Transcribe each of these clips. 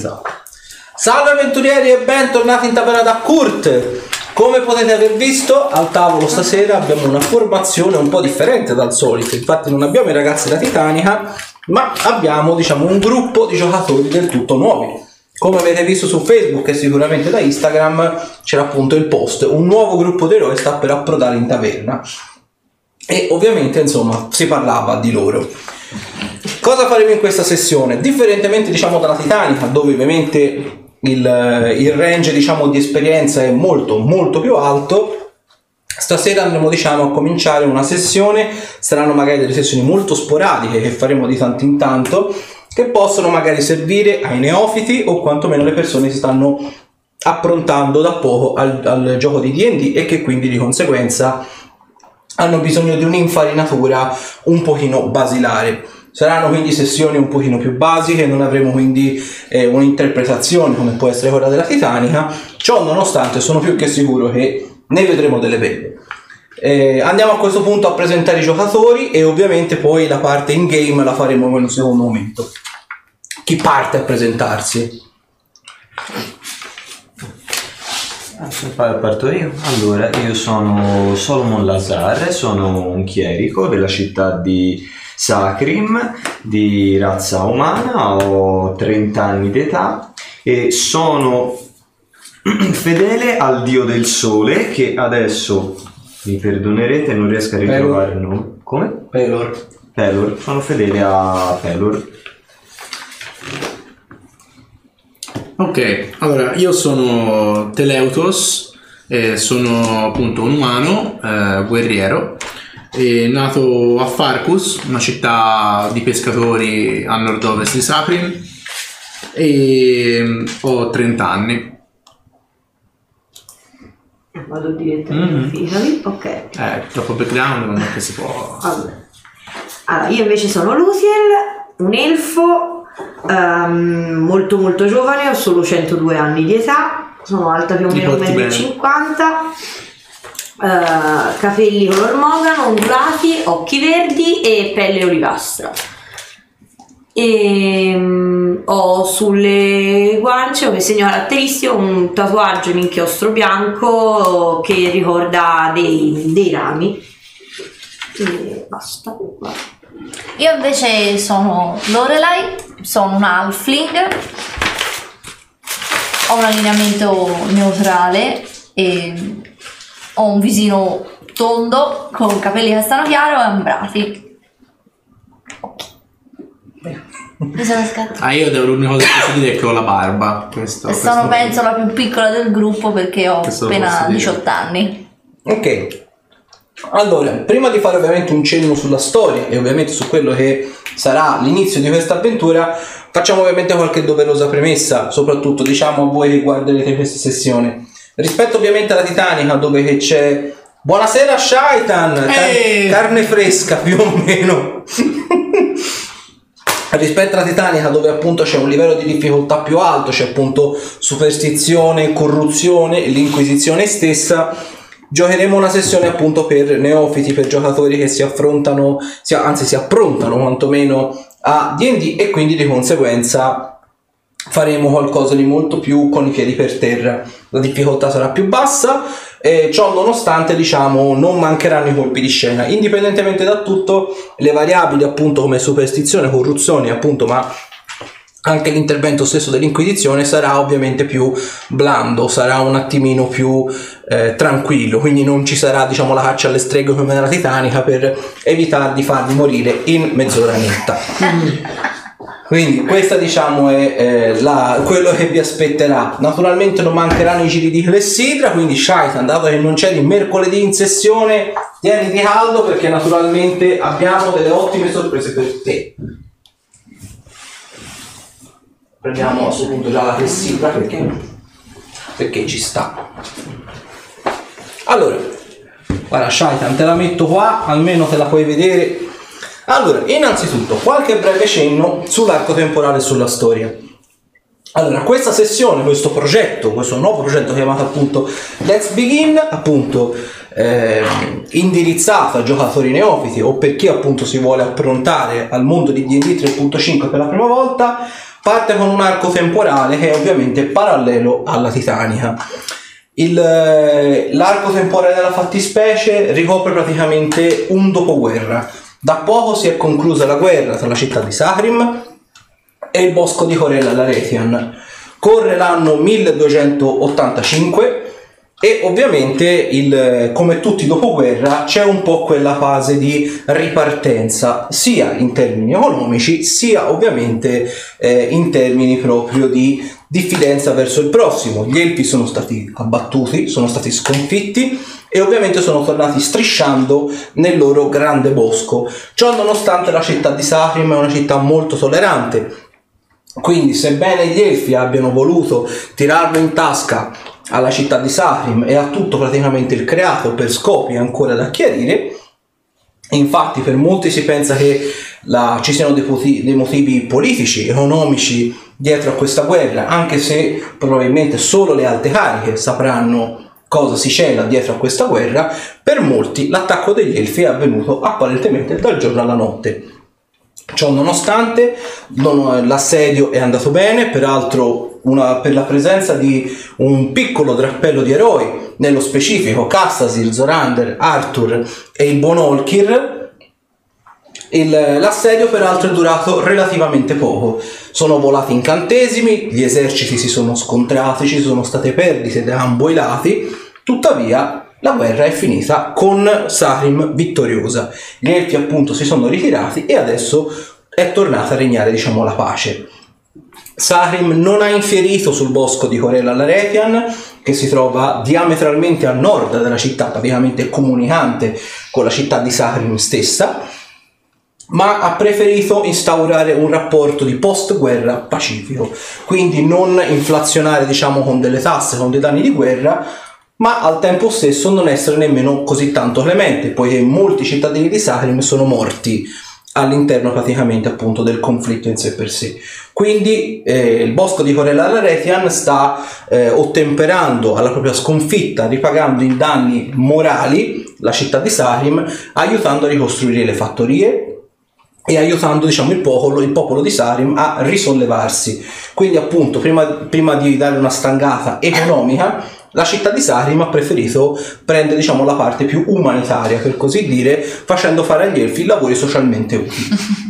Esatto. Salve avventurieri e bentornati in taverna da Kurt. Come potete aver visto, al tavolo stasera abbiamo una formazione un po' differente dal solito. Infatti non abbiamo i ragazzi da Titanica, ma abbiamo diciamo un gruppo di giocatori del tutto nuovi. Come avete visto su Facebook e sicuramente da Instagram c'era appunto il post, un nuovo gruppo di eroi sta per approdare in taverna. E ovviamente insomma si parlava di loro. Cosa faremo in questa sessione? Differentemente diciamo dalla Titanica, dove ovviamente il, il range diciamo di esperienza è molto molto più alto, Stasera andremo diciamo a cominciare una sessione, saranno magari delle sessioni molto sporadiche che faremo di tanto in tanto, che possono magari servire ai neofiti o quantomeno le persone che si stanno approntando da poco al, al gioco di D&D e che quindi di conseguenza hanno bisogno di un'infarinatura un pochino basilare. Saranno quindi sessioni un pochino più basiche, non avremo quindi eh, un'interpretazione come può essere quella della Titanica, ciò nonostante sono più che sicuro che ne vedremo delle belle. Eh, andiamo a questo punto a presentare i giocatori e ovviamente poi la parte in game la faremo in un secondo momento. Chi parte a presentarsi? Ah, Parto io. Allora, io sono Solomon Lazar, sono un chierico della città di Sacrim, di razza umana, ho 30 anni d'età e sono fedele al dio del sole che adesso, mi perdonerete, non riesco a ritrovare il nome. Come? Pelor. Pelor, sono fedele a Pelor. Ok, allora io sono Teleutos, eh, sono appunto un umano, eh, guerriero, e nato a Farcus, una città di pescatori a nord-ovest di Saprim, e mm, ho 30 anni. Vado direttamente Mhm. mm Ok. Eh, troppo background non è che si può... Allora. Allora, io invece sono Luciel, un elfo ehm, molto molto giovane, ho solo 102 anni di età, sono alta più o meno porti 1,50 m, eh, capelli color mogano, ondulati, occhi verdi e pelle olivastra. E, mm, ho sulle guance come segno caratteristico un tatuaggio in inchiostro bianco che ricorda dei, dei rami. E basta. Io invece sono Lorelai, sono un halfling, ho un allineamento neutrale e ho un visino tondo con capelli castano chiaro e ambrati. Mi sono scattata. Ah, io devo l'unica cosa che posso dire è che ho la barba. Questo, E sono questo- penso la più piccola del gruppo perché ho Questo appena posso dire. 18 anni. Ok. Allora, prima di fare ovviamente un cenno sulla storia e ovviamente su quello che sarà l'inizio di questa avventura, facciamo ovviamente qualche doverosa premessa, soprattutto diciamo a voi che guarderete questa sessione. Rispetto ovviamente alla Titanica dove c'è Buonasera Shaitan, Ehi! carne fresca più o meno. rispetto alla Titanica dove appunto c'è un livello di difficoltà più alto, c'è appunto superstizione, corruzione, l'inquisizione stessa, giocheremo una sessione appunto per neofiti, per giocatori che si affrontano, si- anzi si approntano quantomeno a D&D e quindi di conseguenza faremo qualcosa di molto più con i piedi per terra. La difficoltà sarà più bassa e ciò nonostante diciamo non mancheranno i colpi di scena. Indipendentemente da tutto, le variabili appunto come superstizione, corruzione appunto, ma anche l'intervento stesso dell'inquisizione sarà ovviamente più blando, sarà un attimino più eh, tranquillo, quindi non ci sarà diciamo la caccia alle streghe come nella Titanica per evitare di farli morire in mezz'ora netta. Quindi questa diciamo è eh, la- quello che vi aspetterà. Naturalmente non mancheranno i giri di clessidra, quindi Shaitan, dato che non c'è di mercoledì in sessione, tieniti caldo perché naturalmente abbiamo delle ottime sorprese per te. Prendiamo a questo punto già la clessidra perché, perché ci sta. Allora, guarda Shaitan, te la metto qua, almeno te la puoi vedere allora, innanzitutto, qualche breve cenno sull'arco temporale e sulla storia. Allora, questa sessione, questo progetto, questo nuovo progetto chiamato appunto Let's Begin, appunto ehm, indirizzato a giocatori neofiti o per chi appunto si vuole approntare al mondo di D&D 3.5 per la prima volta, Parte con un arco temporale che è ovviamente parallelo alla Titanica. Il, eh, l'arco temporale della fattispecie ricopre praticamente un dopoguerra. Da poco si è conclusa la guerra tra la città di Sahrim e il bosco di Corella Laretian. Corre l'anno 1285 e ovviamente, il, come tutti dopoguerra, c'è un po' quella fase di ripartenza, sia in termini economici, sia ovviamente eh, in termini proprio di diffidenza verso il prossimo. Gli elfi sono stati abbattuti, sono stati sconfitti e ovviamente sono tornati strisciando nel loro grande bosco. Ciò nonostante la città di Sacrim è una città molto tollerante, quindi sebbene gli elfi abbiano voluto tirarlo in tasca alla città di Sacrim e a tutto praticamente il creato per scopi ancora da chiarire. Infatti per molti si pensa che la, ci siano dei, poti- dei motivi politici, economici dietro a questa guerra, anche se probabilmente solo le alte cariche sapranno cosa si cela dietro a questa guerra, per molti l'attacco degli elfi è avvenuto apparentemente dal giorno alla notte. Ciò nonostante non- l'assedio è andato bene, peraltro una- per la presenza di un piccolo drappello di eroi, nello specifico Castasir, Zorander, Arthur e il buon Olkir, il- l'assedio peraltro è durato relativamente poco. Sono volati incantesimi, gli eserciti si sono scontrati, ci sono state perdite da ambo i lati, tuttavia la guerra è finita con Sarim vittoriosa. Gli elfi appunto si sono ritirati e adesso è tornata a regnare diciamo la pace. Sarim non ha infierito sul bosco di Corella Laretian, che si trova diametralmente a nord della città, praticamente comunicante con la città di Sarim stessa, ma ha preferito instaurare un rapporto di post-guerra pacifico, quindi non inflazionare diciamo con delle tasse, con dei danni di guerra, ma al tempo stesso non essere nemmeno così tanto clemente, poiché molti cittadini di Sarim sono morti all'interno praticamente appunto del conflitto in sé per sé. Quindi eh, il bosco di Corella Laretian sta eh, ottemperando alla propria sconfitta, ripagando in danni morali la città di Sarim, aiutando a ricostruire le fattorie, e aiutando diciamo, il, popolo, il popolo di Sarim a risollevarsi. Quindi appunto prima, prima di dare una stangata economica la città di Sarim ha preferito prendere diciamo, la parte più umanitaria per così dire facendo fare agli elfi lavori socialmente utili.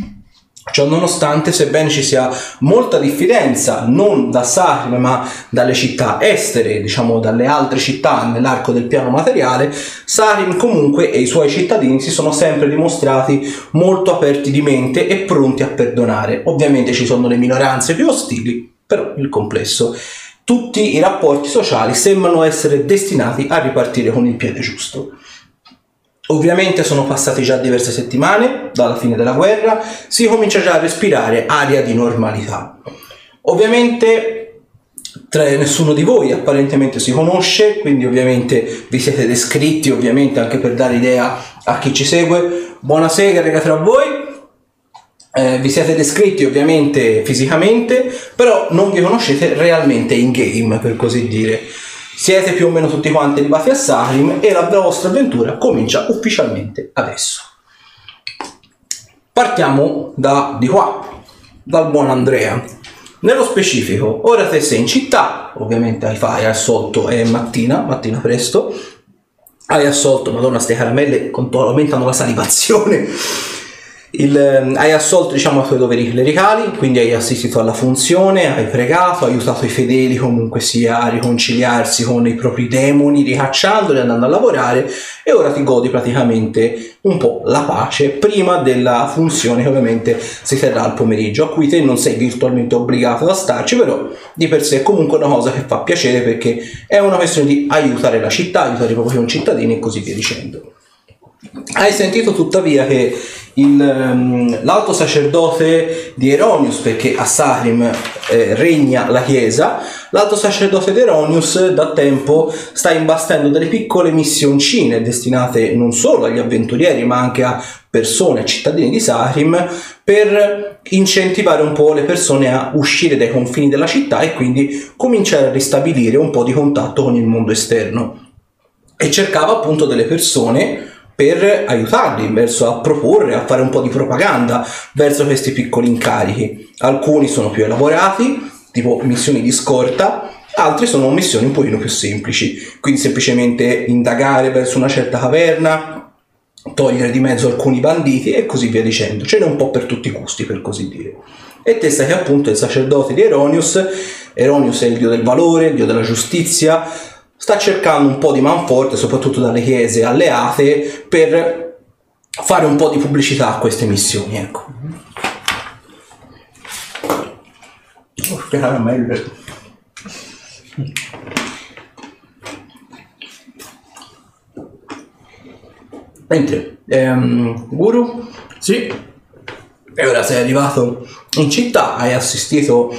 Ciò nonostante, sebbene ci sia molta diffidenza, non da Sarim ma dalle città estere, diciamo dalle altre città nell'arco del piano materiale, Sarim comunque e i suoi cittadini si sono sempre dimostrati molto aperti di mente e pronti a perdonare. Ovviamente ci sono le minoranze più ostili, però il complesso. Tutti i rapporti sociali sembrano essere destinati a ripartire con il piede giusto. Ovviamente sono passate già diverse settimane dalla fine della guerra, si comincia già a respirare aria di normalità. Ovviamente tra nessuno di voi apparentemente si conosce, quindi ovviamente vi siete descritti, ovviamente anche per dare idea a chi ci segue. Buonasera raga tra voi. Eh, vi siete descritti ovviamente fisicamente, però non vi conoscete realmente in game, per così dire. Siete più o meno tutti quanti arrivati a Sarim e la vostra avventura comincia ufficialmente adesso. Partiamo da di qua, dal buon Andrea. Nello specifico, ora te sei in città, ovviamente hai fai assolto, è mattina, mattina presto, hai assolto, madonna, ste caramelle aumentano la salivazione. Il, ehm, hai assolto diciamo i tuoi doveri clericali, quindi hai assistito alla funzione, hai pregato, hai aiutato i fedeli comunque sia a riconciliarsi con i propri demoni, ricacciandoli, andando a lavorare e ora ti godi praticamente un po' la pace prima della funzione che ovviamente si terrà al pomeriggio, a cui te non sei virtualmente obbligato ad starci, però di per sé è comunque una cosa che fa piacere perché è una questione di aiutare la città, aiutare i propri concittadini e così via dicendo. Hai sentito tuttavia che il, ehm, l'alto sacerdote di Eronius, perché a Sarim eh, regna la chiesa, l'alto sacerdote di Eronius da tempo sta imbastendo delle piccole missioncine destinate non solo agli avventurieri ma anche a persone, cittadini di Sarim, per incentivare un po' le persone a uscire dai confini della città e quindi cominciare a ristabilire un po' di contatto con il mondo esterno. E cercava appunto delle persone per aiutarli verso a proporre, a fare un po' di propaganda verso questi piccoli incarichi. Alcuni sono più elaborati, tipo missioni di scorta, altri sono missioni un pochino più semplici, quindi semplicemente indagare verso una certa caverna, togliere di mezzo alcuni banditi e così via dicendo. Ce n'è un po' per tutti i gusti, per così dire. E testa che appunto è il sacerdote di Eronius, Eronius è il dio del valore, il dio della giustizia, sta cercando un po' di manforte, soprattutto dalle chiese alleate, per fare un po' di pubblicità a queste missioni, ecco. Oh. Mentre, ehm, Guru, Sì, e ora sei arrivato in città, hai assistito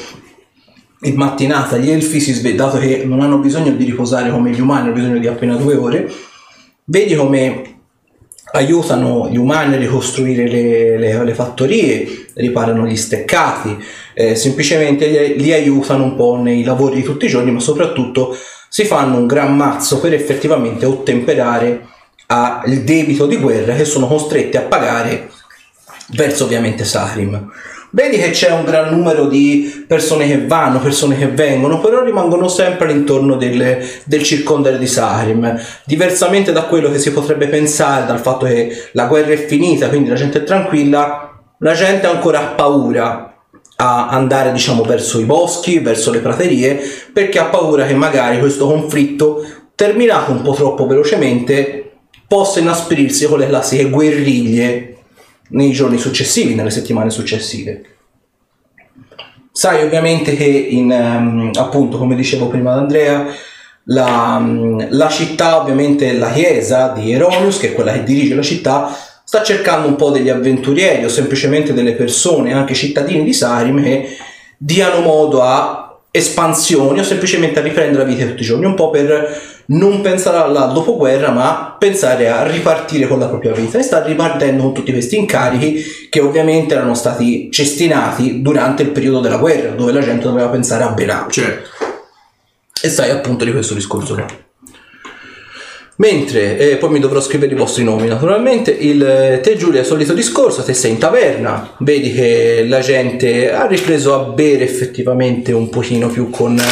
in mattinata, gli elfi si svegliano, dato che non hanno bisogno di riposare come gli umani, hanno bisogno di appena due ore, vedi come aiutano gli umani a ricostruire le, le- le fattorie, riparano gli steccati, eh, semplicemente li, li aiutano un po' nei lavori di tutti i giorni, ma soprattutto si fanno un gran mazzo per effettivamente ottemperare al debito di guerra che sono costretti a pagare verso ovviamente Sarim. Vedi che c'è un gran numero di persone che vanno, persone che vengono, però rimangono sempre all'intorno del, del circondare di Sarim. Diversamente da quello che si potrebbe pensare, dal fatto che la guerra è finita, quindi la gente è tranquilla, la gente ancora ha paura a andare diciamo verso i boschi, verso le praterie, perché ha paura che magari questo conflitto, terminato un po' troppo velocemente, possa inasperirsi con le classiche guerriglie nei giorni successivi, nelle settimane successive. Sai ovviamente che in, ehm, appunto, come dicevo prima ad Andrea, la, mm, la città, ovviamente la chiesa di Eronius, che è quella che dirige la città, sta cercando un po' degli avventurieri o semplicemente delle persone, anche cittadini di Sarim, che diano modo a espansioni o semplicemente a riprendere la vita tutti i giorni, un po' per non pensare alla dopoguerra, ma pensare a ripartire con la propria vita e sta ripartendo con tutti questi incarichi che ovviamente erano stati cestinati durante il periodo della guerra, dove la gente doveva pensare a Benam. certo. E sai appunto di questo discorso qua. Mentre, eh, poi mi dovrò scrivere i vostri nomi naturalmente, il, eh, te Giulia, solito discorso, te sei in taverna, vedi che la gente ha ripreso a bere effettivamente un pochino più con eh,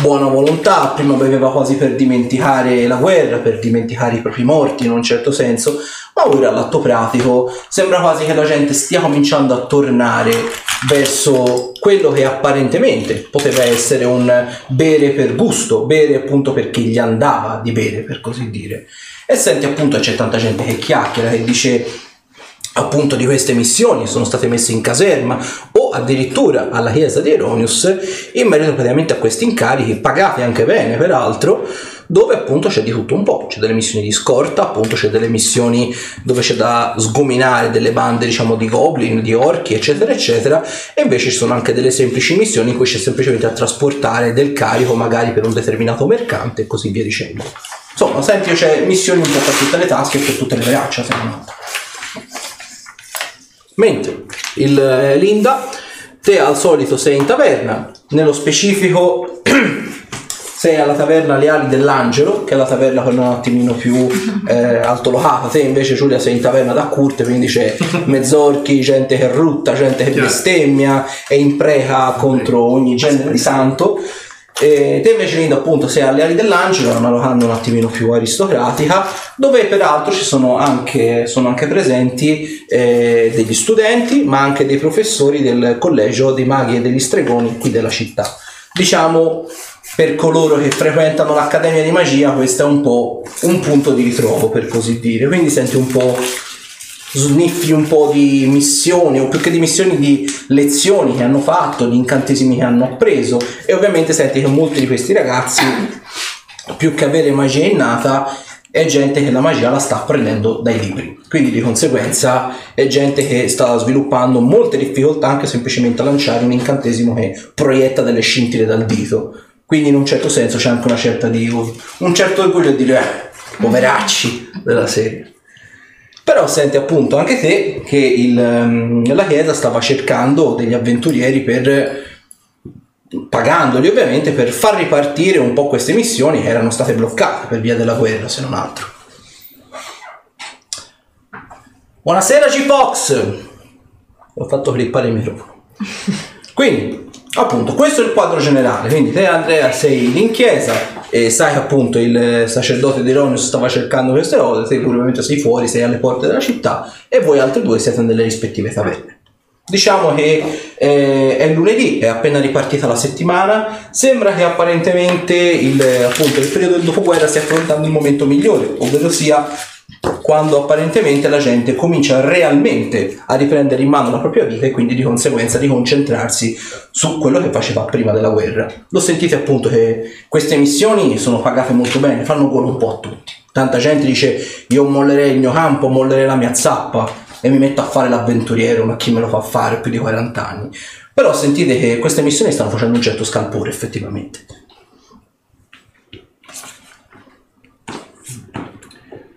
buona volontà, prima beveva quasi per dimenticare la guerra, per dimenticare i propri morti in un certo senso, ma ora all'atto pratico sembra quasi che la gente stia cominciando a tornare verso quello che apparentemente poteva essere un bere per gusto, bere appunto perché gli andava di bere, per così dire. E senti appunto c'è tanta gente che chiacchiera, che dice appunto di queste missioni sono state messe in caserma o addirittura alla chiesa di Eronius in merito praticamente a questi incarichi pagati anche bene peraltro dove appunto c'è di tutto un po', c'è delle missioni di scorta, appunto c'è delle missioni dove c'è da sgominare delle bande diciamo di goblin, di orchi eccetera eccetera e invece ci sono anche delle semplici missioni in cui c'è semplicemente a trasportare del carico magari per un determinato mercante e così via dicendo. Insomma, senti, c'è missioni un po' per tutte le tasche e per tutte le braccia, se non altro. Mentre il eh, Linda, te al solito sei in taverna, nello specifico sei alla taverna Le Ali dell'Angelo, che è la taverna quella un attimino più eh, altolocata, te invece Giulia sei in taverna da curte, quindi c'è mezzorchi, gente che rutta, gente che bestemmia e impreca contro ogni genere di santo. E te invece Linda appunto sei alle ali dell'angelo, una locanda un attimino più aristocratica, dove peraltro ci sono anche, sono anche presenti eh, degli studenti, ma anche dei professori del collegio dei maghi e degli stregoni qui della città. Diciamo per coloro che frequentano l'accademia di magia questo è un po' un punto di ritrovo per così dire, quindi senti un po' sniffi un po' di missioni o più che di missioni di lezioni che hanno fatto, di incantesimi che hanno appreso. E ovviamente senti che molti di questi ragazzi più che avere magia innata è gente che la magia la sta prendendo dai libri. Quindi di conseguenza è gente che sta sviluppando molte difficoltà anche semplicemente a lanciare un incantesimo che proietta delle scintille dal dito. Quindi in un certo senso c'è anche una certa di un certo orgoglio a dire eh, poveracci della serie però senti appunto anche te che il, ehm, la chiesa stava cercando degli avventurieri per pagandoli ovviamente per far ripartire un po' queste missioni che erano state bloccate per via della guerra se non altro Buonasera G-Fox! Ho fatto clippare il microfono. Quindi, appunto, questo è il quadro generale. Quindi te Andrea sei in chiesa e sai appunto il sacerdote di Ronius stava cercando queste cose, te pure ovviamente sei fuori, sei alle porte della città e voi altri due siete nelle rispettive taverne. Diciamo che eh, è lunedì, è appena ripartita la settimana, sembra che apparentemente il, appunto, il periodo del dopoguerra stia affrontando il momento migliore, ovvero sia quando apparentemente la gente comincia realmente a riprendere in mano la propria vita e quindi di conseguenza di concentrarsi su quello che faceva prima della guerra. Lo sentite appunto che queste missioni sono pagate molto bene, fanno gola un po' a tutti. Tanta gente dice io mollerei il mio campo, mollerei la mia zappa e mi metto a fare l'avventuriero, ma chi me lo fa fare più di 40 anni? Però sentite che queste missioni stanno facendo un certo scalpore effettivamente.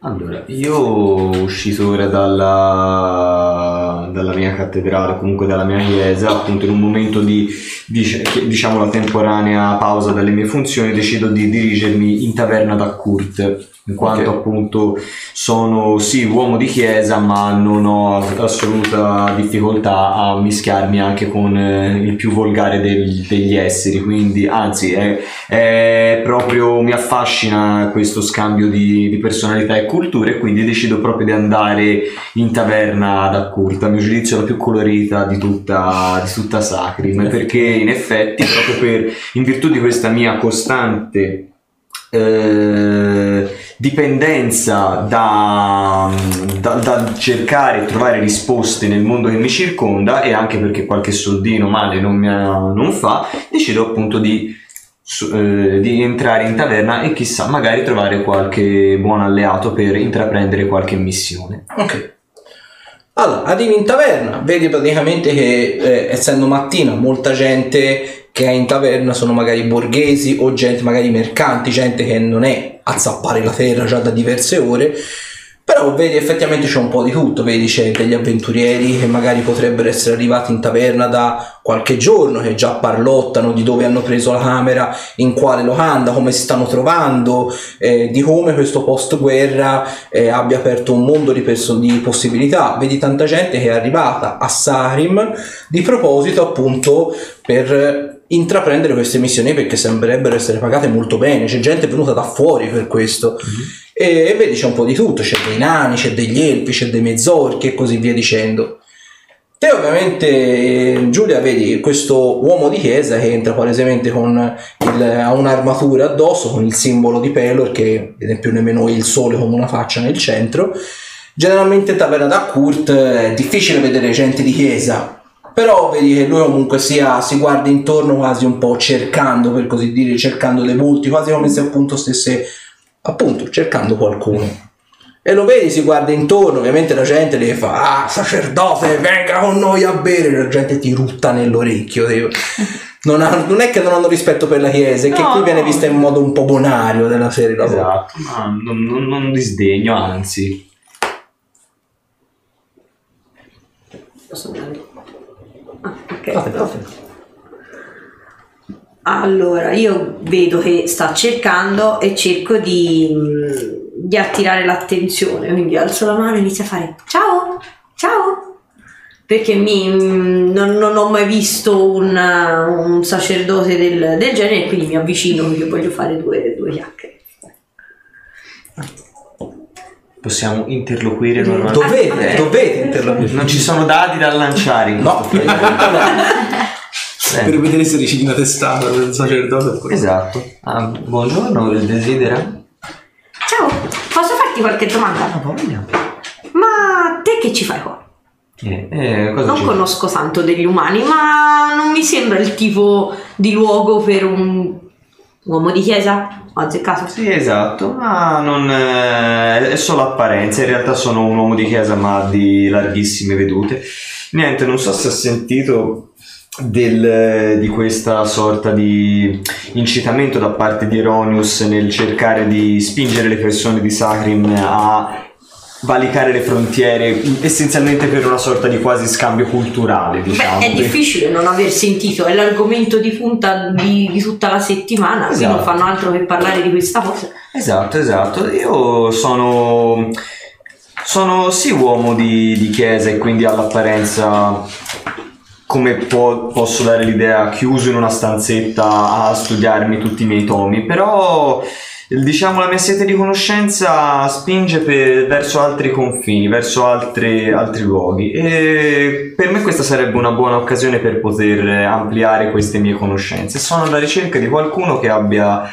Allora, io uscito ora dalla, dalla mia cattedrale, comunque dalla mia chiesa, appunto in un momento di, dic- diciamo la temporanea pausa dalle mie funzioni, decido di dirigermi in taverna da Kurt, in quanto Ok. appunto sono sì uomo di chiesa, ma non ho assoluta difficoltà a mischiarmi anche con eh, il più volgare del- degli esseri, quindi anzi è, è proprio mi affascina questo scambio di, di personalità e culture, quindi decido proprio di andare in taverna ad Accurta, a mio giudizio la più colorita di tutta, di tutta Sacrim, perché in effetti proprio per, in virtù di questa mia costante eh, dipendenza da, da- da cercare e trovare risposte nel mondo che mi circonda e anche perché qualche soldino male non, mi non fa, decido appunto di, su- eh, di entrare in taverna e chissà magari trovare qualche buon alleato per intraprendere qualche missione. Ok. Allora, arrivi in taverna, vedi praticamente che eh, essendo mattina molta gente che è in taverna sono magari borghesi o gente magari mercanti, gente che non è a zappare la terra già da diverse ore, però vedi effettivamente c'è un po' di tutto, vedi c'è degli avventurieri che magari potrebbero essere arrivati in taverna da qualche giorno, che già parlottano di dove hanno preso la camera, in quale locanda, come si stanno trovando, eh, di come questo post guerra eh, abbia aperto un mondo di, perso- di possibilità. Vedi tanta gente che è arrivata a Sarim di proposito appunto per intraprendere queste missioni perché sembrerebbero essere pagate molto bene. C'è gente venuta da fuori per questo. E, e vedi c'è un po' di tutto, c'è dei nani, c'è degli elfi, c'è dei mezzorchi e così via dicendo. Te ovviamente eh, Giulia vedi questo uomo di chiesa che entra palesemente con il, ha un'armatura addosso con il simbolo di Pelor che ad esempio nemmeno il sole come una faccia nel centro. Generalmente taverna da Kurt è difficile vedere gente di chiesa, però vedi che lui comunque sia, si guarda intorno quasi un po' cercando per così dire, cercando dei volti, quasi come se appunto stesse appunto cercando qualcuno. E lo vedi, si guarda intorno, ovviamente la gente le fa, ah, sacerdote, venga con noi a bere, la gente ti rutta nell'orecchio. Non, ha- non è che non hanno rispetto per la chiesa, è che No, qui viene no. vista in modo un po' bonario della serie. Esatto, ma non, non- non disdegno, anzi. Posso andare? Ah, ok. Fate, fate. Allora, io vedo che sta cercando e cerco di, mm, di attirare l'attenzione, quindi alzo la mano e inizio a fare ciao, ciao, perché mi, mm, non, non ho mai visto un, un sacerdote del, del genere quindi mi avvicino perché voglio fare due, due chiacchiere. Possiamo interloquire normalmente. Dovete, dovete interloquire. Non ci sono dadi da lanciare in No, questo Per vedere se ricidi una testata del sacerdote. Esatto. Ah, buongiorno, il desidera? Ciao, posso farti qualche domanda? Ah. Ma te che ci fai qua? Eh, eh, cosa Non ci- conosco tanto degli umani, ma non mi sembra il tipo di luogo per un uomo di chiesa. Ho azzeccato. Sì, esatto, ma non eh, è solo apparenza, in realtà sono un uomo di chiesa ma di larghissime vedute. Niente, non so se ha sentito del- di questa sorta di incitamento da parte di Eronius nel cercare di spingere le persone di Sacrim a valicare le frontiere essenzialmente per una sorta di quasi scambio culturale, diciamo. Beh, è difficile non aver sentito, è l'argomento di punta di, di tutta la settimana, qui non Esatto. fanno altro che parlare di questa cosa. Esatto, esatto. Io sono Sono sì uomo di, di chiesa e quindi all'apparenza come può- posso dare l'idea chiuso in una stanzetta a studiarmi tutti i miei tomi, però diciamo la mia sete di conoscenza spinge per- verso altri confini, verso altri, altri luoghi e per me questa sarebbe una buona occasione per poter ampliare queste mie conoscenze. Sono alla ricerca di qualcuno che abbia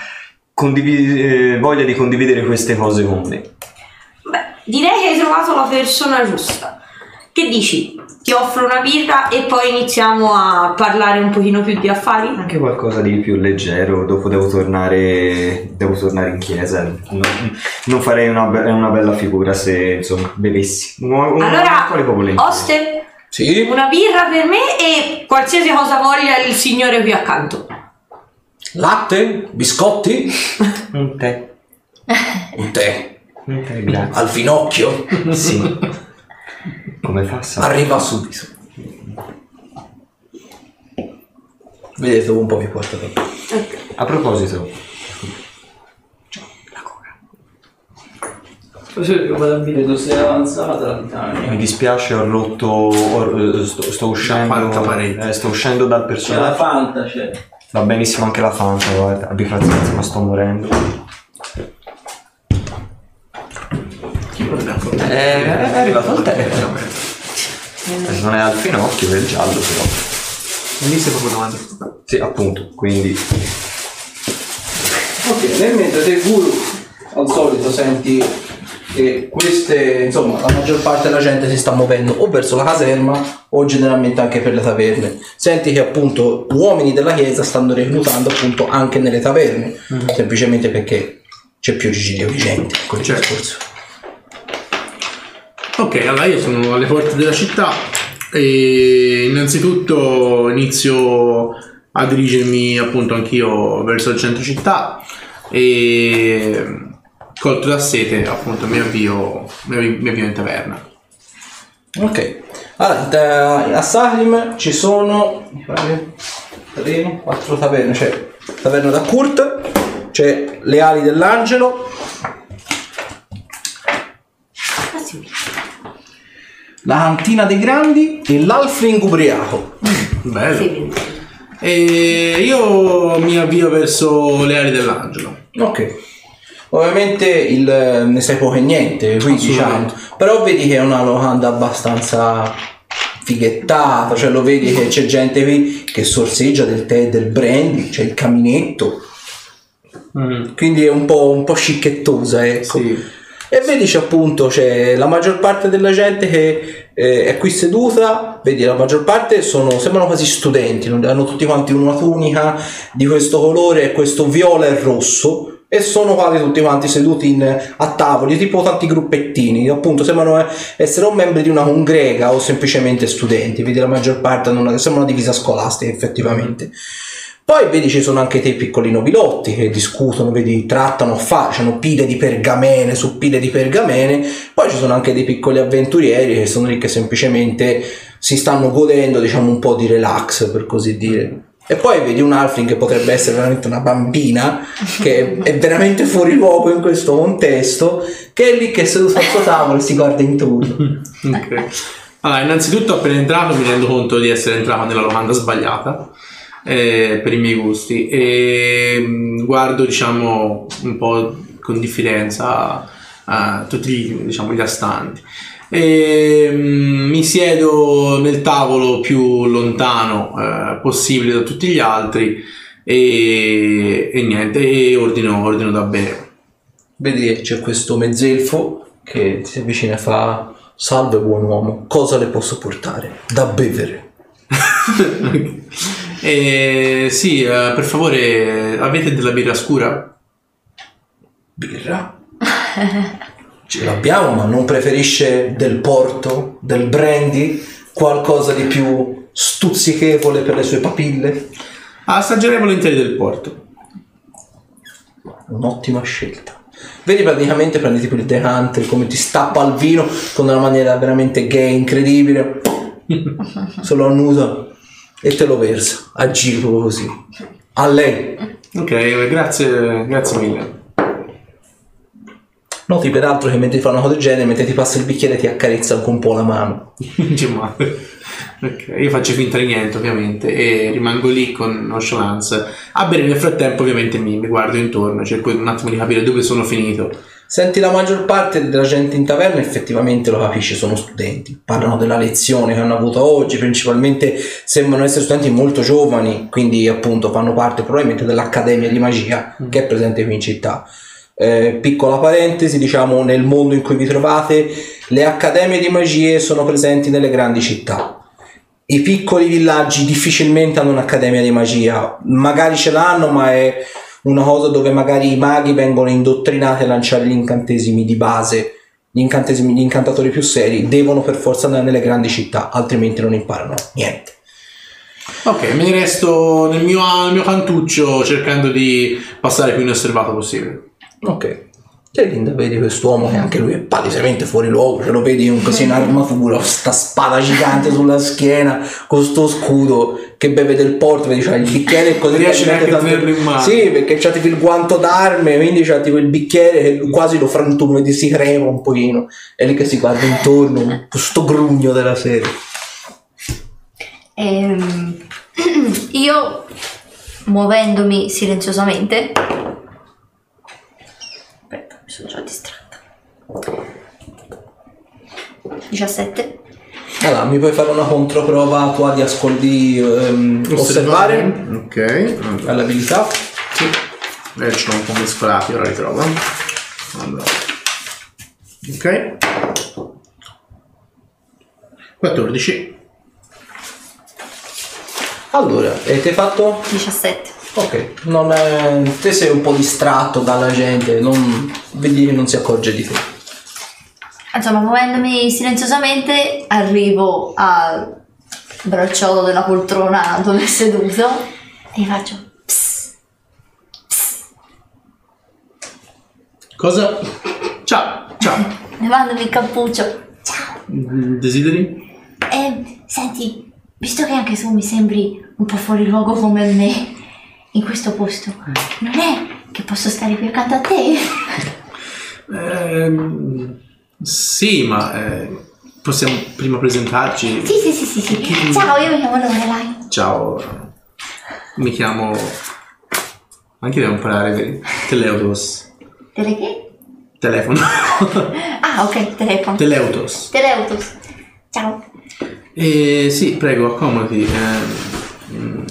condivi- eh, voglia di condividere queste cose con me. Beh, direi che hai trovato la persona giusta. Che dici? Ti offro una birra e poi iniziamo a parlare un pochino più di affari? Anche qualcosa di più leggero, dopo devo tornare, devo tornare in chiesa. Non, non farei una, be- una bella figura se insomma bevessi. Un, un Allora. Oste, Sì? una birra per me e qualsiasi cosa voglia il signore qui accanto. Latte? Biscotti? Un tè. Un tè? Un tè, grazie. Al finocchio? Sì. Come fa sa? Arriva subito. Vedete dopo un po' mi porta dopo. A proposito, Così che vado a dire dove sei avanzata la Titania. mi dispiace, ho rotto. ho- eh, sto, sto uscendo. quarta parete. eh, sto uscendo dal C'è la personaggio. Fanta, c'è. Va benissimo anche la Fanta, guarda. Abbi pazienza, ma sto morendo. Affrontare? Eh, è arrivato il. Eh, Non è al finocchio, è il giallo però. Lì sei proprio davanti. Sì, appunto, quindi. Ok, nel mentre te guru al solito senti che queste, insomma, la maggior parte della gente si sta muovendo o verso la caserma o generalmente anche per le taverne. Senti che appunto uomini della chiesa stanno reclutando appunto anche nelle taverne, semplicemente perché c'è più giro di gente, quel Certo. discorso. Ok, allora io sono alle porte della città e innanzitutto inizio a dirigermi appunto anch'io verso il centro città e colto da sete appunto mi avvio, mi avvio, mi avvio in taverna. Ok, allora a Sahrim ci sono mi pare, tre, quattro taverne, c'è taverna da Kurt, c'è le ali dell'angelo, Ah, sì. La cantina dei grandi e l'alfring ubriaco. Bello. Sì. E io mi avvio verso le ali dell'angelo. Ok. Ovviamente il, ne sai poco e niente, qui diciamo. Però vedi che è una locanda abbastanza fighettata, cioè lo vedi che c'è gente qui che sorseggia del tè e del brandy, c'è il caminetto, quindi è un po', un po' scicchettosa, ecco. Sì. E vedi c'è appunto c'è la maggior parte della gente che eh, è qui seduta, vedi la maggior parte sono, sembrano quasi studenti, non- hanno tutti quanti una tunica di questo colore, questo viola e rosso e sono quasi tutti quanti seduti in- a tavoli, tipo tanti gruppettini, appunto sembrano eh, essere o membri di una congrega o semplicemente studenti, vedi la maggior parte una, sembra una divisa scolastica effettivamente. Poi vedi ci sono anche dei piccoli nobilotti che discutono, vedi, trattano, facciano pile di pergamene su pile di pergamene. Poi ci sono anche dei piccoli avventurieri che sono lì che semplicemente si stanno godendo, diciamo, un po' di relax, per così dire. E poi vedi un Alfring che potrebbe essere veramente una bambina, che è veramente fuori luogo in questo contesto, che è lì che è seduto al suo tavolo e si guarda intorno. Ok. Allora, innanzitutto appena entrato mi rendo conto di essere entrato nella locanda sbagliata eh, per i miei gusti e mm, guardo diciamo un po' con diffidenza eh, tutti diciamo, gli astanti e mm, mi siedo nel tavolo più lontano eh, possibile da tutti gli altri e, e niente e ordino, ordino da bere Vedi che c'è questo mezzelfo che si avvicina e fa Salve buon uomo, cosa le posso portare? Da bevere. e sì eh, per favore avete della birra scura? Birra? Ce l'abbiamo, ma non preferisce del porto, del brandy, qualcosa di più stuzzichevole per le sue papille? Assaggerei volentieri del porto. Un'ottima scelta. Vedi praticamente prendi tipo il decante come ti stappa il vino con una maniera veramente gay, incredibile. Se lo annusa e te lo versa a giro così. A lei. Ok, grazie, grazie mille. Noti peraltro che mentre fa una cosa del genere, mentre ti passa il bicchiere ti accarezza anche un po' la mano. Ok, io faccio finta di niente ovviamente e rimango lì con nonchalance. A bere nel frattempo ovviamente mi, mi guardo intorno, cerco un attimo di capire dove sono finito. Senti la maggior parte della gente in taverna effettivamente lo capisci, sono studenti. Parlano della lezione che hanno avuto oggi, principalmente sembrano essere studenti molto giovani, quindi appunto fanno parte probabilmente dell'Accademia di Magia che è presente qui in città. Eh, piccola parentesi, diciamo nel mondo in cui vi trovate, le accademie di magie sono presenti nelle grandi città. I piccoli villaggi difficilmente hanno un'accademia di magia, magari ce l'hanno, ma è una cosa dove magari i maghi vengono indottrinati a lanciare gli incantesimi di base. Gli incantesimi, gli incantatori più seri devono per forza andare nelle grandi città, altrimenti non imparano niente. Ok, me ne resto nel mio, nel mio cantuccio cercando di passare più inosservato possibile. Ok. E Linda vedi quest'uomo che anche lui è palesemente fuori luogo, ce lo vedi un- così in armatura, con sta spada gigante sulla schiena, con sto scudo che beve del porto, vedi c'ha il bicchiere e così Riesci mette neanche a tenerlo in mano. Sì, perché c'ha tipo il guanto d'arme, quindi c'ha tipo il bicchiere che quasi lo frantuma, vedi si crema un pochino. È lì che si guarda intorno, questo grugno della serie. Ehm, io, muovendomi silenziosamente, mi sono già distratta. 17. Allora, mi puoi fare una controprova tua di ascolti ehm, osservare Ok. Allora, all'abilità? sì. Eh, ce l'ho un po' mescolati, ora li trovo. Allora. Ok. 14. Allora, e ti hai fatto? 17. Ok, non è... te sei un po' distratto dalla gente, non... vedi che non si accorge di te. Insomma, muovendomi silenziosamente, arrivo al bracciolo della poltrona dove è seduto e faccio psst. Cosa? Ciao, ciao. levandomi il cappuccio. Ciao. Desideri? E senti, visto che anche tu mi sembri un po' fuori luogo come me in questo posto, non è che posso stare qui accanto a te? Ehm, sì, ma eh, possiamo prima presentarci. Sì, sì, sì, sì, sì. Ciao, io mi chiamo Lorelai. Ciao, mi chiamo. Anche devo imparare? Teleutos. Tele che? Telefono. Ah, ok, telefono. Teleutos. Teleutos. Ciao. Eh, sì, prego, accomodi. Eh, mm,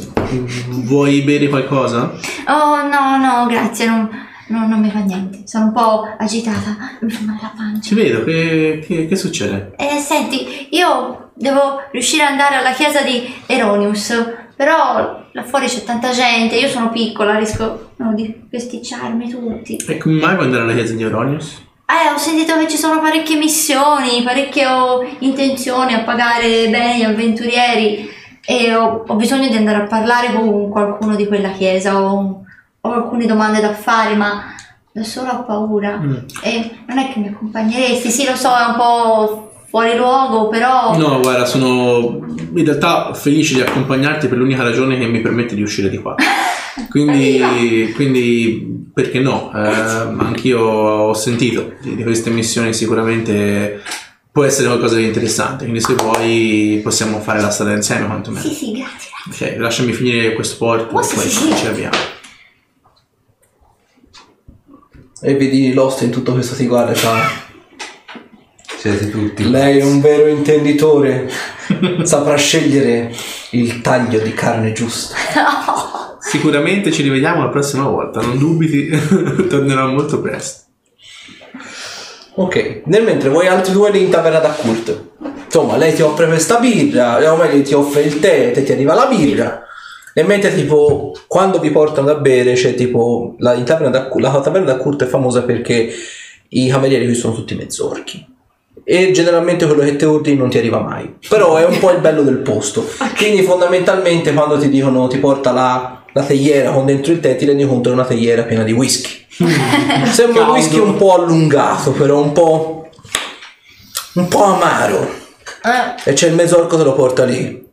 vuoi bere qualcosa? Oh, no, no, grazie, non, no, non mi fa niente. Sono un po' agitata, mi fa male la pancia. Ci vedo, che, che- che succede? Eh, senti, io devo riuscire ad andare alla chiesa di Eronius, però là fuori c'è tanta gente, io sono piccola, rischio no, di festicciarmi tutti. E come mai vuoi andare alla chiesa di Euronius? Eh, ho sentito che ci sono parecchie missioni, parecchie ho intenzioni a pagare bene gli avventurieri e ho, ho bisogno di andare a parlare con qualcuno di quella chiesa, ho, ho alcune domande da fare, ma da sola ho paura. Mm. E non è che mi accompagneresti, sì lo so, è un po' fuori luogo, però... No, guarda, sono in realtà felice di accompagnarti per l'unica ragione che mi permette di uscire di qua. Quindi, quindi perché no? Eh, anch'io ho sentito di, di queste missioni, sicuramente può essere qualcosa di interessante. Quindi, se vuoi, possiamo fare la strada insieme, quantomeno. Sì, sì, grazie. Ok, lasciami finire questo porto Oh, e poi sì, sì. ci avviamo. E vedi Lost in tutto questo ti guarda e fa... Siete tutti. Lei è un vero intenditore, saprà scegliere il taglio di carne giusta. Sicuramente ci rivediamo la prossima volta, non dubiti, tornerò molto presto. Ok, nel mentre voi altri due lì in taverna da Kurt. Insomma, lei ti offre questa birra, o meglio ti offre il tè, te ti arriva la birra. E mentre tipo, quando vi portano da bere, c'è tipo, la, taverna da, la taverna da Kurt è famosa perché i camerieri qui sono tutti mezzorchi. E generalmente quello che ti ordini non ti arriva mai. Però è un po' il bello del posto. Quindi fondamentalmente quando ti dicono ti porta la, la teiera con dentro il tè, ti rendi conto che è una teiera piena di whisky. Sembra un whisky un po' allungato, però un po'. un po' amaro. Eh, E c'è il mezzorco che lo porta lì.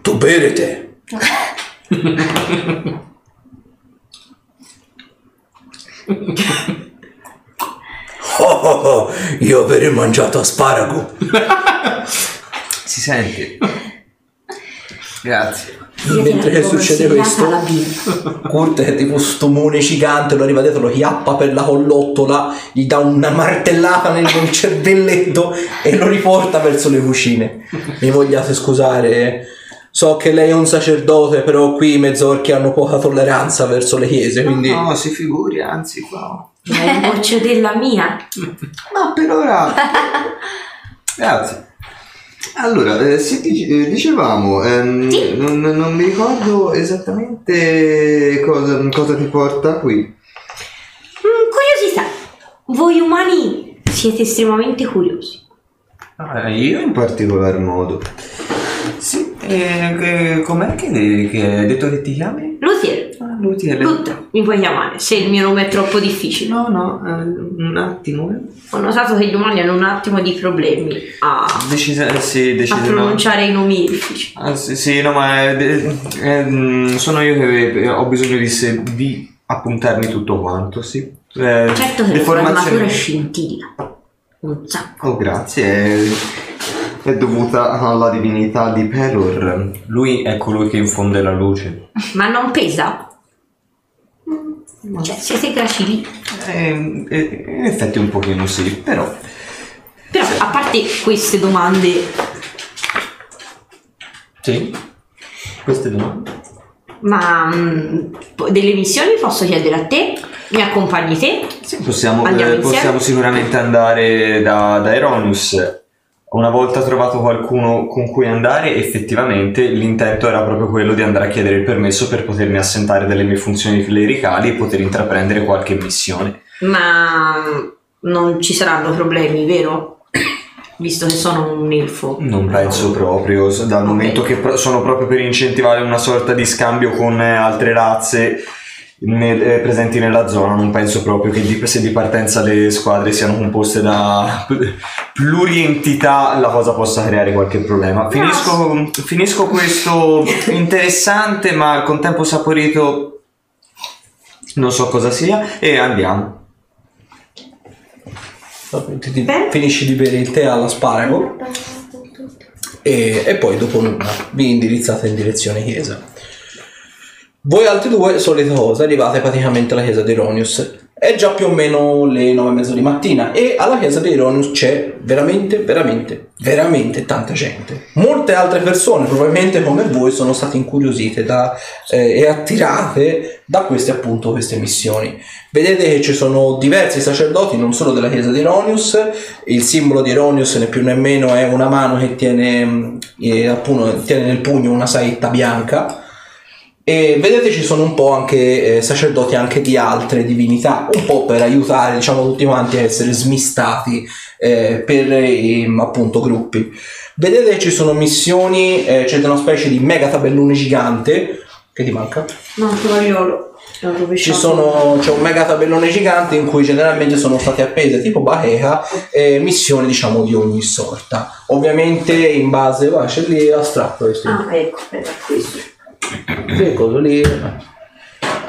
Tu bere te. Oh, oh, oh, io avrei mangiato asparago. Si sente. Grazie. Mentre che succede questo. Kurt è tipo sto mone gigante, lo arriva dietro, lo chiappa per la collottola, gli dà una martellata nel cervelletto e lo riporta verso le cucine. Mi vogliate scusare, so che lei è un sacerdote, però qui i mezzorchi hanno poca tolleranza verso le chiese, quindi... No, si figuri, anzi qua. È un goccio della mia. Ma per ora... Grazie. Allora, eh, dice- eh, dicevamo, ehm, Sì. non, non mi ricordo esattamente cosa, cosa ti porta qui. Mm, curiosità. Voi umani siete estremamente curiosi. Ah, io in particolar modo. Sì, eh, com'è che, che hai detto che ti chiami? Luthier, Ah, Luthier. Luther, mi puoi chiamare se il mio nome è troppo difficile. No, no, eh, un attimo. eh. Ho notato che gli umani hanno un attimo di problemi a, Decisa, eh, sì, a decisa. pronunciare i nomi difficili. Ah, sì, sì, no, ma eh, eh, mm, sono io che eh, ho bisogno di, se- di appuntarmi tutto quanto, sì. Certo che la armatura formazioni- scintilla. Un sacco. Oh, grazie. È, dovuta alla divinità di Pelor. Lui è colui che infonde la luce. Ma non pesa? Cioè, siete gracili. Eh, eh, in effetti un pochino sì, però. Però, a parte queste domande, Sì. Queste domande. ma mm, delle missioni posso chiedere a te? Mi accompagni te? Sì, possiamo, Andiamo eh, insieme? possiamo sicuramente andare da, da Eronius. Una volta trovato qualcuno con cui andare, effettivamente l'intento era proprio quello di andare a chiedere il permesso per potermi assentare dalle mie funzioni clericali e poter intraprendere qualche missione. Ma non ci saranno problemi, vero? Visto che sono un elfo. Non penso proprio, dal Ok. momento che sono proprio per incentivare una sorta di scambio con eh, altre razze nel- eh, presenti nella zona, non penso proprio che di, se di partenza le squadre siano composte da plurientità la cosa possa creare qualche problema. Finisco, finisco questo interessante ma al contempo saporito, non so cosa sia, e andiamo. Ti-. Finisci di bere il tè all'asparago e, e poi dopo nulla vi indirizzate in direzione chiesa. Voi altri due, solita cosa, arrivate praticamente alla chiesa di Ironius. È già più o meno le nove e mezzo di mattina e alla chiesa di Ironius c'è veramente, veramente, veramente tanta gente. Molte altre persone, probabilmente come voi, sono state incuriosite da, eh, e attirate da queste appunto queste missioni. Vedete che ci sono diversi sacerdoti, non solo della chiesa di Ironius, il simbolo di Ironius né più né meno è una mano che tiene, mh, eh, appunto, tiene nel pugno una saetta bianca e vedete ci sono un po' anche eh, sacerdoti anche di altre divinità, un po' per aiutare diciamo tutti quanti a essere smistati eh, per i appunto gruppi. Vedete ci sono missioni, eh, c'è una specie di mega tabellone gigante che ti manca? No, tovagliolo. Ci sono, c'è un mega tabellone gigante in cui generalmente sono state appese tipo bacheca eh, missioni diciamo di ogni sorta. Ovviamente in base, va, c'è lì la questo. Ah, ecco, aspetta, questo. Che cosa lì?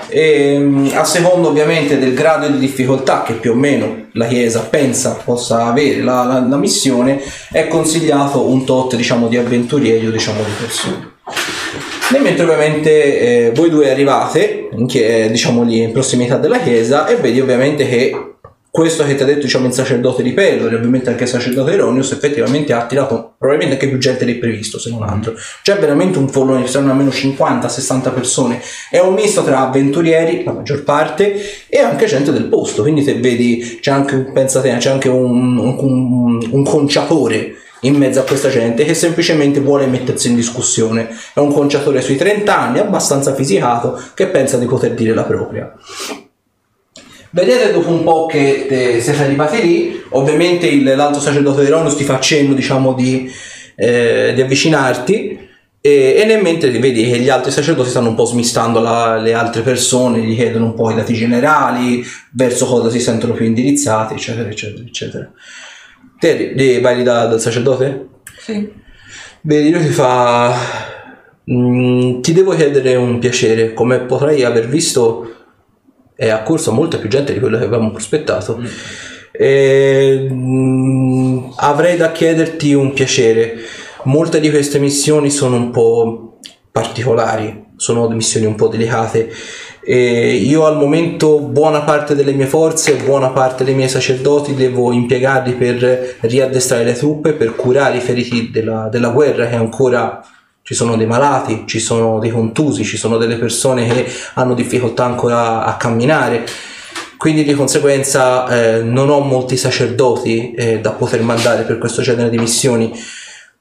Ehm, a seconda ovviamente del grado di difficoltà che più o meno la Chiesa pensa possa avere la, la- la missione, è consigliato un tot diciamo di avventurieri o diciamo di persone. Nel mentre ovviamente eh, voi due arrivate, in diciamo lì in prossimità della chiesa, e vedi ovviamente che questo che ti ha detto diciamo il sacerdote di Pelor e ovviamente anche il sacerdote Eronius effettivamente ha attirato probabilmente anche più gente del previsto se non altro. C'è veramente un follone, saranno almeno 50-60 persone. È un misto tra avventurieri, la maggior parte, e anche gente del posto. Quindi se vedi c'è anche, pensate, c'è anche un- un- un conciatore in mezzo a questa gente che semplicemente vuole mettersi in discussione. È un conciatore sui 30 anni, abbastanza fisicato, che pensa di poter dire la propria. Vedete dopo un po' che eh, siete arrivati lì, ovviamente il- l'altro sacerdote di Ronus ti fa cenno diciamo di, eh, di avvicinarti e, e nel mentre vedi che gli altri sacerdoti stanno un po' smistando la- le altre persone, gli chiedono un po' i dati generali, verso cosa si sentono più indirizzati, eccetera, eccetera, eccetera. Te ri- vai lì da- dal sacerdote? Sì. Vedi, lui ti fa... "Mm, ti devo chiedere un piacere, come potrai aver visto è accorsa molta più gente di quello che avevamo prospettato. E, mm, avrei da chiederti un piacere. Molte di queste missioni sono un po' particolari, sono missioni un po' delicate. E io al momento buona parte delle mie forze, buona parte dei miei sacerdoti devo impiegarli per riaddestrare le truppe, per curare i feriti della, della guerra che ancora ci sono dei malati, ci sono dei contusi, ci sono delle persone che hanno difficoltà ancora a camminare. Quindi di conseguenza eh, non ho molti sacerdoti eh, da poter mandare per questo genere di missioni.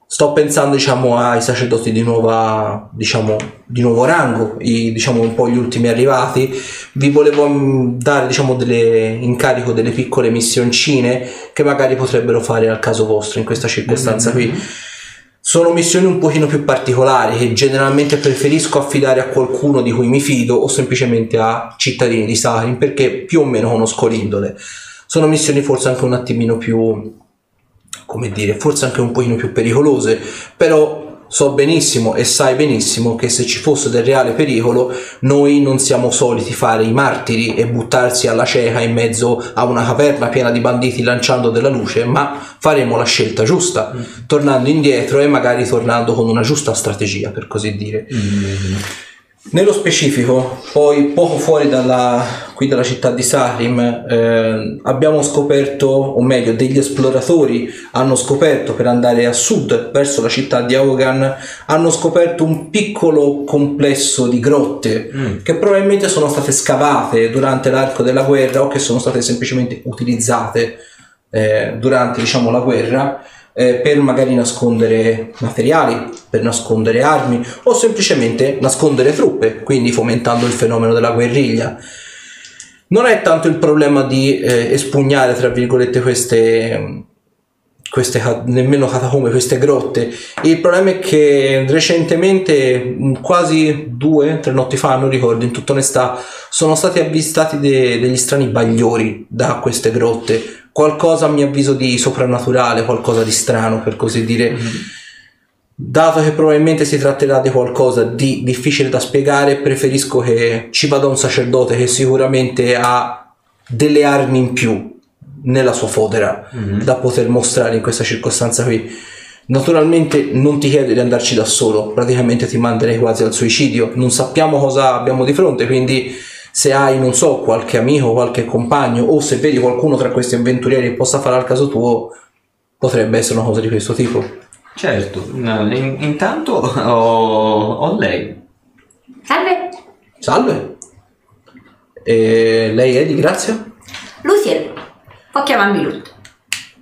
Sto pensando diciamo ai sacerdoti di, nuova, diciamo, di nuovo rango, i, diciamo un po' gli ultimi arrivati. Vi volevo mm, dare diciamo delle incarico delle piccole missioncine che magari potrebbero fare al caso vostro in questa circostanza qui. Sono missioni un pochino più particolari che generalmente preferisco affidare a qualcuno di cui mi fido o semplicemente a cittadini di Sarin perché più o meno conosco l'indole. Sono missioni forse anche un attimino più, come dire, forse anche un pochino più pericolose, però so benissimo e sai benissimo che se ci fosse del reale pericolo noi non siamo soliti fare i martiri e buttarsi alla cieca in mezzo a una caverna piena di banditi lanciando della luce, ma faremo la scelta giusta, tornando indietro e magari tornando con una giusta strategia, per così dire. Nello specifico, poi poco fuori dalla, qui dalla città di Sarim, eh, abbiamo scoperto, o meglio, degli esploratori hanno scoperto per andare a sud verso la città di Aogan, hanno scoperto un piccolo complesso di grotte che probabilmente sono state scavate durante l'arco della guerra o che sono state semplicemente utilizzate eh, durante diciamo, la guerra eh, per magari nascondere materiali, per nascondere armi o semplicemente nascondere truppe, quindi fomentando il fenomeno della guerriglia. Non è tanto il problema di eh, espugnare, tra virgolette, queste, queste nemmeno catacombe, queste grotte. Il problema è che recentemente, mh, quasi due, tre notti fa, non ricordo, in tutta onestà, sono stati avvistati de- degli strani bagliori da queste grotte. Qualcosa a mio avviso di soprannaturale, qualcosa di strano per così dire. Dato che probabilmente si tratterà di qualcosa di difficile da spiegare, preferisco che ci vada un sacerdote che sicuramente ha delle armi in più nella sua fodera da poter mostrare in questa circostanza qui. Naturalmente non ti chiedo di andarci da solo, praticamente ti manderei quasi al suicidio. Non sappiamo cosa abbiamo di fronte, quindi se hai, non so, qualche amico, qualche compagno o se vedi qualcuno tra questi avventurieri che possa fare al caso tuo, potrebbe essere una cosa di questo tipo. Certo, no, in- intanto ho, ho lei. Salve, Salve. E lei è di Grazia? Luciel. Può chiamarmi Lut.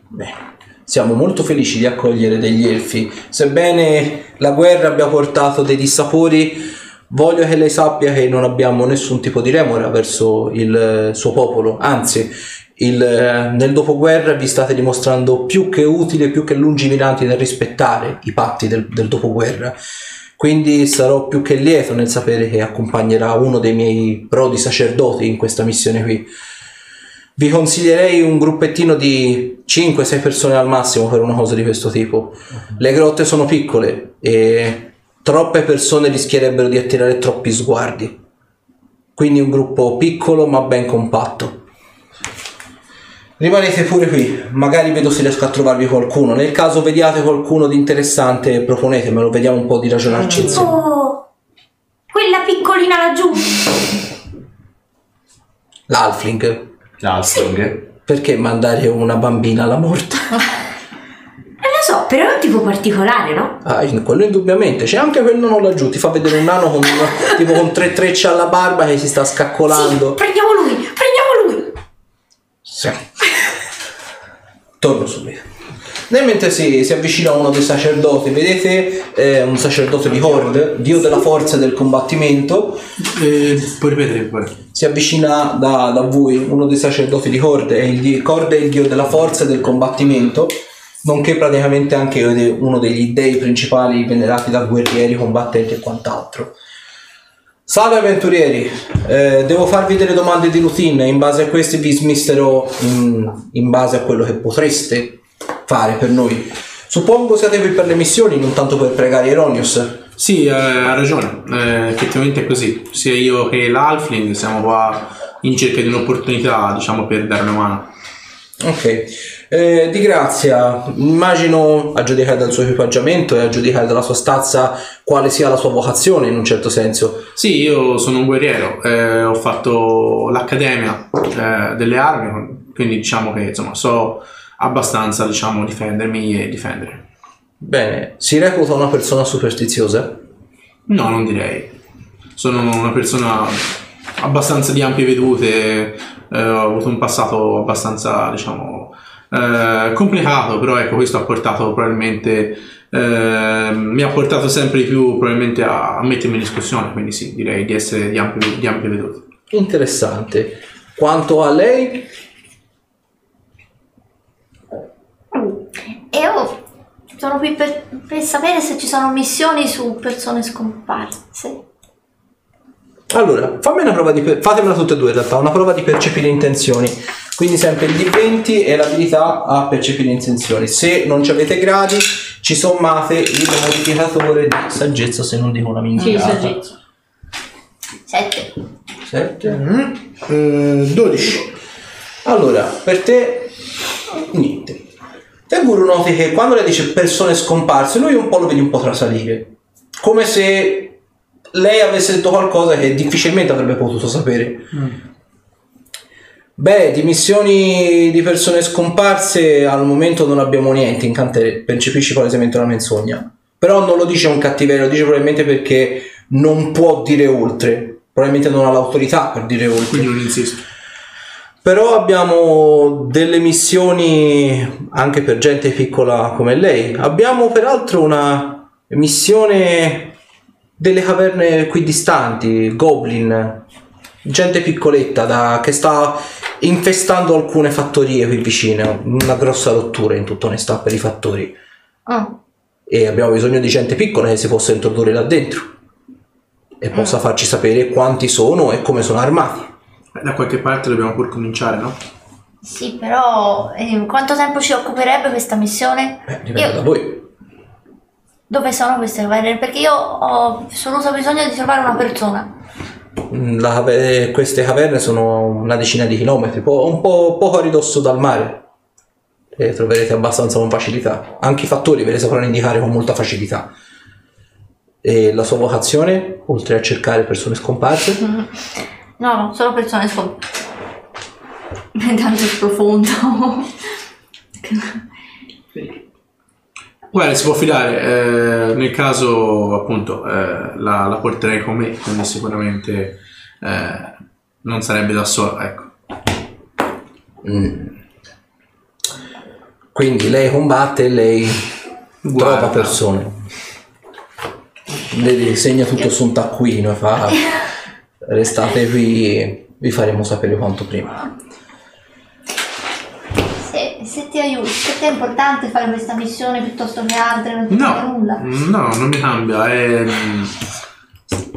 Bene. Siamo molto felici di accogliere degli elfi. Sebbene la guerra abbia portato dei dissapori, voglio che lei sappia che non abbiamo nessun tipo di remora verso il eh, suo popolo. Anzi, il, eh, nel dopoguerra vi state dimostrando più che utili, più che lungimiranti nel rispettare i patti del, del dopoguerra. Quindi sarò più che lieto nel sapere che accompagnerà uno dei miei prodi sacerdoti in questa missione qui. Vi consiglierei un gruppettino di 5-6 persone al massimo per una cosa di questo tipo. Le grotte sono piccole e troppe persone rischierebbero di attirare troppi sguardi. Quindi un gruppo piccolo ma ben compatto. Rimanete pure qui, magari vedo se riesco a trovarvi qualcuno. Nel caso vediate qualcuno di interessante, proponetemelo, vediamo un po' di ragionarci insieme. Oh, quella piccolina laggiù. L'Alfling. L'Alfling. Perché mandare una bambina alla morte? So, però è un tipo particolare, no? Ah, quello indubbiamente. C'è anche quel nano laggiù, ti fa vedere un nano con, tipo con tre trecce alla barba che si sta scaccolando. Prendiamo lui, prendiamo lui. Sì. Torno subito. Nel mentre si, si avvicina uno dei sacerdoti, vedete eh, un sacerdote di Horde, dio della forza e del combattimento, Eh, puoi ripetere pure. si avvicina da, da voi, uno dei sacerdoti di Horde, è il, di- Horde è il dio della forza e del combattimento, nonché praticamente anche uno degli dei principali venerati da guerrieri, combattenti e quant'altro. Salve avventurieri, Eh, devo farvi delle domande di routine, in base a queste vi smisterò in, in base a quello che potreste fare per noi. Suppongo siate qui per le missioni, non tanto per pregare Ironius. Sì, eh, ha ragione, Eh, effettivamente è così. Sia io che l'Alfling siamo qua in cerca di un'opportunità, diciamo, per dare una mano. Ok. Eh, di grazia, immagino a giudicare dal suo equipaggiamento e a giudicare dalla sua stazza quale sia la sua vocazione in un certo senso. Sì, io sono un guerriero, eh, ho fatto l'accademia eh, delle armi, quindi diciamo che insomma so abbastanza diciamo difendermi e difendere. Bene, si reputa una persona superstiziosa? No, non direi. Sono una persona abbastanza di ampie vedute, eh, ho avuto un passato abbastanza, diciamo, eh, complicato, però ecco, questo ha portato probabilmente, eh, mi ha portato sempre di più probabilmente a, a mettermi in discussione, quindi sì, direi di essere di ampie, di ampie vedute. Interessante. Quanto a lei? E io sono qui per, per sapere se ci sono missioni su persone scomparse. Allora, fammi una prova di per- fatemela tutte e due in realtà, una prova di percepire intenzioni. Quindi sempre il D20 e l'abilità a percepire intenzioni. Se non ci avete gradi, ci sommate il modificatore di saggezza se non dico una Sì, minchiata. saggezza. Sette. 7. Eh, 12. Allora, per te niente. Te guru noti che quando lei dice persone scomparse, lui un po' lo vedi un po' trasalire. Come se lei avesse detto qualcosa che difficilmente avrebbe potuto sapere. Beh, di missioni di persone scomparse al momento non abbiamo niente, in Cantere percepisci palesemente una menzogna. Però non lo dice un cattiverio, lo dice probabilmente perché non può dire oltre. Probabilmente non ha l'autorità per dire oltre. Quindi non insisto. Però abbiamo delle missioni anche per gente piccola come lei. Abbiamo peraltro una missione delle caverne qui distanti, Goblin, gente piccoletta da- che sta infestando alcune fattorie qui vicine. Una grossa rottura in tutta onestà per i fattori. Ah, E abbiamo bisogno di gente piccola che si possa introdurre là dentro e possa farci sapere quanti sono e come sono armati. Da qualche parte dobbiamo pur cominciare, no? sì, però eh, quanto tempo ci occuperebbe questa missione? Eh, dipende Io- da voi. Dove sono queste caverne? Perché io ho assoluto bisogno di trovare una persona. Mm, la cave- queste caverne sono una decina di chilometri, po- un po' poco a ridosso dal mare. Le troverete abbastanza con facilità. Anche i fattori ve le sapranno indicare con molta facilità. E la sua vocazione, oltre a cercare persone scomparse, No, no, solo persone scomparse. Tanto è profondo. Guarda, si può fidare, eh, nel caso appunto eh, la, la porterei con me, quindi sicuramente eh, non sarebbe da sola, ecco. quindi lei combatte e lei Guarda. trova persone. Vedi, segna tutto su un taccuino e fa restate qui, vi faremo sapere quanto prima. Ti aiuti, per te è importante fare questa missione piuttosto che altre, non ti cambia No, nulla. no, non mi cambia, è,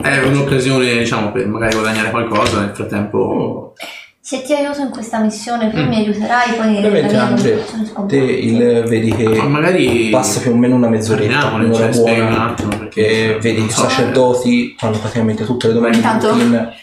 è un'occasione diciamo per magari guadagnare qualcosa, nel frattempo Se ti aiuto in questa missione, tu mi aiuterai poi Ovviamente mia Andre, te il, vedi che Ma magari passa più o meno una mezz'oretta, un'ora cioè, spiegami un buona, attimo, perché vedi i so, sacerdoti fanno praticamente tutte le domande di Intanto-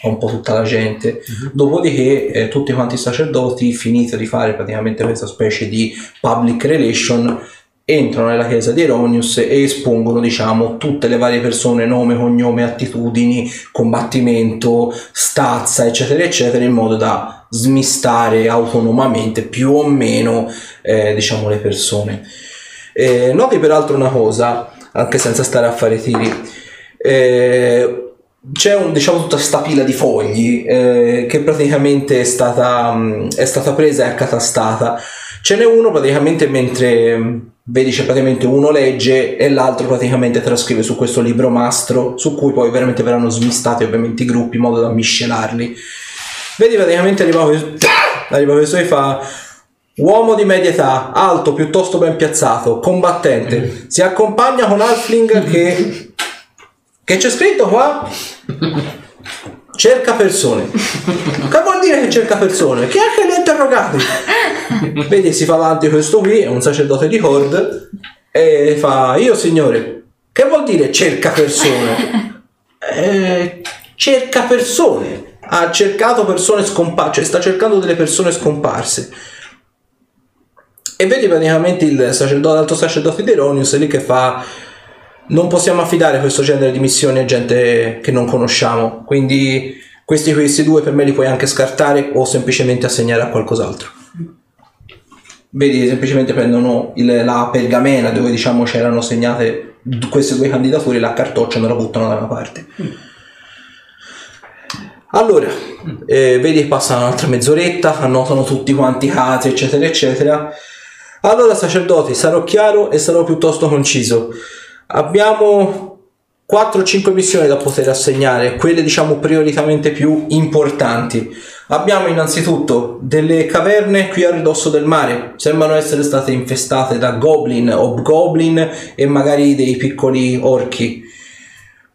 un po' tutta la gente. Dopodiché eh, tutti quanti i sacerdoti, finito di fare praticamente questa specie di public relation, entrano nella chiesa di Eronius e espongono, diciamo, tutte le varie persone, nome, cognome, attitudini, combattimento, stazza, eccetera, eccetera, in modo da smistare autonomamente più o meno, eh, diciamo, le persone. Eh, noti peraltro una cosa, anche senza stare a fare tiri. Eh, c'è un, diciamo tutta sta pila di fogli eh, che praticamente è stata, è stata presa e accatastata. Ce n'è uno praticamente mentre vedi c'è praticamente uno legge e l'altro praticamente trascrive su questo libro mastro su cui poi veramente verranno smistati ovviamente i gruppi in modo da miscelarli. Vedi praticamente arriva questo, arriva questo e fa Uomo di media età, alto, piuttosto ben piazzato, combattente. Si accompagna con Alfling che... Che c'è scritto qua? Cerca persone. Che vuol dire che cerca persone? Chi è che li ha interrogati? Vedi, si fa avanti questo qui, è un sacerdote di Horde, e fa, io signore, che vuol dire cerca persone? Eh, cerca persone. Ha cercato persone scomparse, cioè sta cercando delle persone scomparse. E vedi praticamente il sacerdote, l'altro sacerdote di Eronius lì che fa non possiamo affidare questo genere di missioni a gente che non conosciamo, quindi questi, questi due per me li puoi anche scartare o semplicemente assegnare a qualcos'altro. Vedi, semplicemente prendono il- la pergamena dove diciamo c'erano segnate queste due candidature, la cartocciano e la buttano da una parte. Allora, eh, vedi passa un'altra mezz'oretta, annotano tutti quanti casi, eccetera, eccetera. Allora, sacerdoti, sarò chiaro e sarò piuttosto conciso. Abbiamo 4-5 missioni da poter assegnare, quelle diciamo prioritamente più importanti. Abbiamo innanzitutto delle caverne qui a ridosso del mare, sembrano essere state infestate da goblin, hobgoblin e magari dei piccoli orchi.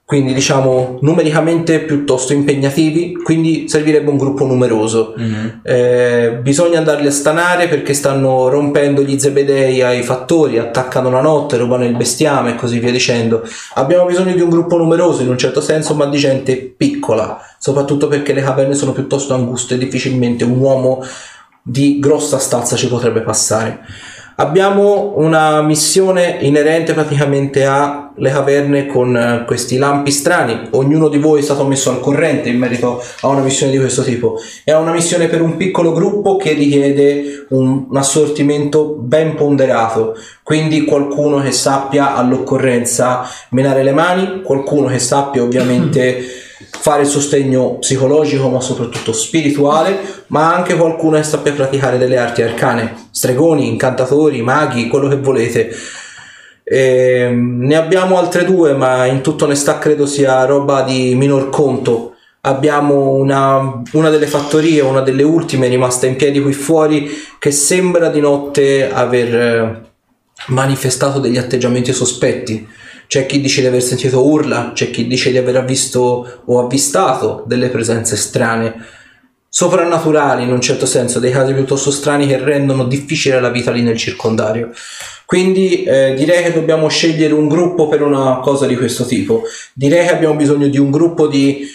Quindi diciamo numericamente piuttosto impegnativi, quindi servirebbe un gruppo numeroso. Eh, bisogna andarli a stanare perché stanno rompendo gli zebedei ai fattori, attaccano la notte, rubano il bestiame e così via dicendo. Abbiamo bisogno di un gruppo numeroso in un certo senso, ma di gente piccola, soprattutto perché le caverne sono piuttosto anguste e difficilmente un uomo di grossa stazza ci potrebbe passare. Abbiamo una missione inerente praticamente alle caverne con eh, questi lampi strani. Ognuno di voi è stato messo al corrente in merito a una missione di questo tipo. È una missione per un piccolo gruppo che richiede un, un assortimento ben ponderato. Quindi qualcuno che sappia all'occorrenza menare le mani, qualcuno che sappia ovviamente fare il sostegno psicologico ma soprattutto spirituale, ma anche qualcuno che sappia praticare delle arti arcane, stregoni, incantatori, maghi, quello che volete. Ehm, ne abbiamo altre due, ma in tutta onestà credo sia roba di minor conto. Abbiamo una, una delle fattorie, una delle ultime rimasta in piedi qui fuori, che sembra di notte aver eh, manifestato degli atteggiamenti sospetti. C'è chi dice di aver sentito urla, c'è chi dice di aver visto o avvistato delle presenze strane, soprannaturali in un certo senso, dei casi piuttosto strani che rendono difficile la vita lì nel circondario. Quindi eh, direi che dobbiamo scegliere un gruppo per una cosa di questo tipo. Direi che abbiamo bisogno di un gruppo di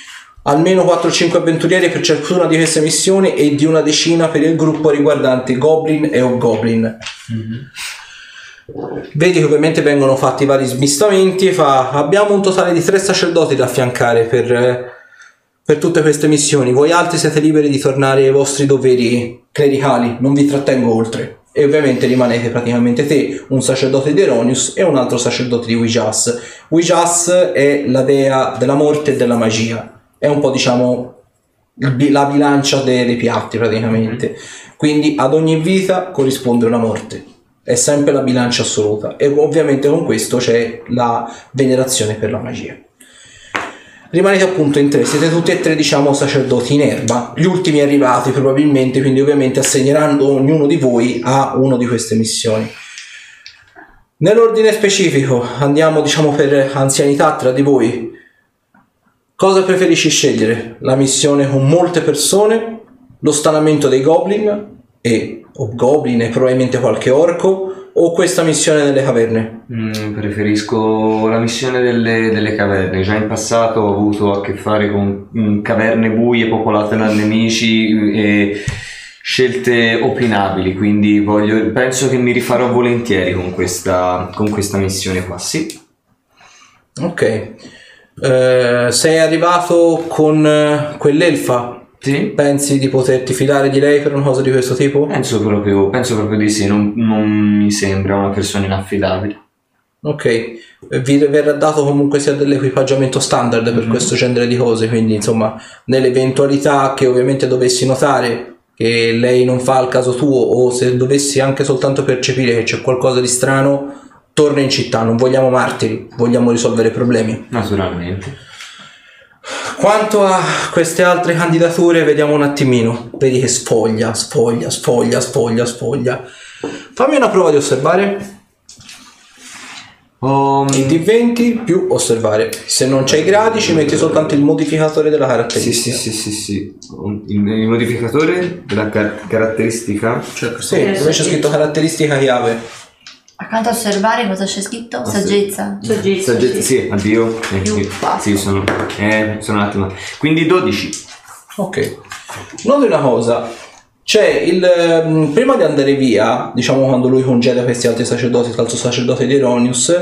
almeno 4-5 avventurieri per ciascuna di queste missioni e di una decina per il gruppo riguardante Goblin e Hobgoblin. Vedi che ovviamente vengono fatti vari smistamenti. Fa, abbiamo un totale di tre sacerdoti da affiancare per, per tutte queste missioni. Voi altri siete liberi di tornare ai vostri doveri clericali, non vi trattengo oltre. E ovviamente rimanete praticamente te, un sacerdote di Eronius e un altro sacerdote di Wijas. Wijas è la dea della morte e della magia. È un po' diciamo la bilancia dei, dei piatti praticamente. Quindi ad ogni vita corrisponde una morte. È sempre la bilancia assoluta. E ovviamente con questo c'è la venerazione per la magia. Rimanete appunto in tre, siete tutti e tre diciamo sacerdoti in erba, gli ultimi arrivati probabilmente, quindi ovviamente assegneranno ognuno di voi a una di queste missioni. Nell'ordine specifico andiamo diciamo per anzianità tra di voi. Cosa preferisci scegliere? La missione con molte persone, lo stanamento dei goblin e o goblin e probabilmente qualche orco o questa missione nelle caverne? Mm, preferisco la missione delle, delle caverne. Già in passato ho avuto a che fare con mm, caverne buie popolate da nemici e scelte opinabili, quindi voglio, penso che mi rifarò volentieri con questa, con questa missione qua. Sì. Ok. Eh, sei arrivato con eh, quell'elfa? Sì. Pensi di poterti fidare di lei per una cosa di questo tipo? Penso proprio, penso proprio di sì, non, non mi sembra una persona inaffidabile. Ok, vi verrà dato comunque sia dell'equipaggiamento standard per questo genere di cose, quindi insomma nell'eventualità che ovviamente dovessi notare che lei non fa al caso tuo o se dovessi anche soltanto percepire che c'è qualcosa di strano, torna in città, non vogliamo martiri, vogliamo risolvere problemi. Naturalmente. Quanto a queste altre candidature, vediamo un attimino. Vedi che sfoglia, sfoglia, sfoglia, sfoglia, sfoglia. Fammi una prova di osservare. Um, Il D20 più osservare. Se non c'hai i gradi, ci metti soltanto il modificatore della sì, caratteristica. sì, sì, sì, sì. Un- Il, il modificatore della car- caratteristica Cioè, questo Sì, dove c'è scritto caratteristica chiave. Accanto a osservare cosa c'è scritto? Saggezza. Saggezza. Saggezza, sì, addio. Eh, Più sì, sono, eh, sono un attimo. Quindi 12. Ok. Noti una cosa. C'è il ehm, prima di andare via, diciamo quando lui congeda questi altri sacerdoti, l'altro sacerdote di Eronius,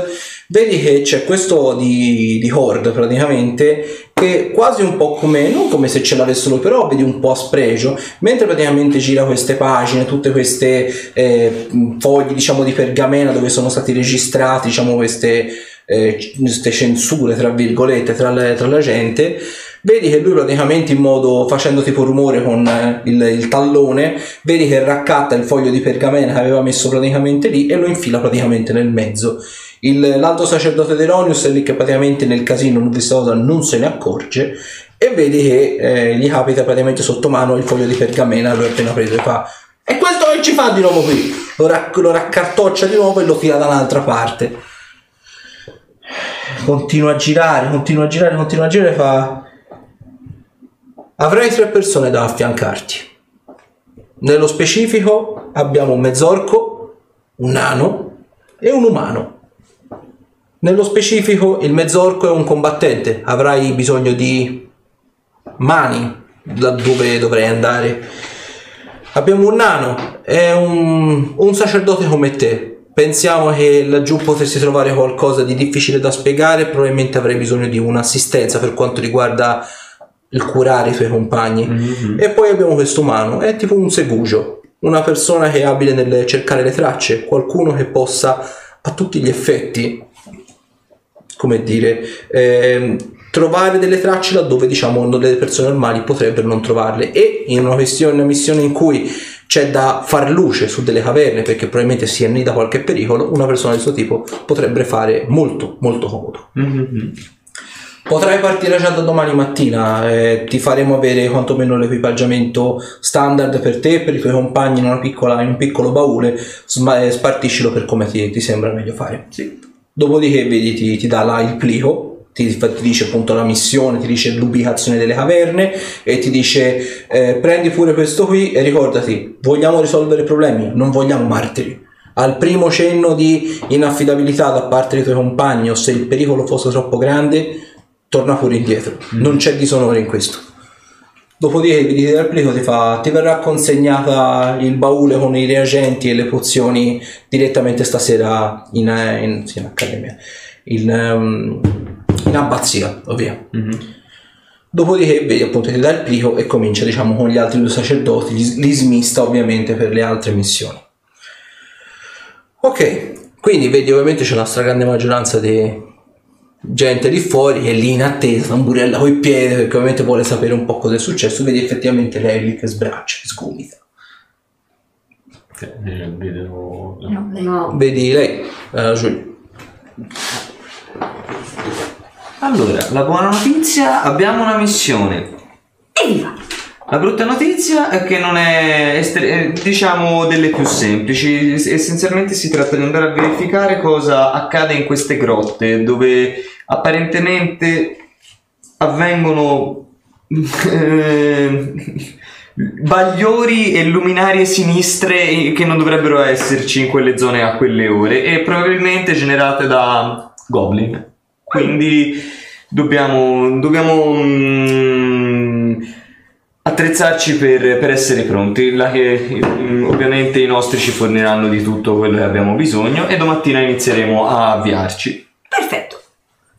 vedi che c'è questo di, di Horde praticamente che quasi un po' come, non come se ce l'avessero però vedi un po' a spregio, mentre praticamente gira queste pagine, tutte queste eh, fogli diciamo di pergamena dove sono stati registrati diciamo queste, eh, queste censure tra virgolette tra, le- tra la gente, vedi che lui praticamente in modo facendo tipo rumore con eh, il, il tallone, vedi che raccatta il foglio di pergamena che aveva messo praticamente lì e lo infila praticamente nel mezzo. Il- l'altro sacerdote Deronius è lì che praticamente nel casino non questa cosa non se ne accorge e vedi che eh, gli capita praticamente sotto mano il foglio di pergamena lui appena preso e fa e questo che ci fa di nuovo qui? Lo, rac- lo raccartoccia di nuovo e lo tira da un'altra parte continua a girare continua a girare continua a girare fa avrai tre persone da affiancarti nello specifico abbiamo un mezzorco un nano e un umano nello specifico il mezzorco è un combattente, avrai bisogno di mani da dove dovrei andare. Abbiamo un nano, è un, un sacerdote come te. Pensiamo che laggiù potresti trovare qualcosa di difficile da spiegare, probabilmente avrai bisogno di un'assistenza per quanto riguarda il curare i tuoi compagni. E poi abbiamo questo umano, è tipo un segugio, una persona che è abile nel cercare le tracce, qualcuno che possa a tutti gli effetti come dire, ehm, trovare delle tracce laddove diciamo delle persone normali potrebbero non trovarle e in una, questione, una missione in cui c'è da far luce su delle caverne perché probabilmente si annida qualche pericolo, una persona di questo tipo potrebbe fare molto molto comodo. Potrai partire già da domani mattina, eh, ti faremo avere quantomeno l'equipaggiamento standard per te e per i tuoi compagni in, una piccola- in un piccolo baule, sma- eh, spartiscilo per come ti, ti sembra meglio fare. Dopodiché vedi ti, ti dà là il plico, ti, ti dice appunto la missione, ti dice l'ubicazione delle caverne e ti dice eh, prendi pure questo qui e ricordati, vogliamo risolvere problemi, non vogliamo martiri. Al primo cenno di inaffidabilità da parte dei tuoi compagni o se il pericolo fosse troppo grande, torna pure indietro. Non c'è disonore in questo. Dopodiché vedi che dal plico ti fa ti verrà consegnata il baule con i reagenti e le pozioni direttamente stasera in, in, sì, in accademia. In, ehm, in abbazia via dopodiché vedi appunto ti dà il plico e comincia diciamo con gli altri due sacerdoti li, li smista ovviamente per le altre missioni. Ok quindi vedi ovviamente c'è una stragrande maggioranza di gente lì fuori è lì in attesa, tamburella coi piedi perché ovviamente vuole sapere un po' cosa è successo. Vedi effettivamente lei lì che sbraccia, sgomita. Eh, vedo... No, beh. No. Vedi lei, eh, Giulia. Allora, la buona notizia, abbiamo una missione. Evviva! La brutta notizia è che non è, estre- eh, diciamo, delle più semplici. Es- Essenzialmente si tratta di andare a verificare cosa accade in queste grotte, dove apparentemente avvengono eh, bagliori e luminarie sinistre che non dovrebbero esserci in quelle zone a quelle ore e probabilmente generate da goblin. Quindi dobbiamo, dobbiamo mm, attrezzarci per, per essere pronti. La mm, ovviamente i nostri ci forniranno di tutto quello che abbiamo bisogno e domattina inizieremo a avviarci. Perfetto.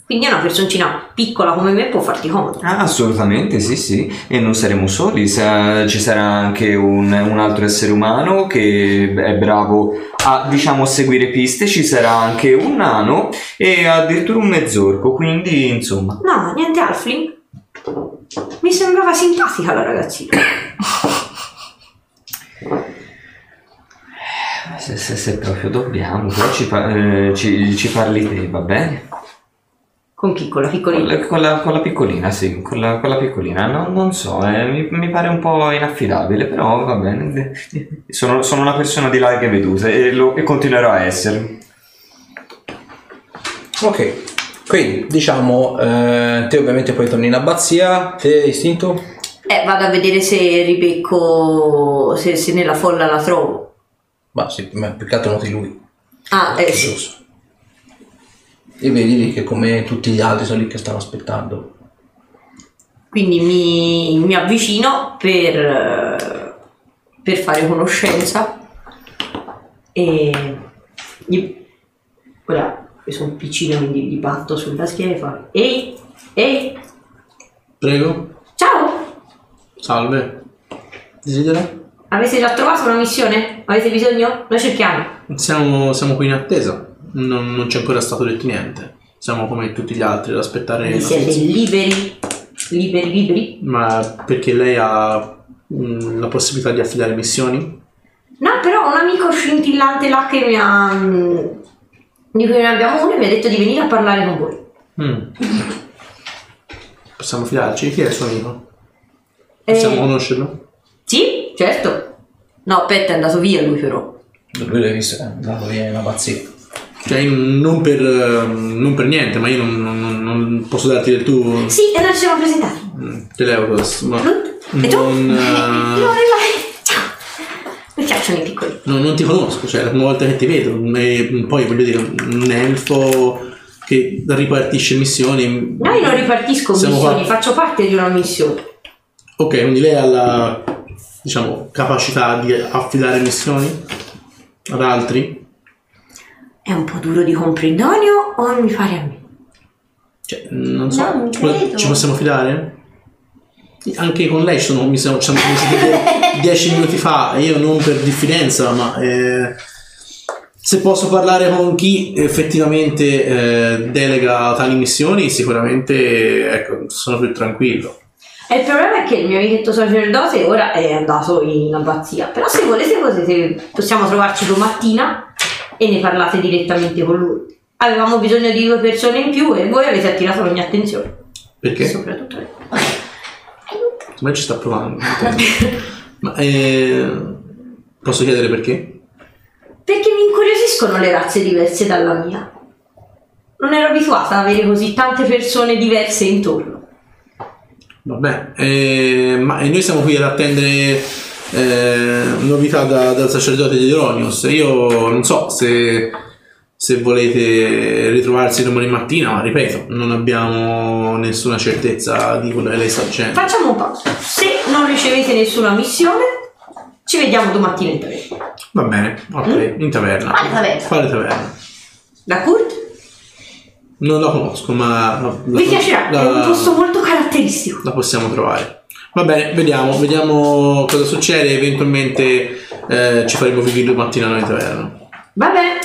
Quindi una personcina piccola come me può farti comodo. Ah, assolutamente, sì, sì, e non saremo soli, sa- ci sarà anche un, un altro essere umano che è bravo a, diciamo, seguire piste, ci sarà anche un nano e addirittura un mezzorco, quindi, insomma. No, niente Alfling. Mi sembrava simpatica la ragazzina. Se, se- se proprio dobbiamo, però ci, pa- eh, ci- ci parli te, va bene? Con chi? Con la Con piccolina? la, con la- con la piccolina, sì, con la, con la piccolina, no- non so, eh, mi, mi pare un po' inaffidabile, però va bene. Sono, sono una persona di larghe vedute e, lo- e continuerò a essere. Ok, quindi diciamo, eh, te ovviamente poi torni in abbazia, te istinto? Eh, vado a vedere se ribecco. se, se nella folla la trovo. Ma sì, ma più che altro noti lui. Ah, eh sì. E vedi lì che come tutti gli altri sono lì che stanno aspettando. Quindi mi, mi avvicino per. per fare conoscenza e gli ora io sono piccino quindi gli batto sulla schiena e fa ehi ehi Prego. ciao Salve. Desidera? avete già trovato una missione? avete bisogno? noi cerchiamo Siamo, siamo qui in attesa. Non, non c'è ancora stato detto niente. Siamo come tutti gli altri ad aspettare siete notizie. liberi liberi liberi Ma perché lei ha mm, la possibilità di affidare missioni? no però un amico scintillante là che mi ha mm, di cui ne abbiamo uno e mi ha detto di venire a parlare con voi Mm. Possiamo fidarci? Chi è il suo amico? Possiamo Eh, conoscerlo? sì certo no aspetta è andato via lui però Lui l'hai visto, è andato via è una pazzia. Cioè, io non per, eh, non per niente, ma io non, non- non posso darti del tuo. sì e noi ci siamo presentati Mm, Teleucos, ma e tu? non, Eh, no, mi piacciono i piccoli non, non ti conosco, cioè è la prima volta che ti vedo. E poi voglio dire, un elfo che ripartisce missioni. No, io non ripartisco Siamo missioni, qua. faccio parte di una missione. Ok, quindi lei ha la diciamo capacità di affidare missioni ad altri? È un po' duro di comprendonio o mi pare a me? Cioè, non so, No, non ci, po- credo. ci possiamo fidare? Anche con lei ci sono, mi siamo, ci siamo conosciuti die- dieci minuti fa, io non per diffidenza, ma eh, se posso parlare con chi effettivamente eh, delega tali missioni, sicuramente ecco, sono più tranquillo. E il problema è che il mio amichetto sacerdote ora è andato in abbazia. Però se volete potete, possiamo trovarci domattina e ne parlate direttamente con lui. Avevamo bisogno di due persone in più e voi avete attirato la mia attenzione. Perché? Soprattutto lei. Ma ci sta provando. ma eh, posso chiedere perché? Perché mi incuriosiscono le razze diverse dalla mia. Non ero abituata ad avere così tante persone diverse intorno. Vabbè, eh, ma noi siamo qui ad attendere eh, novità da- dal sacerdote di Eronius. Io non so se, se volete ritrovarsi domani mattina, ma ripeto, non abbiamo nessuna certezza di quello che lei sta dicendo. Facciamo un passo. Se non ricevete nessuna missione, ci vediamo domattina in taverna. Va bene, ok, in taverna. Quale taverna? Quale taverna? Da Kurt? Non la conosco, ma la, Vi piacerà, la- è un posto molto caratteristico. la possiamo trovare. Va bene, vediamo, vediamo cosa succede. Eventualmente eh, ci faremo vedere domattina noi in taverna. Va bene.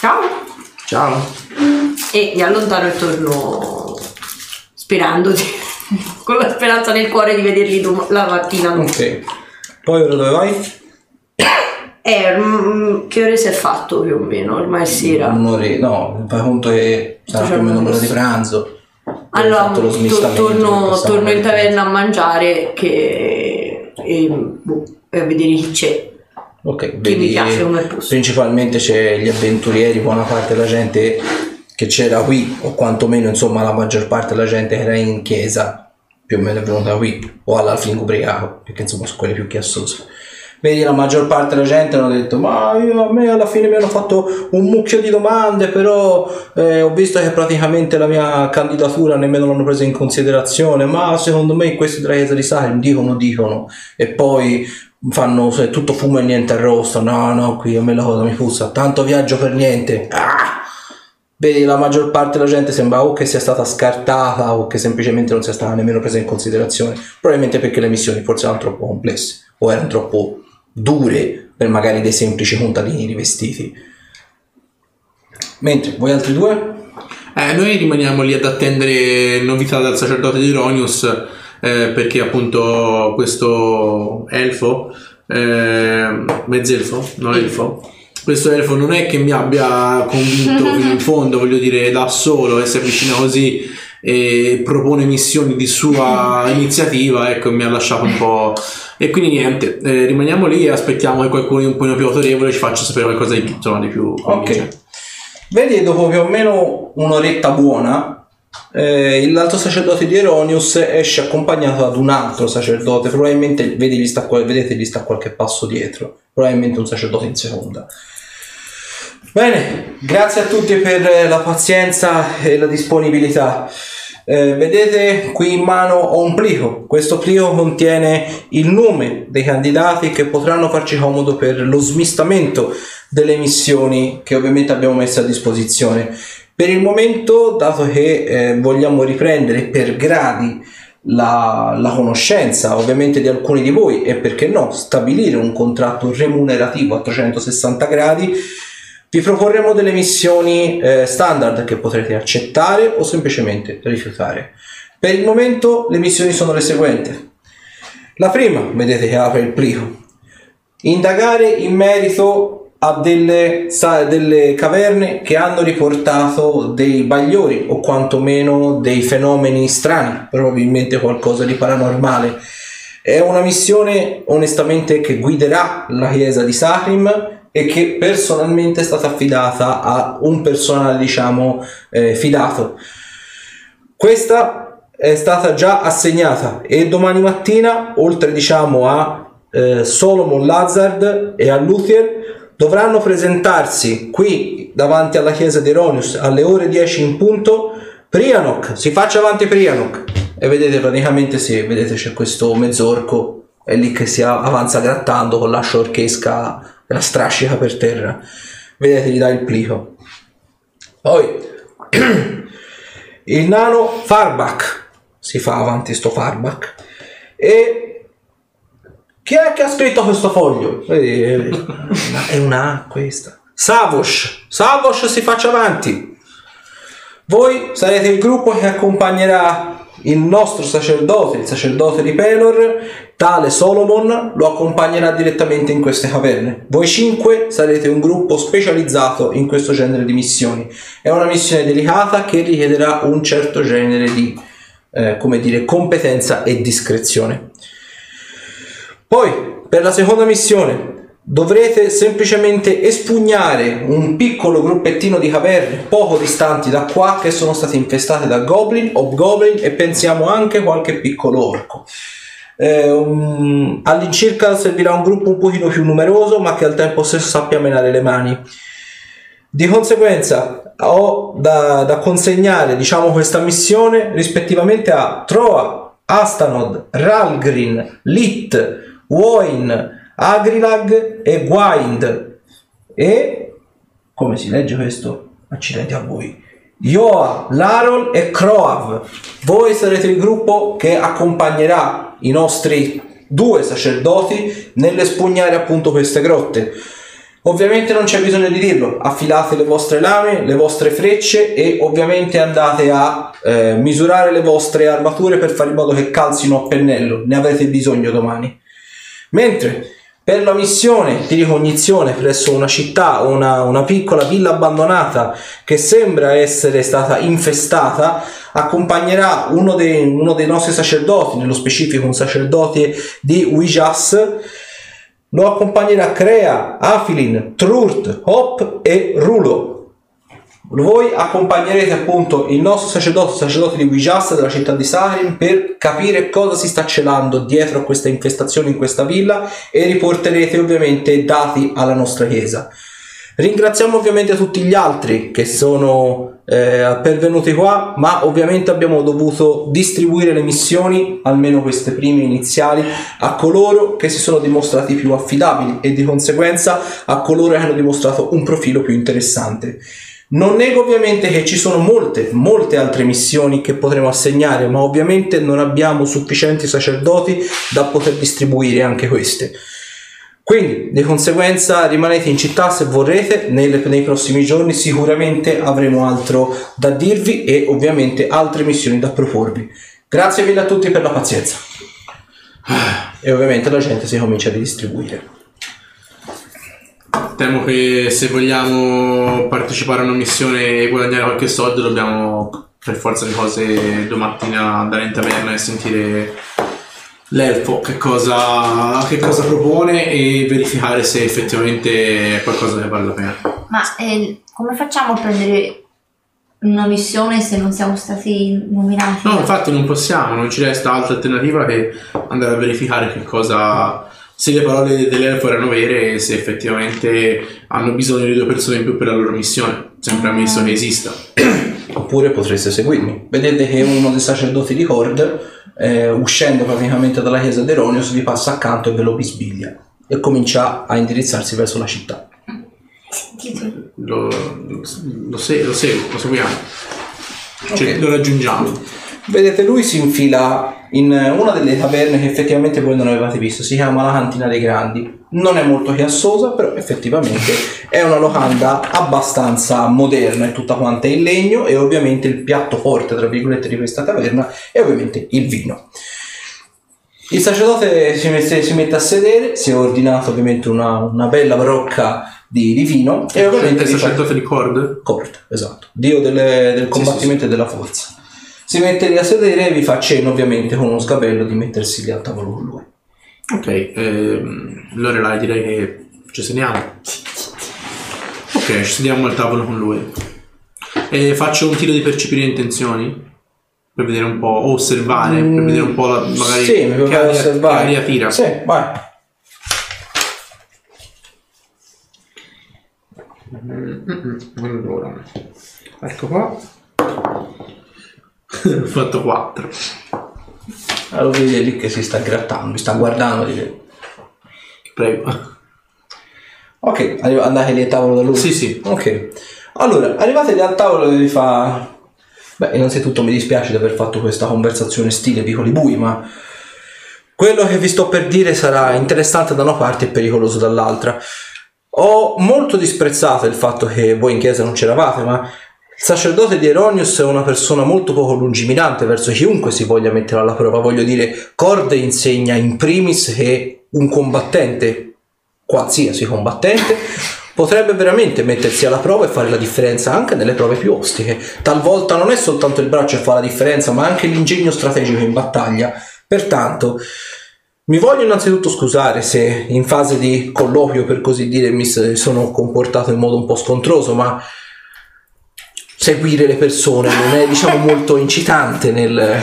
Ciao. Ciao. E mi allontano e torno sperando di- con la speranza nel cuore di vederli dom- la mattina. Ok. Poi ora dove vai? Eh, mm, che ore si è fatto più o meno? Ormai è sera. Un'ora, no, fai conto che sarà più o meno l'ora di pranzo. Allora, to- torno, torno in taverna a mangiare che, e, boh, e a vedere chi c'è. Ok, vedi, mi piace come posto. principalmente c'è gli avventurieri, buona parte della gente che c'era qui, o quantomeno insomma la maggior parte della gente che era in chiesa, più o meno è venuta qui, o all'Alfing ubriaco, perché insomma sono quelli più chiassosi. Vedi, la maggior parte della gente hanno detto, ma io, a me alla fine mi hanno fatto un mucchio di domande, però eh, ho visto che praticamente la mia candidatura nemmeno l'hanno presa in considerazione, ma secondo me questi della chiesa di Sarim dicono, dicono, e poi fanno se tutto fumo e niente arrosto, no, no, qui a me la cosa mi puzza, tanto viaggio per niente. Ah! Vedi, la maggior parte della gente sembra o che sia stata scartata o che semplicemente non sia stata nemmeno presa in considerazione, probabilmente perché le missioni forse erano troppo complesse o erano troppo dure per magari dei semplici contadini rivestiti. Mentre voi altri due? Eh, noi rimaniamo lì ad attendere novità dal sacerdote di Ronius eh, perché appunto questo elfo, eh, mezzelfo, no elfo, questo elfo non è che mi abbia convinto fino in fondo, voglio dire, da solo e si avvicina così e propone missioni di sua iniziativa, ecco, mi ha lasciato un po'... E quindi niente, eh, rimaniamo lì e aspettiamo che qualcuno di un po' più autorevole ci faccia sapere qualcosa di più, insomma, di più. Ok. Vedi, dopo più o meno un'oretta buona, eh, l'alto sacerdote di Eronius esce accompagnato ad un altro sacerdote, probabilmente vedi, gli sta, vedete gli sta qualche passo dietro, probabilmente un sacerdote in seconda. Bene, grazie a tutti per eh, la pazienza e la disponibilità. Eh, vedete qui in mano ho un plico. Questo plico contiene il nome dei candidati che potranno farci comodo per lo smistamento delle missioni che ovviamente abbiamo messo a disposizione. Per il momento, dato che eh, vogliamo riprendere per gradi la, la conoscenza ovviamente di alcuni di voi e perché no stabilire un contratto remunerativo a 360 gradi, vi proporremo delle missioni eh, standard che potrete accettare o semplicemente rifiutare. Per il momento le missioni sono le seguenti. La prima, vedete che apre il plico, indagare in merito a delle, sa- delle caverne che hanno riportato dei bagliori o quantomeno dei fenomeni strani, probabilmente qualcosa di paranormale. È una missione onestamente che guiderà la chiesa di Sacrim e che personalmente è stata affidata a un personale diciamo eh, fidato. Questa è stata già assegnata e domani mattina oltre diciamo a eh, Solomon Lazard e a Luthier dovranno presentarsi qui davanti alla chiesa di Eronius alle ore 10 in punto Prianok, si faccia avanti Prianok e vedete praticamente se vedete c'è questo mezzorco è lì che si avanza grattando con l'ascia orchesca e la strascica per terra vedete gli dà il plico poi il nano Farbach si fa avanti sto Farbach e chi è che ha scritto questo foglio? È una A questa. Savos. Savos si faccia avanti. Voi sarete il gruppo che accompagnerà il nostro sacerdote, il sacerdote di Pelor, tale Solomon, lo accompagnerà direttamente in queste caverne. Voi cinque sarete un gruppo specializzato in questo genere di missioni. È una missione delicata che richiederà un certo genere di, eh, come dire, competenza e discrezione. Poi, per la seconda missione, dovrete semplicemente espugnare un piccolo gruppettino di caverne poco distanti da qua che sono state infestate da goblin, hobgoblin e pensiamo anche qualche piccolo orco. Eh, um, all'incirca servirà un gruppo un pochino più numeroso ma che al tempo stesso sappia menare le mani. Di conseguenza ho da, da consegnare diciamo, questa missione rispettivamente a Troa, Astanod, Ralgrin, Lit, Woin, Agrilag e Gwind. E come si legge questo? Accidenti a voi. Yoa, Larol e Croav. Voi sarete il gruppo che accompagnerà i nostri due sacerdoti nell'espugnare appunto queste grotte. Ovviamente non c'è bisogno di dirlo, affilate le vostre lame, le vostre frecce e ovviamente andate a eh, misurare le vostre armature per fare in modo che calzino a pennello, ne avrete bisogno domani. Mentre per la missione di ricognizione presso una città, una, una, piccola villa abbandonata che sembra essere stata infestata, accompagnerà uno dei, uno dei nostri sacerdoti, nello specifico un sacerdote di Wijas, lo accompagnerà Crea, Afilin, Trurt, Hop e Rulo. Voi accompagnerete appunto il nostro sacerdote, sacerdote di Wijas della città di Saharin per capire cosa si sta celando dietro a questa infestazione in questa villa e riporterete ovviamente dati alla nostra chiesa. Ringraziamo ovviamente tutti gli altri che sono eh, pervenuti qua, ma ovviamente abbiamo dovuto distribuire le missioni, almeno queste prime iniziali, a coloro che si sono dimostrati più affidabili e di conseguenza a coloro che hanno dimostrato un profilo più interessante. Non nego ovviamente che ci sono molte, molte altre missioni che potremo assegnare, ma ovviamente non abbiamo sufficienti sacerdoti da poter distribuire anche queste. Quindi, di conseguenza, rimanete in città se vorrete, nei, nei prossimi giorni sicuramente avremo altro da dirvi e ovviamente altre missioni da proporvi. Grazie mille a tutti per la pazienza. E ovviamente la gente si comincia a ridistribuire. Temo che se vogliamo partecipare a una missione e guadagnare qualche soldo dobbiamo per forza di cose domattina andare in taverna e sentire l'elfo che cosa, che cosa propone e verificare se effettivamente è qualcosa che vale la pena. Ma eh, come facciamo a prendere una missione se non siamo stati nominati? No, infatti non possiamo, non ci resta altra alternativa che andare a verificare che cosa se le parole dell'elfo erano vere e se effettivamente hanno bisogno di due persone in più per la loro missione, sempre ammesso che esista. Oppure potreste seguirmi. Vedete che uno dei sacerdoti di Horde, eh, uscendo praticamente dalla chiesa di Eronius, vi passa accanto e ve lo bisbiglia. E comincia a indirizzarsi verso la città. Lo, lo, lo se- lo seguo, lo seguiamo. Cioè, Ok. lo raggiungiamo. Vedete, lui si infila in una delle taverne che effettivamente voi non avevate visto. Si chiama la Cantina dei Grandi. Non è molto chiassosa, però effettivamente è una locanda abbastanza moderna, è tutta quanta in legno e ovviamente il piatto forte, tra virgolette, di questa taverna è ovviamente il vino. Il sacerdote si mette, si mette a sedere, si è ordinato ovviamente una, una bella brocca di, di vino e ovviamente il sacerdote di Cord? Cord, esatto, dio delle- del combattimento e della forza. Si mette lì a sedere e vi fa cenno ovviamente con uno sgabello di mettersi lì al tavolo con lui. Ok, ehm, Lorelai direi che ci sediamo. Ok, ci sediamo al tavolo con lui. E faccio un tiro di percepire intenzioni? Per vedere un po', o osservare, per vedere un po' la, magari Mm, sì, mi che aria, osservare. che aria tira. Sì, vai. Allora, ecco qua. Ho fatto 4. Allora vedi lì che si sta grattando, mi sta guardando. Dice. Prego. Ok, andate lì al tavolo da lui? Sì, sì. Ok. Allora, arrivate lì al tavolo e vi fa... Beh, innanzitutto mi dispiace di aver fatto questa conversazione stile vicoli bui, ma... Quello che vi sto per dire sarà interessante da una parte e pericoloso dall'altra. Ho molto disprezzato il fatto che voi in chiesa non c'eravate, ma sacerdote di Eronius è una persona molto poco lungimirante verso chiunque si voglia mettere alla prova. Voglio dire, Corde insegna in primis che un combattente, qualsiasi combattente, potrebbe veramente mettersi alla prova e fare la differenza anche nelle prove più ostiche. Talvolta non è soltanto il braccio che fa la differenza, ma anche l'ingegno strategico in battaglia. Pertanto, mi voglio innanzitutto scusare se in fase di colloquio, per così dire, mi sono comportato in modo un po' scontroso, ma seguire le persone non è, diciamo, molto incitante nel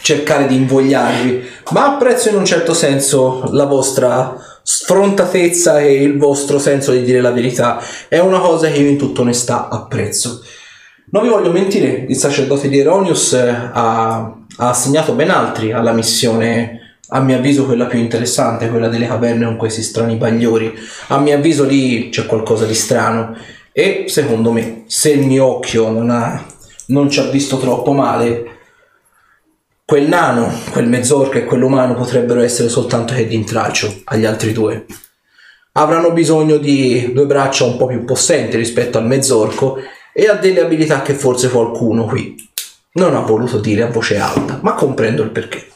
cercare di invogliarvi, ma apprezzo in un certo senso la vostra sfrontatezza e il vostro senso di dire la verità. È una cosa che io in tutta onestà apprezzo. Non vi voglio mentire, il sacerdote di Eronius eh, ha, ha assegnato ben altri alla missione, a mio avviso quella più interessante, quella delle caverne con questi strani bagliori. A mio avviso lì c'è qualcosa di strano e secondo me se il mio occhio non, ha, non ci ha visto troppo male, quel nano, quel mezzorco e quell'umano potrebbero essere soltanto che di intralcio agli altri due. Avranno bisogno di due braccia un po' più possenti rispetto al mezzorco e ha delle abilità che forse qualcuno qui non ha voluto dire a voce alta, ma comprendo il perché.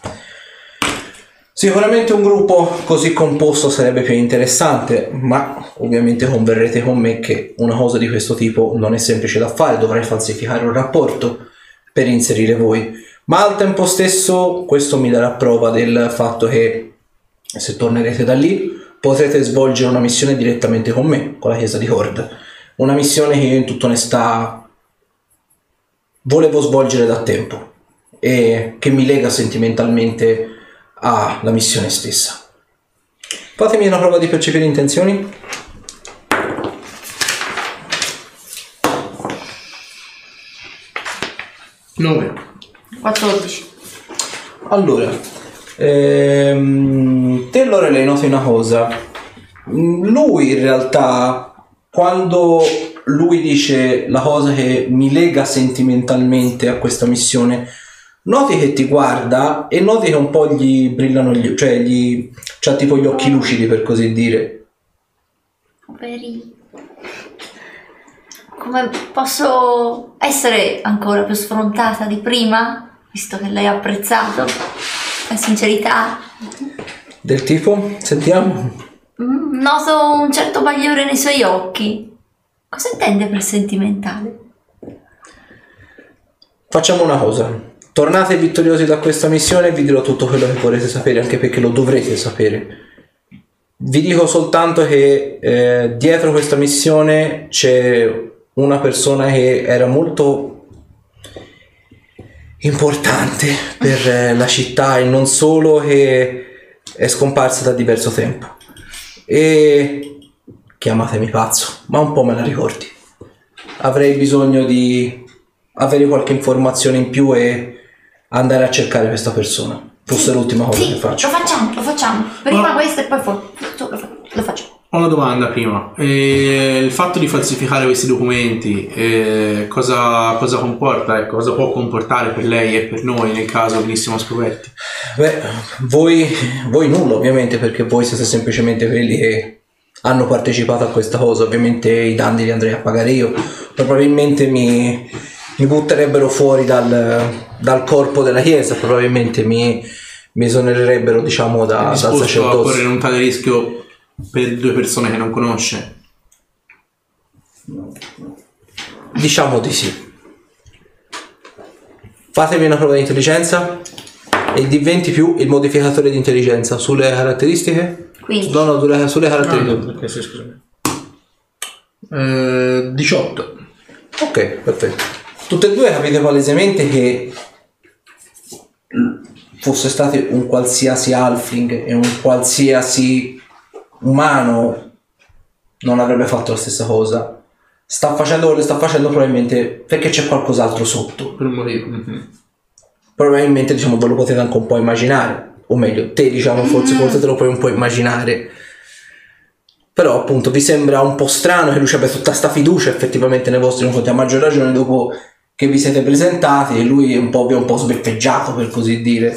Sicuramente un gruppo così composto sarebbe più interessante, ma ovviamente converrete con me che una cosa di questo tipo non è semplice da fare, dovrei falsificare un rapporto per inserire voi, ma al tempo stesso questo mi darà prova del fatto che se tornerete da lì potrete svolgere una missione direttamente con me, con la chiesa di Horde, una missione che io in tutta onestà volevo svolgere da tempo e che mi lega sentimentalmente alla missione stessa. Fatemi una prova di percepire intenzioni. Nove. 14. Allora, ehm, te Lorelei noti una cosa. Mm, Lui in realtà, quando lui dice la cosa che mi lega sentimentalmente a questa missione, noti che ti guarda e noti che un po' gli brillano gli occhi, cioè gli, c'ha tipo gli occhi lucidi per così dire. Poveri. Come posso essere ancora più sfrontata di prima, visto che lei ha apprezzato la sincerità? Del tipo, sentiamo. Mm, Noto un certo bagliore nei suoi occhi. Cosa intende per sentimentale? Facciamo una cosa. Tornate vittoriosi da questa missione e vi dirò tutto quello che vorrete sapere, anche perché lo dovrete sapere. Vi dico soltanto che eh, dietro questa missione c'è una persona che era molto importante per eh, la città e non solo che è scomparsa da diverso tempo. E chiamatemi pazzo, ma un po' me la ricordi. Avrei bisogno di avere qualche informazione in più e andare a cercare questa persona. Fosse l'ultima cosa Sì, che faccio. lo facciamo, lo facciamo. Prima Ma- questo e poi fa- lo facciamo. Ho una domanda prima. Eh, il fatto di falsificare questi documenti, eh, cosa, cosa comporta? Ecco, cosa può comportare per lei e per noi nel caso venissimo scoperti? Beh, voi, voi nulla ovviamente perché voi siete semplicemente quelli che hanno partecipato a questa cosa. Ovviamente i danni li andrei a pagare io. Probabilmente mi, mi butterebbero fuori dal, dal corpo della chiesa, probabilmente mi, mi esonererebbero diciamo da, dal disposto a sacerdozio. correre un tale rischio per due persone che non conosce? Diciamo di sì. Fatemi una prova di intelligenza e il D20 più il modificatore di intelligenza sulle caratteristiche. Quindi. No, no, sulle, sulle caratteristiche. ok, sì, scusami. Eh, 18. Ok, perfetto. Tutte e due capite palesemente che fosse stato un qualsiasi halfling e un qualsiasi umano non avrebbe fatto la stessa cosa. Sta facendo quello che sta facendo probabilmente perché c'è qualcos'altro sotto. Per un motivo. Mhm. Probabilmente diciamo ve lo potete anche un po' immaginare. O meglio, te diciamo forse, forse te lo puoi un po' immaginare. Però appunto vi sembra un po' strano che lui ci abbia tutta sta fiducia effettivamente nei vostri confronti, a maggior ragione dopo che vi siete presentati e lui un po' vi ha un po' sbeffeggiato per così dire.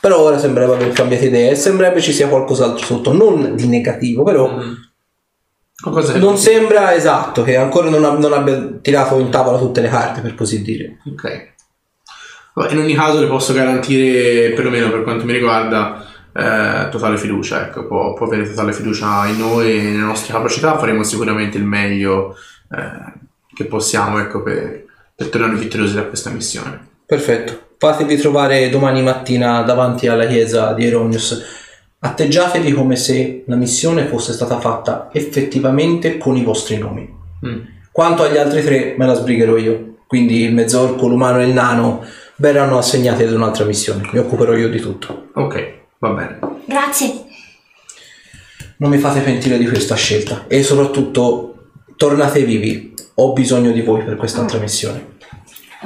Però ora sembrerebbe aver cambiato idea e sembrerebbe ci sia qualcos'altro sotto, non di negativo, però che non sembra esatto che ancora non, ab- non abbia tirato in tavola tutte le carte per così dire. Ok. Vabbè, in ogni caso le posso garantire, perlomeno per quanto mi riguarda, eh, totale fiducia. Ecco, può, può avere totale fiducia in noi e nelle nostre capacità. Faremo sicuramente il meglio eh, che possiamo ecco, per, per tornare vittoriosi da questa missione. Perfetto. Fatevi trovare domani mattina davanti alla chiesa di Eronius. Atteggiatevi come se la missione fosse stata fatta effettivamente con i vostri nomi. Mm. Quanto agli altri tre, me la sbrigherò io. Quindi il mezzorco, l'umano e il nano verranno assegnati ad un'altra missione. Mi occuperò io di tutto. Ok, va bene. Grazie. Non mi fate pentire di questa scelta. E soprattutto, tornate vivi. Ho bisogno di voi per quest'altra missione.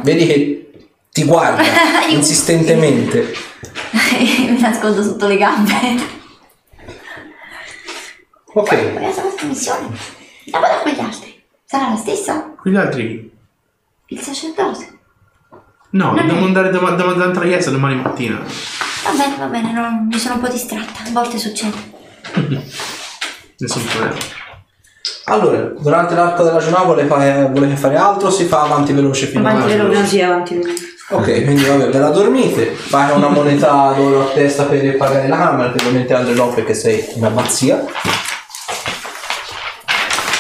Vedi che ti guarda insistentemente. Mi nascondo sotto le gambe. Ok. Quella sarà questa missione. La vado con gli altri. Sarà la stessa? Quegli altri? Il sacerdote. No, Non è- dobbiamo andare dav- davanti alla chiesa domani mattina. Va bene, va bene, non- mi sono un po' distratta. A volte succede. Nessun problema. Allora, durante l'arco della giornata volete fare, volete fare altro o si fa avanti veloce fino Avanti a veloce, sì, avanti veloce. Ok, quindi vabbè, ve la dormite, fate una moneta d'oro a testa per pagare la camera, che ovviamente Andre no perché sei in abbazia.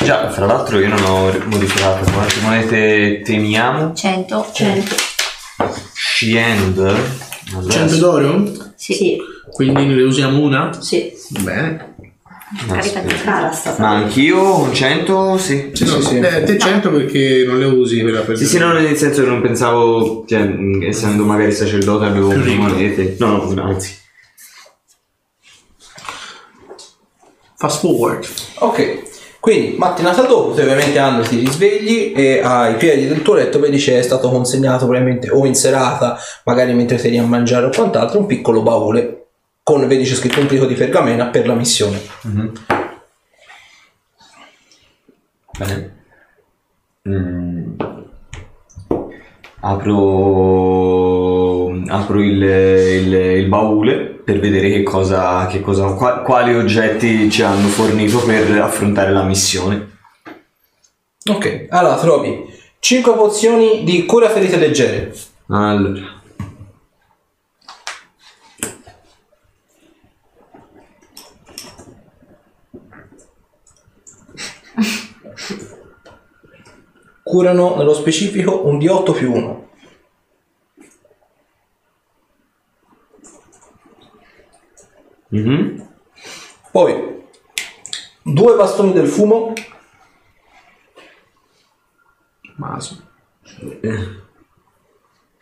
Già, fra l'altro io non ho modificato quante monete teniamo. 100. 100. Cento Scend. Allora, d'oro? Sì. Quindi ne usiamo una? Sì. Bene. Sta Ma anch'io un 100, sì. Sì, no, Sì, sì. eh, te 100 perché non le usi quella per Sì, sì, no, nel senso che non pensavo, cioè, essendo magari sacerdote avevo Più ricco. monete. No, no, anzi. Fast forward. Ok, quindi mattinata dopo, te ovviamente Andre ti risvegli e ai piedi del tuo letto vedi c'è stato consegnato probabilmente o in serata, magari mentre sei lì a mangiare o quant'altro, un piccolo baule con, vedi c'è scritto un plico di pergamena per la missione. Bene. Mm. Apro, apro il, il- il baule per vedere che cosa, che cosa qua- quali oggetti ci hanno fornito per affrontare la missione. Ok, allora trovi 5 pozioni di cura ferite leggere, Allora. Curano nello specifico un D8 più 1. Mhm. Poi due bastoni del fumo, Maso.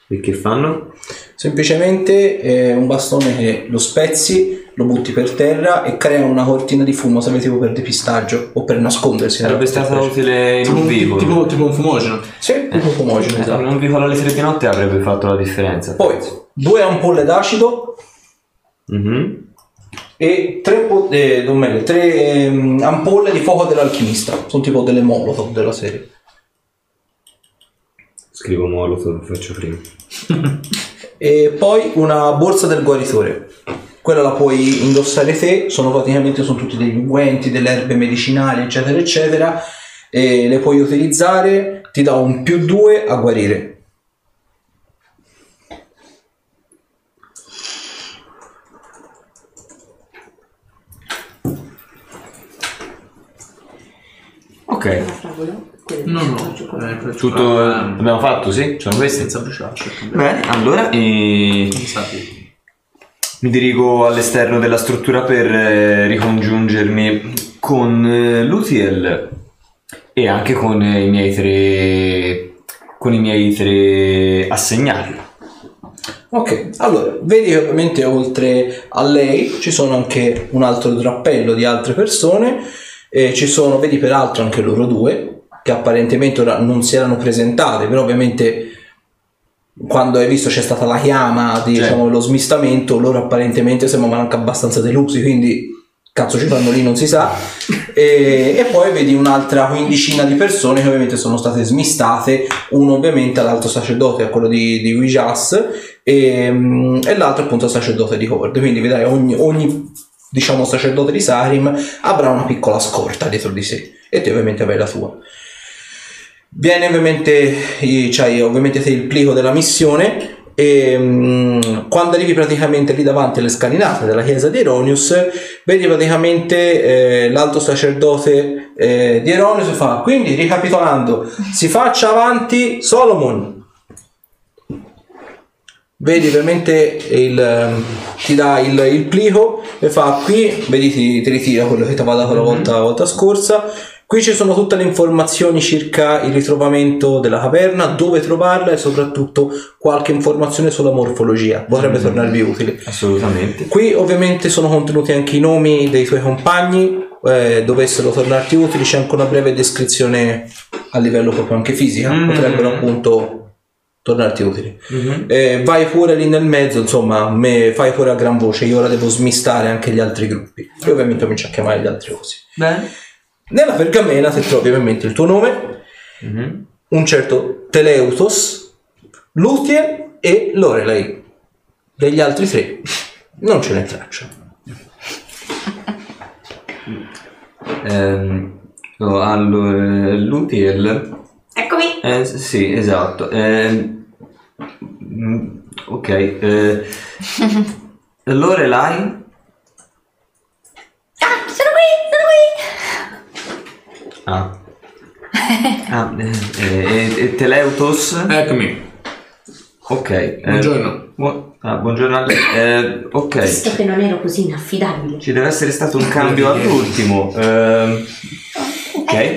E che fanno? Semplicemente è un bastone che lo spezzi, lo butti per terra e crea una cortina di fumo, serve tipo per depistaggio o per nascondersi. Sarebbe stata utile in Tipo, un vivo. tipo, tipo un fumogeno. Sì, tipo fumogeno, Eh, esatto. In un vicolo alle tre di notte avrebbe fatto la differenza. Poi due ampolle d'acido Mhm. e tre, po- eh, meglio, tre ehm, ampolle di fuoco dell'alchimista. Sono tipo delle molotov della serie. Scrivo Molotov, faccio prima. E poi una borsa del guaritore. Quella la puoi indossare te, sono praticamente sono tutti degli unguenti, delle erbe medicinali, eccetera, eccetera. E le puoi utilizzare, ti dà un più 2 a guarire. Ok, No, no. eh, tutto ah, abbiamo fatto, sì? Sono questi? senza bruciarci. Bene, allora eh, Infatti. Mi dirigo all'esterno della struttura per eh, ricongiungermi con eh, Luthiel e anche con eh, i miei tre con i miei tre assegnati. Ok, allora, vedi che ovviamente oltre a lei ci sono anche un altro drappello di altre persone, e ci sono, vedi peraltro anche loro due, che apparentemente ora non si erano presentate, però ovviamente quando hai visto c'è stata la chiama, di, Certo. diciamo, lo smistamento, loro apparentemente sembravano anche abbastanza delusi, quindi cazzo ci fanno lì non si sa. E, e poi vedi un'altra quindicina di persone che ovviamente sono state smistate, uno ovviamente all'alto sacerdote, a quello di, di Wijas, e, mm, e l'altro appunto al sacerdote di Horde. Quindi vedrai ogni, ogni diciamo sacerdote di Sarim avrà una piccola scorta dietro di sé e te ovviamente avrai la tua. Viene ovviamente, c'hai ovviamente te il plico della missione e mm, quando arrivi praticamente lì davanti alle scalinate della chiesa di Eronius vedi praticamente eh, l'alto sacerdote eh, di Eronius e fa quindi ricapitolando si faccia avanti Solomon. Vedi ovviamente il, ti dà il, il plico e fa qui vedi ti, ti ritira quello che ti aveva dato la volta, la volta scorsa qui ci sono tutte le informazioni circa il ritrovamento della caverna dove trovarla e soprattutto qualche informazione sulla morfologia potrebbe tornarvi utile Assolutamente. Qui ovviamente sono contenuti anche i nomi dei tuoi compagni, eh, dovessero tornarti utili, c'è anche una breve descrizione a livello proprio anche fisica, Mm. potrebbero appunto tornarti utili. Mhm. Eh, vai pure lì nel mezzo, insomma, me fai pure a gran voce, io ora devo smistare anche gli altri gruppi. E ovviamente comincio a chiamare gli altri cosi. Bene. Nella pergamena ti trovi ovviamente il tuo nome, Mhm. un certo Teleutos, Luthier e Lorelei. Degli altri tre non ce n'è traccia. Ehm, oh, allora, Luthiel Eccomi. Eh, sì, esatto. Ehm, mm, ok. Eh, Lorelai? Ah, sono qui, sono qui. Ah. Ah, eh, eh, e Teleutos? Eccomi. Ok. eh, Buongiorno. buo- ah, buongiorno a lei. Eh, ok. Visto che non ero così inaffidabile. Ci deve essere stato un cambio all'ultimo. Ehm, ok.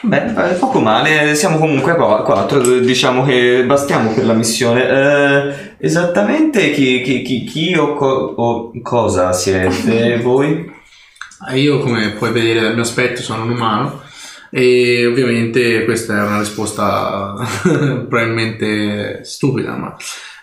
Beh, eh, poco male, siamo comunque qua, quattro, diciamo che bastiamo per la missione. Eh, esattamente chi, chi, chi, chi o, co- o cosa siete voi? Io, come puoi vedere dal mio aspetto, sono un umano. E ovviamente questa è una risposta probabilmente stupida, ma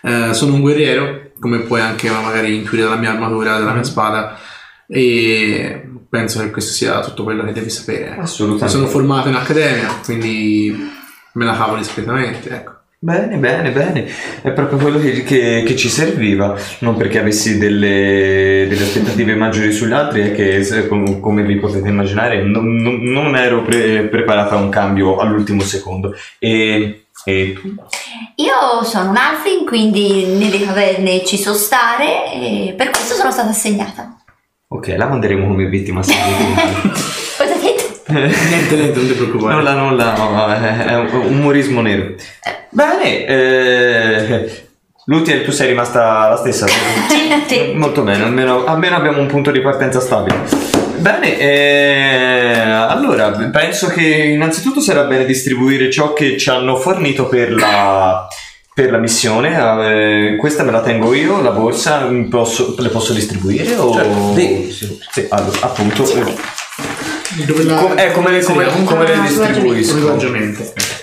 eh, sono un guerriero, come puoi anche magari intuire dalla mia armatura, dalla mia spada, e penso che questo sia tutto quello che devi sapere. ecco. Assolutamente. Sono formato in accademia, quindi me la cavo discretamente, ecco. Bene, bene, bene. È proprio quello che, che- che ci serviva. Non perché avessi delle, delle aspettative maggiori sugli altri, è che se- com- come vi potete immaginare non, non- non ero pre- preparata a un cambio all'ultimo secondo. E, e tu? Io sono un Alfrin, quindi nelle caverne ci so stare e per questo sono stata assegnata. Ok, la manderemo come vittima segreta. Cosa hai detto? Niente, niente, non ti preoccupare. Nulla, nulla, no, è è un umorismo nero. Bene, eh, Luthiel, tu sei rimasta la stessa. Sì. Molto bene, almeno, almeno abbiamo un punto di partenza stabile. Bene, eh, allora penso che innanzitutto sarà bene distribuire ciò che ci hanno fornito per la, per la missione. Eh, questa me la tengo io, la borsa, posso- le posso distribuire? O... Certo, sì, sì. Sì, allora, appunto. eh, Dove la... com- eh, come, le- come- come le Ah, distribuisco?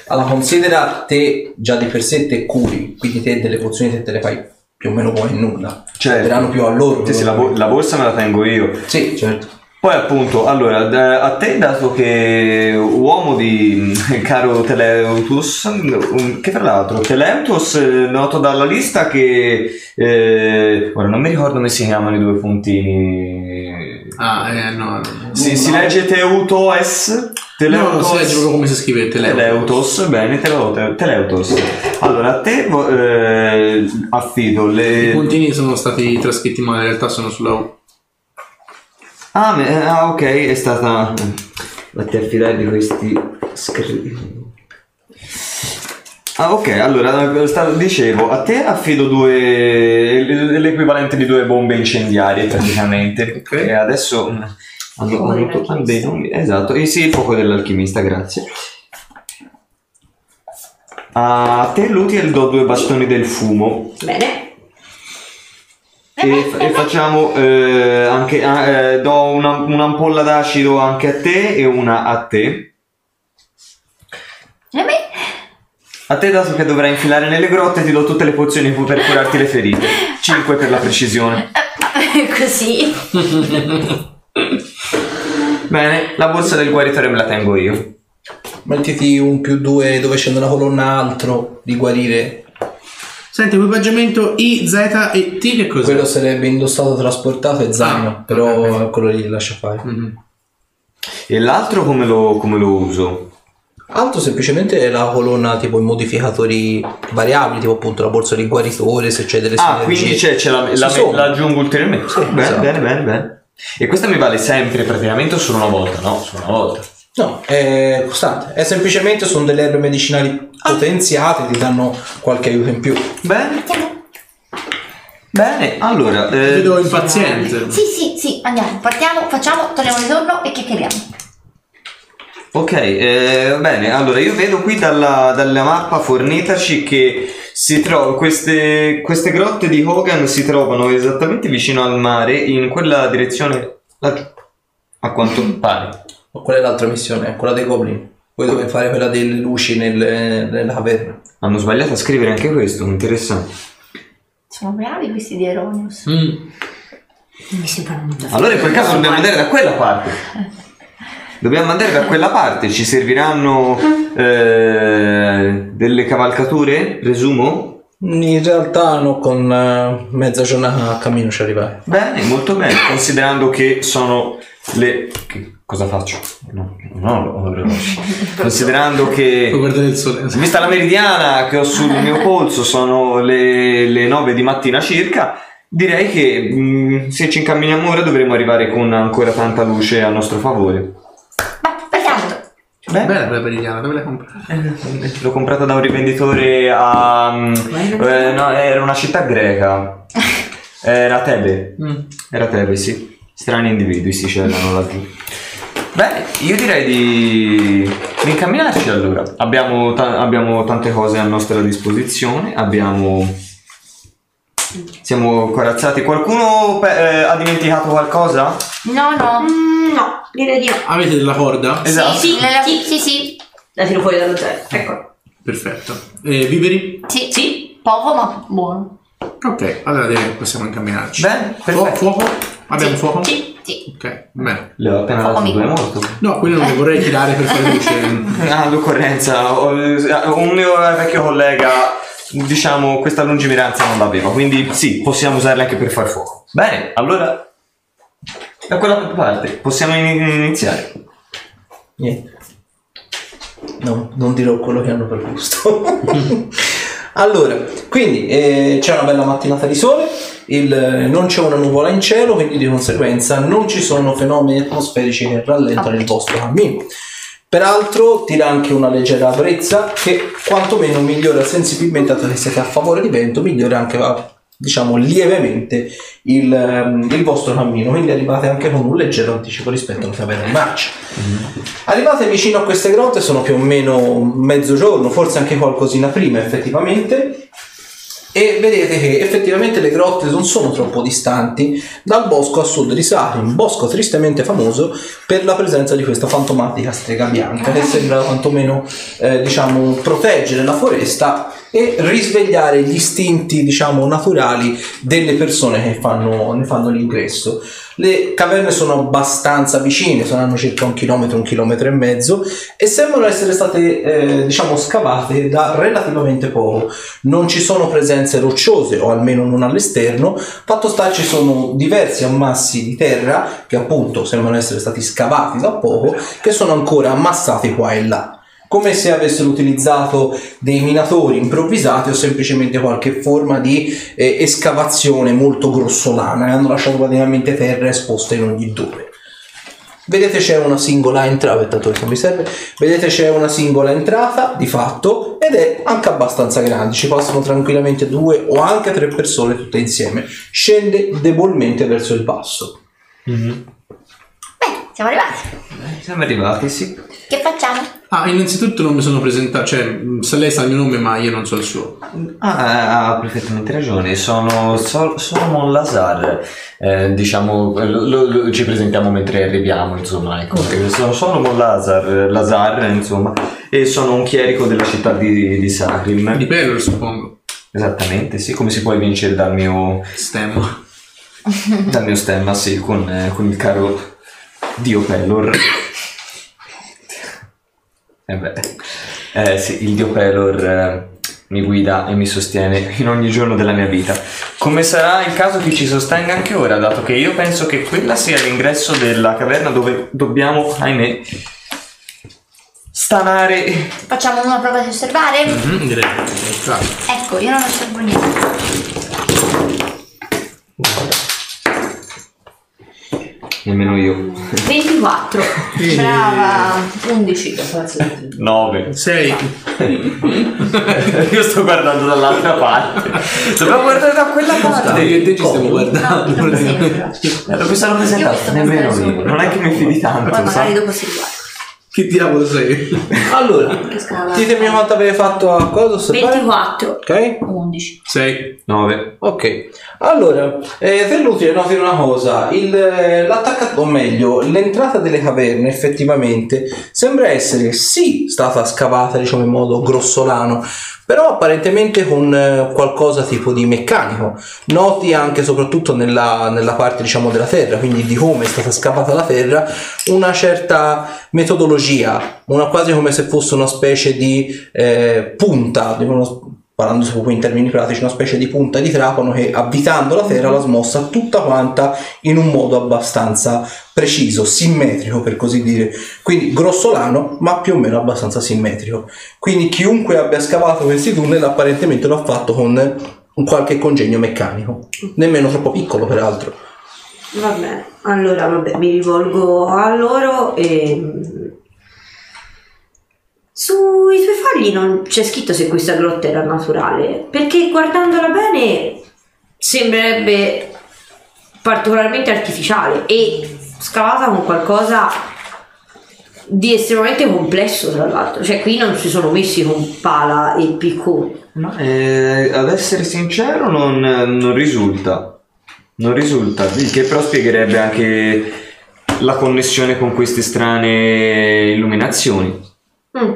Allora, considera te già di per sé te curi, quindi te delle pozioni te, te le fai più o meno come nulla. Certo. Verranno più a loro. Sì, sì, la, bo- la borsa me la tengo io. Sì, certo. Poi appunto, allora, a te dato che uomo di caro Teleutus, che tra l'altro Teleutus noto dalla lista che, eh, ora non mi ricordo come si chiamano i due puntini, Ah, eh, no. si, si legge Teutos, No, Teleutos, si legge proprio come si scrive Teleutos. Teleutos, bene, Teleutos, Teleutos. Allora, a te eh, affido I le... puntini sono stati trascritti ma in realtà sono sulla U. Ah, me- ah, ok, è stata... Vatti a affidare di questi scritti. Ah, ok, allora sta- dicevo, a te affido due. l'equivalente di due bombe incendiarie praticamente. Ok. E adesso. Hanno, dei nomi. Esatto, eh sì, il fuoco dell'alchimista, grazie. A te, Lutiel, do due bastoni del fumo. Bene. E, e facciamo eh, anche. ah, eh, do una- un'ampolla d'acido anche a te e una a te. E a me? A te, dato che dovrai infilare nelle grotte, ti do tutte le pozioni per curarti le ferite. 5 per la precisione. Così. Bene, la borsa del guaritore me la tengo io. Mettiti un più due dove scende una colonna altro di guarire. Senti, equipaggiamento I, Z e T che cos'è? Quello sarebbe indossato, trasportato e zaino, Ah, però ok. quello lì lascia fare. Mhm. E l'altro come lo, come lo uso? Altro semplicemente è la colonna tipo i modificatori variabili, tipo appunto la borsa di guaritore, se c'è delle Ah, sinergie. quindi c'è, c'è la, la, sono. la aggiungo ulteriormente. Sì, bene, esatto. bene, bene, bene. E questa mi vale sempre praticamente o solo una volta? No, solo una volta. No, è costante. È semplicemente sono delle erbe medicinali potenziate, ti danno qualche aiuto in più. Bene. Bene, allora. Ti eh, vedo impaziente. Sì, sì, sì, andiamo, partiamo, facciamo, torniamo ritorno e chiacchieriamo. Ok, eh, bene, allora io vedo qui dalla, dalla mappa fornitaci che si trova, queste, queste grotte di Hogan si trovano esattamente vicino al mare in quella direzione laggiù, a quanto pare. Ma qual è l'altra missione? Quella dei goblin. Voi dovete fare quella delle luci nel- nella caverna. Hanno sbagliato a scrivere anche questo, interessante. Sono bravi questi di Eronius. Mm. Mi sembrano molto Allora in quel caso dobbiamo andare da quella parte. Dobbiamo andare da quella parte, ci serviranno eh, delle cavalcature, presumo? In realtà no, con eh, mezza giornata a cammino ci arrivai. Bene, molto bene, considerando che sono le... che- cosa faccio? No, no, no, no, no. Considerando Puoi che... guardare il sole. Vista la meridiana che ho sul mio polso, sono le, le 9 di mattina circa, direi che mm, se ci incamminiamo ora dovremo arrivare con ancora tanta luce a nostro favore. Bene. Bella quella peridiana, dove l'hai comprata? Eh, L'ho comprata da un rivenditore a... mm, eh, no, era una città greca. Era Tebe. Mm. Era Tebe, sì. Strani individui si cellano laggiù. Bene, io direi di, di incamminarci allora. Abbiamo, ta- abbiamo tante cose a nostra disposizione. Abbiamo... Siamo corazzati. Qualcuno pe- eh, ha dimenticato qualcosa? No, no. Mm, no, direi di no. Avete della corda? Esatto. Sì, Sì, la- sì. sì, sì, La tiro fuori dallo zaino. Ecco. Perfetto. E viveri? sì, Sì. Poco ma buono. Ok, allora direi che possiamo incamminarci. Bene, perfetto. fuoco? Abbiamo Sì, fuoco? Sì, sì. Ok, bene. Le ho appena dato due morto. No, quello non li vorrei tirare per fare luce. Ah, l'occorrenza. Ho- Un mio vecchio collega, diciamo, questa lungimiranza non l'aveva, quindi sì, possiamo usarle anche per far fuoco. Bene, allora, da quella parte possiamo in- iniziare. Niente. No, non dirò quello che hanno per gusto. allora, quindi eh, c'è una bella mattinata di sole, il- non c'è una nuvola in cielo, quindi di conseguenza non ci sono fenomeni atmosferici che rallentano il vostro cammino. Peraltro tira anche una leggera brezza che quantomeno migliora sensibilmente, dato che siete a favore di vento, migliora anche diciamo lievemente il, ehm, il vostro cammino, quindi arrivate anche con un leggero anticipo rispetto alla taverna di marcia. Arrivate vicino a queste grotte, sono più o meno mezzogiorno, forse anche qualcosina prima effettivamente. E vedete che effettivamente le grotte non sono troppo distanti dal bosco a sud di Sari, un bosco tristemente famoso per la presenza di questa fantomatica strega bianca che sembra quantomeno eh, diciamo, proteggere la foresta e risvegliare gli istinti diciamo, naturali delle persone che fanno, ne fanno l'ingresso. Le caverne sono abbastanza vicine, saranno circa un chilometro, un chilometro e mezzo e sembrano essere state eh, diciamo scavate da relativamente poco. Non ci sono presenze rocciose o almeno non all'esterno, fatto sta ci sono diversi ammassi di terra che appunto sembrano essere stati scavati da poco che sono ancora ammassati qua e là come se avessero utilizzato dei minatori improvvisati o semplicemente qualche forma di eh, escavazione molto grossolana e hanno lasciato praticamente terra esposta in ogni dove. Vedete c'è una singola entrata, mi serve, vedete c'è una singola entrata di fatto ed è anche abbastanza grande, ci passano tranquillamente due o anche tre persone tutte insieme, scende debolmente verso il basso. Beh, siamo arrivati. Siamo arrivati, sì. Che facciamo? Ah, innanzitutto non mi sono presentato, cioè, se lei sa il mio nome, ma io non so il suo. Ah, ha perfettamente ragione, sono Sol- Solomon Lazar, eh, diciamo, lo- lo- lo- ci presentiamo mentre arriviamo, insomma, ecco, Eh, sono Solomon Lazar, Lazar, insomma, e sono un chierico della città di, di Sacrim. Di Pelor, suppongo. Esattamente, sì, come si può evincere dal mio, Stemma. dal mio stemma, sì, con, eh, con il caro Dio Pelor. Eh beh, eh sì, il Dio Pelor eh, mi guida e mi sostiene in ogni giorno della mia vita. Come sarà il caso che ci sostenga anche ora, dato che io penso che quella sia l'ingresso della caverna dove dobbiamo, ahimè, stanare. Facciamo una prova di osservare? Mhm, direi. Ecco, io non osservo niente. Nemmeno io. 24. Brava. 11. 9. Sei. Io sto guardando dall'altra parte. Dobbiamo guardare da quella parte. Io e te ci stiamo No, guardando. non mi sono presentato? Nemmeno io. Non è che mi fidi Poi tanto, magari sai? dopo si riguarda. Che diavolo sei? Allora, ditemi quanto avete fatto a cosa osservare. 24. Ok? 11. Sei. 9. Ok, allora, eh, per l'utile noti una cosa, il, eh, l'attaccato, o meglio, l'entrata delle caverne effettivamente sembra essere sì stata scavata diciamo in modo grossolano, però apparentemente con eh, qualcosa tipo di meccanico. Noti anche soprattutto nella, nella parte diciamo della terra, quindi di come è stata scavata la terra, una certa metodologia, una quasi come se fosse una specie di eh, punta, di uno- parlando proprio in termini pratici, una specie di punta di trapano che avvitando la terra la smossa tutta quanta in un modo abbastanza preciso, simmetrico per così dire. Quindi grossolano, ma più o meno abbastanza simmetrico. Quindi chiunque abbia scavato questi tunnel apparentemente lo ha fatto con un qualche congegno meccanico, nemmeno troppo piccolo peraltro. Va bene, allora vabbè, mi rivolgo a loro e... Sui tuoi fogli non c'è scritto se questa grotta era naturale, perché guardandola bene sembrerebbe particolarmente artificiale e scavata con qualcosa di estremamente complesso tra l'altro, cioè qui non si sono messi con pala e picconi. Ma eh, ad essere sincero non, non risulta. Non risulta, il che però spiegherebbe anche la connessione con queste strane illuminazioni. Mm.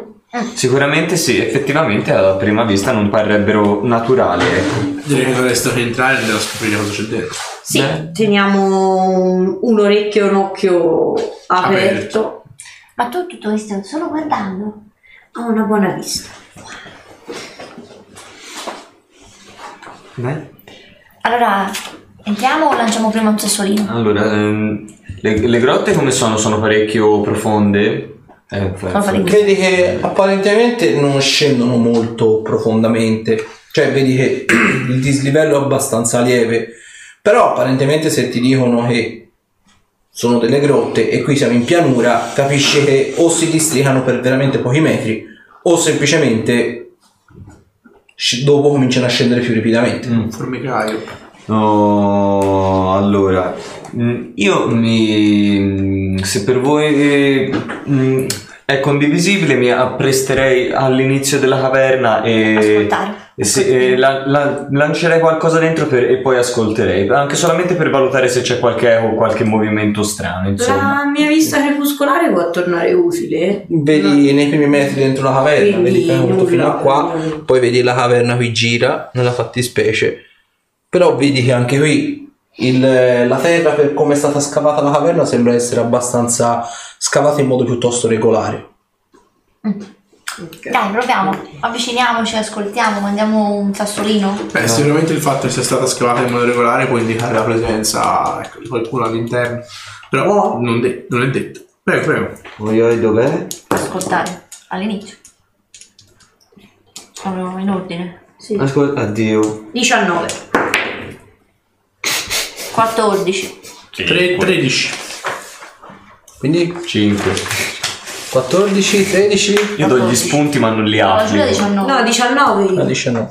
Sicuramente sì, effettivamente a prima vista non parrebbero naturali. Ecco. Direi che che entrare e andiamo a scoprire cosa c'è dentro. Sì, Beh. teniamo un, orecchio e un occhio aperto. Aperto. Ma tu tutto questo solo guardando? Ho una buona vista. Beh, Allora, entriamo o lanciamo prima un sassolino? allora, ehm, le, le grotte come sono? Sono parecchio profonde. Eh. Vedi che apparentemente non scendono molto profondamente, cioè vedi che il dislivello è abbastanza lieve, però apparentemente se ti dicono che sono delle grotte e qui siamo in pianura, capisci che o si districano per veramente pochi metri o semplicemente dopo cominciano a scendere più rapidamente. Mm. Un formicaio. No, allora, Io mi. Se per voi mm, è condivisibile, mi appresterei all'inizio della caverna e. E sì, e la- la- lancerei qualcosa dentro per- e poi ascolterei, anche solamente per valutare se c'è qualche eco, qualche movimento strano, insomma. La mia vista crepuscolare può tornare utile. Vedi nei primi metri dentro la caverna, Quindi vedi che è venuto nulla. fino a qua, poi vedi la caverna qui gira nella fattispecie. Però vedi che anche qui il- la terra per come è stata scavata la caverna sembra essere abbastanza scavata in modo piuttosto regolare. Dai, proviamo. Avviciniamoci, ascoltiamo, mandiamo un sassolino. Beh, sicuramente il fatto che sia stata scavata in modo regolare può indicare la presenza ecco, di qualcuno all'interno. Però non, de- non è detto. Prego, prego. Oi, dov'è? Ascoltare all'inizio. Sono in ordine. Ascolta, addio. 19. 14. Tre- 13. Quindi 5. 14, 13, Io do gli spunti ma non li No, la applico. 19. No, 19. la 19.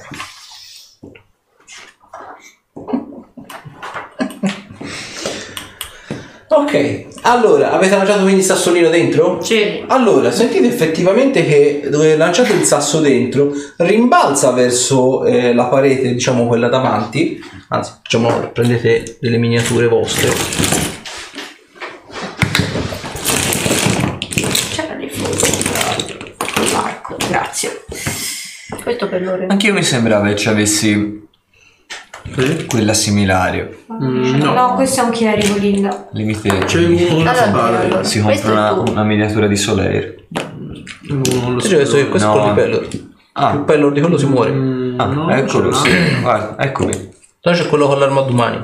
Ok, allora avete lanciato quindi il sassolino dentro? Sì. Allora, sentite effettivamente che dove lanciate il sasso dentro rimbalza verso eh, la parete, diciamo quella davanti. Anzi, diciamo, prendete delle miniature vostre. C'era del fuoco. Marco, grazie. Questo per loro. Anche io mi sembrava che ci avessi quella similare. Mm, no. No, questo è un chierico, Linda. Limite. C'è uno una Allora. Si compra è una, una miniatura di Solaire. Non lo Cioè, questo, questo No. è colli Ah. Più pello di quello si muore. Mm, Ah, no, eccolo, sì. Guarda, eccomi. Poi c'è quello con l'arma d'umani.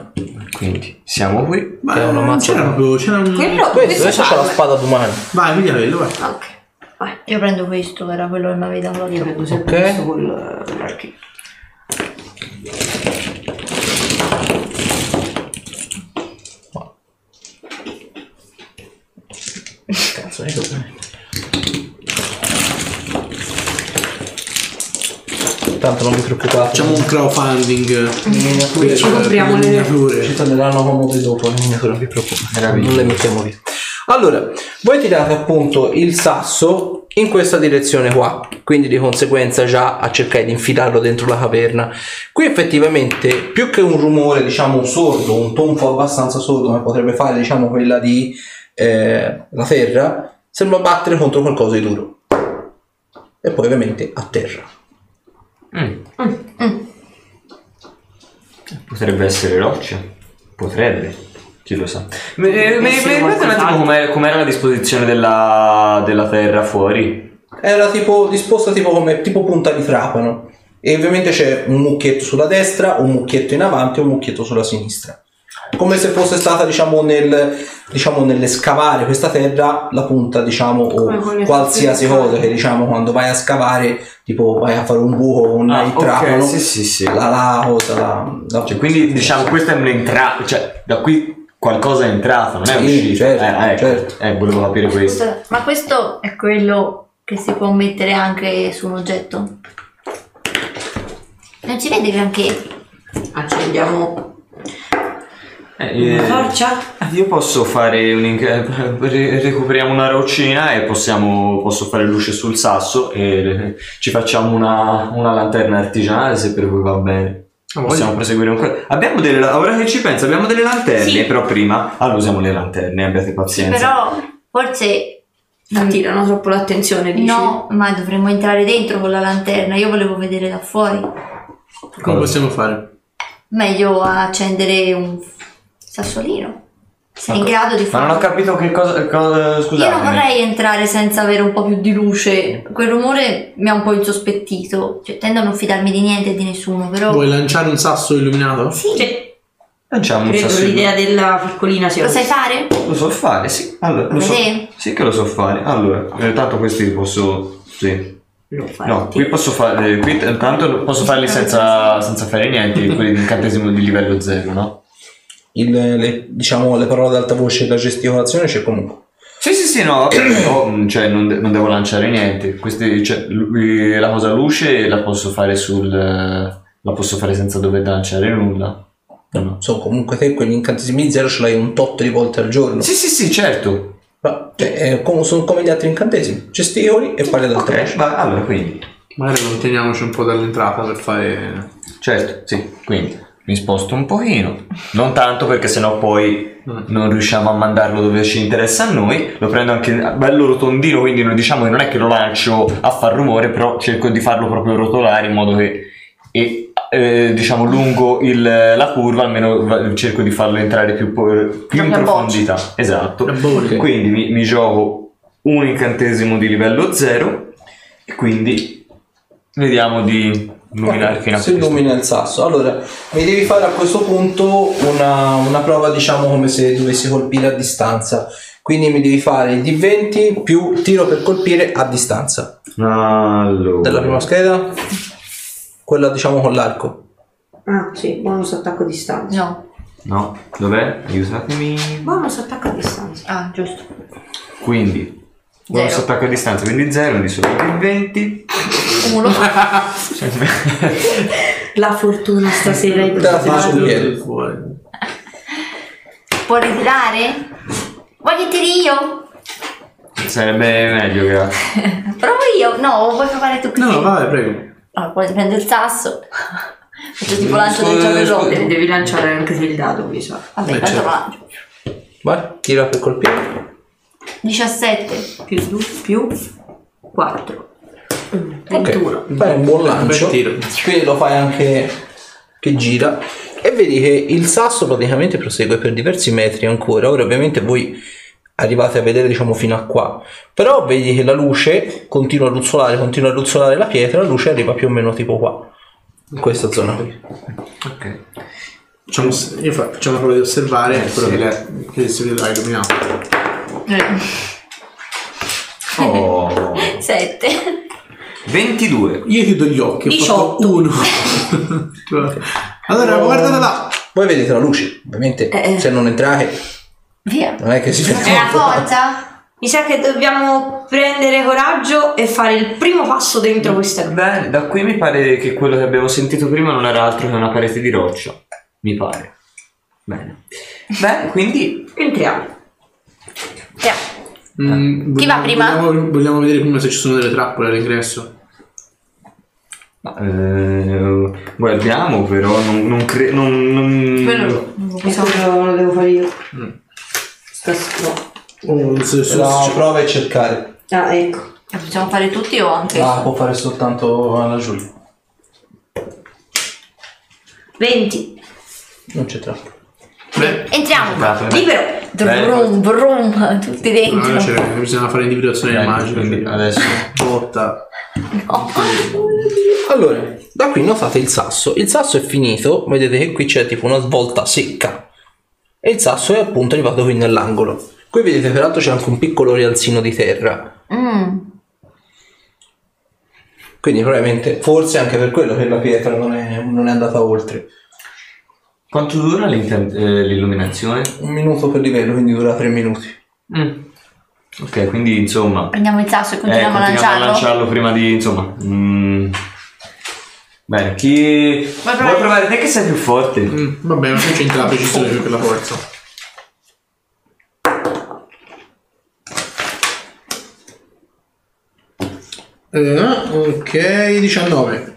Quindi siamo qui. Ma è una mazza. c'era proprio. C'era un. Quello, Questo, questo adesso c'è la spada d'umani. Vai, via quello, vai. Ok. Vai. Io prendo questo, era quello che mi avete dato Io sempre Ok. questo col l'archino. Cazzo, ecco. Tanto non vi preoccupate. Facciamo un crowdfunding. Ci compriamo le- miniature. Ci torneranno comode dopo, le miniature, non vi preoccupate. Non le mettiamo via. Allora, voi tirate appunto il sasso in questa direzione qua, quindi di conseguenza già a cercare di infilarlo dentro la caverna. Qui effettivamente più che un rumore, diciamo sordo, un tonfo abbastanza sordo come potrebbe fare diciamo quella di eh, la terra, sembra battere contro qualcosa di duro. E poi ovviamente a terra. Mm. Potrebbe essere roccia. Potrebbe. Chi lo sa. Mi ripeti un attimo com'è- com'era la disposizione della, della terra fuori? Era tipo disposta tipo come tipo punta di trapano. E ovviamente c'è un mucchietto sulla destra, un mucchietto in avanti e un mucchietto sulla sinistra. Come se fosse stata, diciamo, nel, diciamo, nell'escavare questa terra, la punta, diciamo, o qualsiasi cosa che diciamo quando vai a scavare, tipo vai a fare un buco con Ah, il trapano, sì, sì, sì. la, la cosa, la, la- Cioè, quindi diciamo questa è un'entrata, cioè da qui qualcosa è entrato, non è Sì, uscito. certo, eh, ecco. certo. Eh, volevo capire questo. Ma questo è quello che si può mettere anche su un oggetto? Non si vede granché. Accendiamo Eh, una eh, torcia. io posso fare un recuperiamo una roccina e possiamo posso fare luce sul sasso e ci facciamo una, una lanterna artigianale se per voi va bene. Voglio. Possiamo proseguire un po'. Abbiamo delle ora che ci penso, abbiamo delle lanterne, Sì. però prima allora usiamo le lanterne, abbiate pazienza. Però forse Attirano troppo l'attenzione, dici? no, ma dovremmo entrare dentro con la lanterna. Io volevo vedere da fuori. Come possiamo fare? Meglio accendere un sassolino. Sei in grado di Ma non ho capito che cosa, cosa Io scusate. non vorrei entrare senza avere un po' più di luce. Quel rumore mi ha un po' insospettito. Cioè, tendo a non fidarmi di niente e di nessuno, però. Vuoi lanciare un sasso illuminato? Sì. Sì, Lanciamo un sasso. l'idea della piccolina sia Lo sai fare? Lo so fare, sì. Allora, lo so. Sì che lo so fare. Allora, eh, tanto questi li posso. Sì. Fare No, qui posso fare. Qui t- tanto posso farli senza, senza fare niente, quelli di incantesimo di livello 0, no? Il- le, diciamo, le parole ad alta voce e la gesticolazione c'è comunque. Sì, sì, sì, no, no, mm, cioè non, de- non devo lanciare niente. Questi, cioè, eh, la cosa luce la posso fare sul. La posso fare senza dover lanciare nulla. No, sono comunque te quegli incantesimi zero ce l'hai un tot di volte al giorno. Sì, sì, sì, certo. Ma, cioè, è come- sono come gli altri incantesimi. Gesticoli e pari ad alta Ok, va, allora quindi. Magari allontaniamoci un po' dall'entrata per fare... Certo, sì, quindi mi sposto un pochino, non tanto perché sennò poi non riusciamo a mandarlo dove ci interessa a noi, lo prendo anche bello rotondino, quindi non diciamo che non è che lo lancio a far rumore, però cerco di farlo proprio rotolare in modo che e, eh, diciamo lungo il- la curva almeno cerco di farlo entrare più, più in profondità. Esatto. A bocce. Quindi mi, mi gioco un incantesimo di livello 0 e quindi vediamo di illuminare fino a si questo. illumina il sasso. Allora, mi devi fare a questo punto una, una prova, diciamo, come se dovessi colpire a distanza. Quindi mi devi fare il D20 più tiro per colpire a distanza. Allora. Della prima scheda, quella diciamo con l'arco. Ah, sì, bonus attacco a distanza. No. No, dov'è? Aiutatemi. Bonus attacco a distanza. Ah, giusto. Quindi. Bonus Zero. attacco a distanza, quindi 0, di solo il 20. Uno. La fortuna stasera è. Fuori. Può ritirare? Voglio tirare io? Sarebbe meglio, grazie. Provo io. No, vuoi provare tu così? No, vai, prego. Ah, poi prendo il sasso. Faccio tipo lancio del Scusa, giavellone. Eh, Devi lanciare anche il dado, mi sa. Vabbè, Eh, tanto certo. lo lancio. Vai, tira per colpire. 17. Più 2 più 4. 21. Ok, fai un buon lancio. Bel tiro. Quindi lo fai anche che gira. E vedi che il sasso praticamente prosegue per diversi metri ancora. Ora ovviamente voi arrivate a vedere diciamo fino a qua. Però vedi che la luce continua a ruzzolare, continua a ruzzolare la pietra, la luce arriva più o meno tipo qua. In questa zona qui. Ok. Facciamo, io fa- facciamo una prova di osservare Eh, quello sì. che, le- che si vedrà illuminato. Oh. 7. 22. Io chiudo gli occhi, ho 18. fatto uno. allora, guardate là. Voi vedete la luce, ovviamente Eh, eh. se non entrate Via. non è che si vede. È la forza? Mi sa che dobbiamo prendere coraggio e fare il primo passo dentro questa Bene, da qui mi pare che quello che abbiamo sentito prima non era altro che una parete di roccia. Mi pare. Bene. Beh, quindi Entriamo. Via. Mm, Chi va prima? Vogliamo, vogliamo vedere prima se ci sono delle trappole all'ingresso. eh, guardiamo, però non, non credo. Non, non- Quello Questo lo, lo devo fare io. Mm. Sta no. Oh, se- se- La se- prova è cercare. Ah, ecco. La possiamo fare tutti o anche? Ah, può fare soltanto alla Giulia. 20. Non c'è troppo. Beh, Entriamo. Beh. Libero. Brum, brum, tutti no, dentro. c'è- bisogna fare individuazione Bene, d'immagine. quindi adesso. Botta. Allora, da qui notate il sasso. Il sasso è finito, vedete che qui c'è tipo una svolta secca. E il sasso è appunto arrivato qui nell'angolo. Qui vedete peraltro c'è anche un piccolo rialzino di terra. Mm. Quindi probabilmente, forse anche per quello che la pietra non è, non è andata oltre. Quanto dura l'inter- eh, l'illuminazione? Un minuto per livello, quindi dura tre minuti. Mm. Ok, quindi insomma. Prendiamo il sasso e Eh, continuiamo a continuiamo lanciarlo. a lanciarlo prima di. insomma. mm. Bene, chi. Vuoi Vuoi provare? provare te che sei più forte? Mm, vabbè, ma qui c'entra la precisione più che la forza. Eh, ok, 19.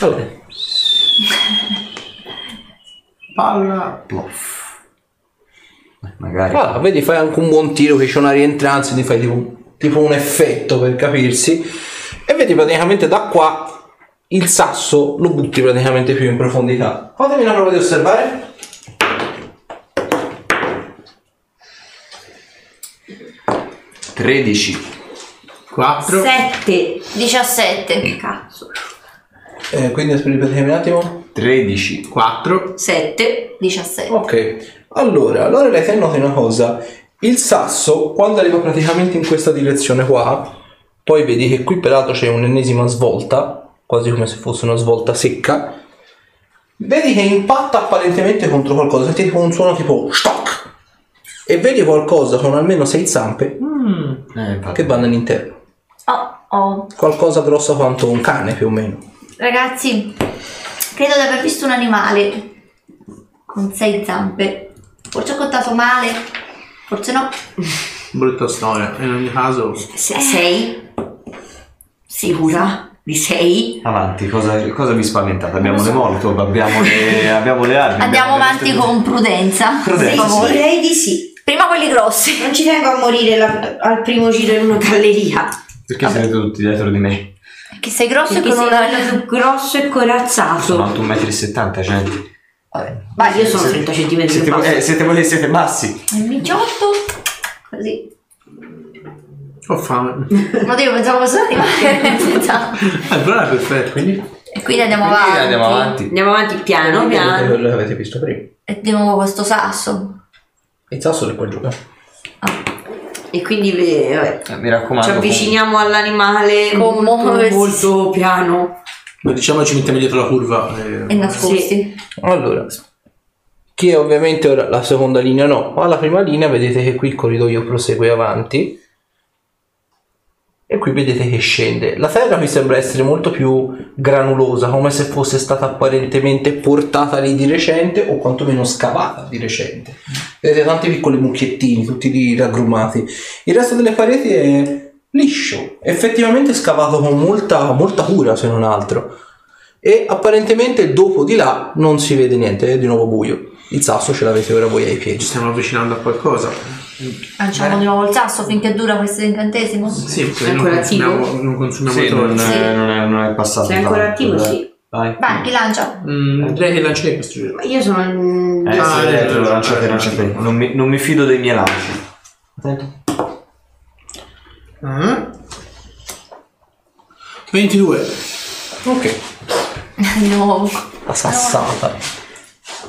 Allora, Palla. Magari. ah, vedi, fai anche un buon tiro che c'è una rientranza, quindi fai tipo, tipo un effetto per capirsi. E vedi praticamente da qua il sasso lo butti praticamente più in profondità. Fatemi una prova di osservare. 13. 4. 7. 17. Cazzo. Eh, quindi ripetemi un attimo. 13. 4. 7. 17. Ok, allora, allora lei te noti una cosa. Il sasso, quando arriva praticamente in questa direzione qua, poi vedi che qui peraltro c'è un'ennesima svolta, quasi come se fosse una svolta secca. Vedi che impatta apparentemente contro qualcosa, senti tipo un suono tipo stock. E vedi qualcosa con almeno sei zampe Eh, infatti. che va nell'interno. Oh, oh. Qualcosa grosso quanto un cane più o meno. Ragazzi, credo di aver visto un animale. con sei zampe. Forse ho contato male, forse no. Brutta storia. In ogni caso, Se- sei? Sicura? Di sei? Avanti, cosa, cosa vi spaventate? Abbiamo le molotov, abbiamo le, abbiamo le armi. Andiamo abbiamo le avanti nostre- con prudenza. Prudenza, per favore. Direi di sì. Prima quelli grossi. Non ci tengo a morire la- al primo giro in una galleria. Perché siete tutti dietro di me? Che sei grosso e con sei una... più grosso e Sono corazzato. alto 1,70 m, gente. Vai, io sono 30 cm Siete, basso. eh, siete voi che siete bassi. Il migiotto. Così. ho fame. Ma io pensavo fosse. Eh, però è perfetto. e quindi andiamo Quindi avanti. andiamo avanti. Andiamo avanti piano piano. quello che avete visto prima. E di nuovo questo sasso. Il sasso è qua giù. eh. E quindi vabbè, Eh, Mi raccomando. ci avviciniamo all'animale Con molto, piano. Ma diciamo ci mettiamo dietro la curva. eh. E nascosti. Allora, chi è ovviamente ora la seconda linea no, ma la prima linea vedete che qui il corridoio prosegue avanti e qui vedete che scende. La terra qui sembra essere molto più granulosa, come se fosse stata apparentemente portata lì di recente o quantomeno scavata di recente. Vedete tanti piccoli mucchiettini, tutti lì raggrumati. Il resto delle pareti è liscio, effettivamente scavato con molta, molta cura se non altro. E apparentemente dopo di là non si vede niente, è di nuovo buio. Il sasso ce l'avete ora voi ai Ci piedi. stiamo avvicinando a qualcosa. Lanciamo di nuovo il sasso finché dura questo incantesimo. Sì, perché non ancora consumiamo, attivo? non consumiamo Sì, non, torce. è, non, è, non è passato. Sei ancora tanto, attivo? Sì. Vai. Vai, chi lancia? Mm, direi che lancerei questo giro. Ma Io sono in... Eh, Ah, sì, eh, dentro, eh, lanciate, eh, lanciate. eh. Non mi, non mi fido dei miei lanci. Attento. Ah. 22. Ok, Di nuovo. la sassata.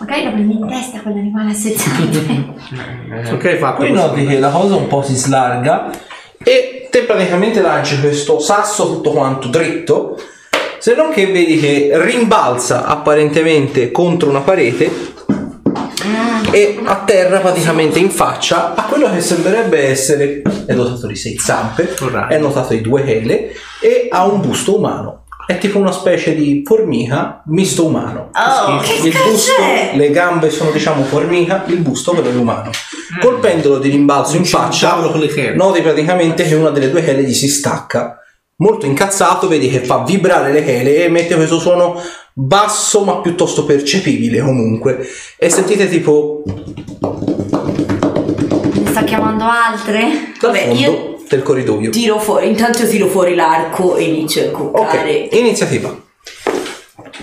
Magari lo prendi in testa quell'animale a sei zampe. Ok, fatto. Qui noti che la cosa un po' si slarga e te praticamente lanci questo sasso tutto quanto dritto, se non che vedi che rimbalza apparentemente contro una parete e atterra praticamente in faccia a quello che sembrerebbe essere è dotato di sei zampe, è dotato di due chele e ha un busto umano. È tipo una specie di formica misto umano. Oh, il busto, le gambe sono diciamo formica, il busto però è umano. Colpendolo di rimbalzo in faccia, noti praticamente che una delle due chele gli si stacca. Molto incazzato, vedi che fa vibrare le chele e emette questo suono basso ma piuttosto percepibile comunque. E sentite tipo Ne sta chiamando altre? dal Vabbè, fondo io- del corridoio. Tiro fuori, intanto tiro fuori l'arco e inizio a cuccare. Ok, iniziativa.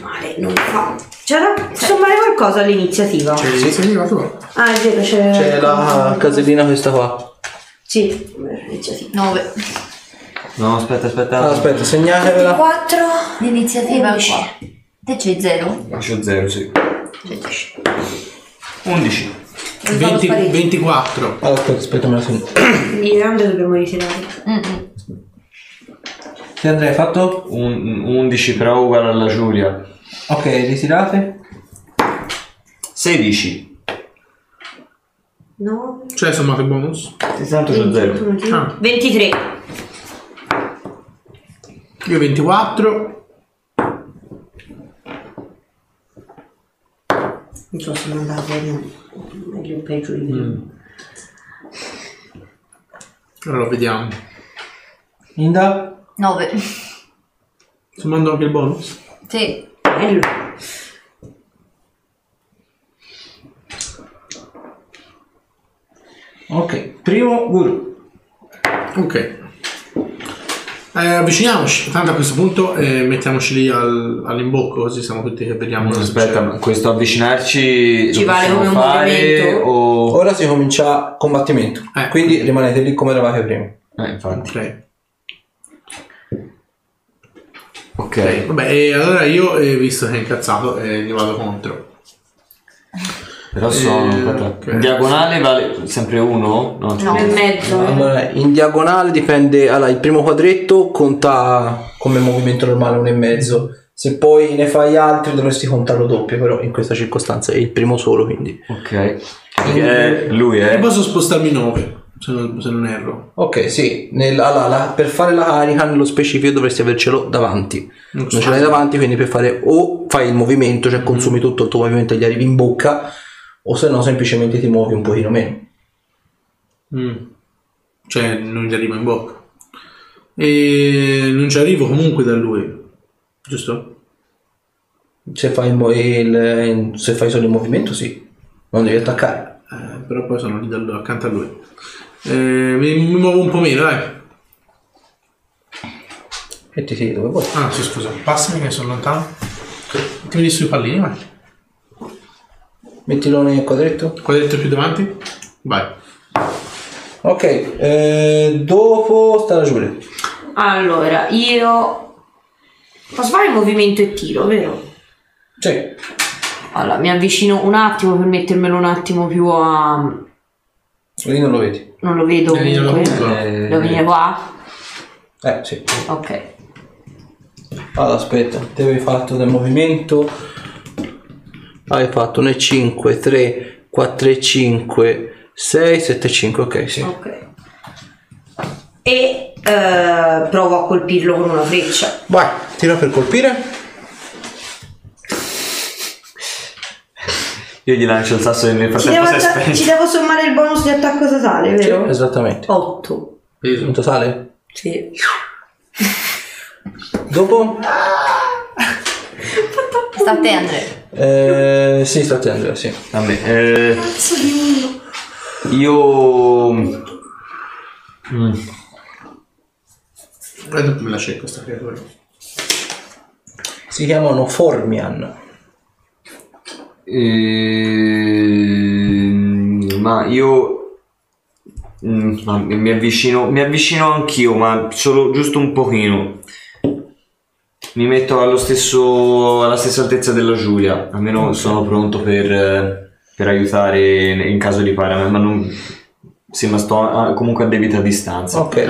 Male, non fa. C'era sommare qualcosa all'iniziativa. Cioè, iniziativa tu? Ah, è vero, c'è. C'è la casellina questa qua. Sì, iniziativa. 9. No, aspetta, aspetta. Allora, aspetta, segnatevela. 4 di iniziativa Undici. qua. Te c'hai 0? Lascio 0, sì. 11. 20, 24. Allora, aspetta, aspetta, me la segno. Quindi grande dobbiamo ritirare. Andrea hai fatto? Un- 11 però uguale alla Giulia. Ok, ritirate. 16. No. Cioè, sommato il bonus? Tanto c'ho 0. Ah. 23. Io 24. Non so se mandare fuori meglio o peggio di prima. Allora vediamo. Inda? 9. Sommando anche il bonus? Sì. Bello. Ok, primo guru. Ok. Eh, avviciniamoci. Tanto a questo punto eh, mettiamoci lì al- all'imbocco così siamo tutti che vediamo. Aspetta, ma questo avvicinarci Ci vale come un fare movimento? o... Ora si comincia combattimento. Eh. Quindi rimanete lì come eravate prima. Eh, infatti. Ok. Ok. Vabbè, e allora io, eh, visto che è incazzato, eh, gli vado contro. Però sono... Eh, aspetta. ok. In diagonale vale sempre uno? No. No. E mezzo. Allora, in diagonale dipende. Allora, il primo quadretto conta come movimento normale uno e mezzo. Se poi ne fai altri dovresti contarlo doppio, però in questa circostanza è il primo solo, quindi. Ok. Perché lui E è... posso spostarmi 9, se non, se non erro. Ok, sì. Nel- allora, la- per fare la carica nello specifico dovresti avercelo davanti. Non ce l'hai davanti, quindi per fare o fai il movimento, cioè consumi tutto il tuo movimento e gli arrivi in bocca, o se no semplicemente ti muovi un pochino meno. Mm. Cioè, non gli arrivo in bocca. E non ci arrivo comunque da lui. Giusto? Se fai, il se fai solo il movimento, sì, non devi attaccare. Eh, però poi sono lì da accanto a lui. Eh, mi, mi muovo un po' meno, dai. E ti tiri dove vuoi. Ah, sì, scusa. Passami che sono lontano. Mettimi lì sui pallini, vai. Mettilo nel quadretto. Quadretto più davanti. Vai. Ok, eh, dopo sta la Giulia. Allora, io posso fare il movimento e tiro, vero? Sì. Allora, mi avvicino un attimo per mettermelo un attimo più a... Lì non lo vedi. Non lo vedo La linea comunque. lunga. Eh, Devo venire qua? Eh, sì. Ok. Allora, aspetta, te avevi fatto del movimento. Hai fatto ne 5, 3, 4, 5, 6, 7, 5, ok, sì. Ok. E eh, provo a colpirlo con una freccia. Vai, tira per colpire. Io gli lancio il sasso e nel Ci devo, frattempo si è atta- ci devo sommare il bonus di attacco totale, vero? Esattamente. 8. Peso. In totale? Sì. Dopo? Sta a te Andrea. Eh, sì, sta attento, sì. Vabbè, eh, io... Mm, E dopo me la cerco sta creatura. Si chiamano Formian. ehm, ma io... mm, ma mi avvicino, mi avvicino anch'io, ma solo giusto un pochino. Mi metto allo stesso, alla stessa altezza della Giulia, almeno sono pronto per, per aiutare in caso di parame, ma non... Sì, ma sto a- comunque a debita distanza. Ok,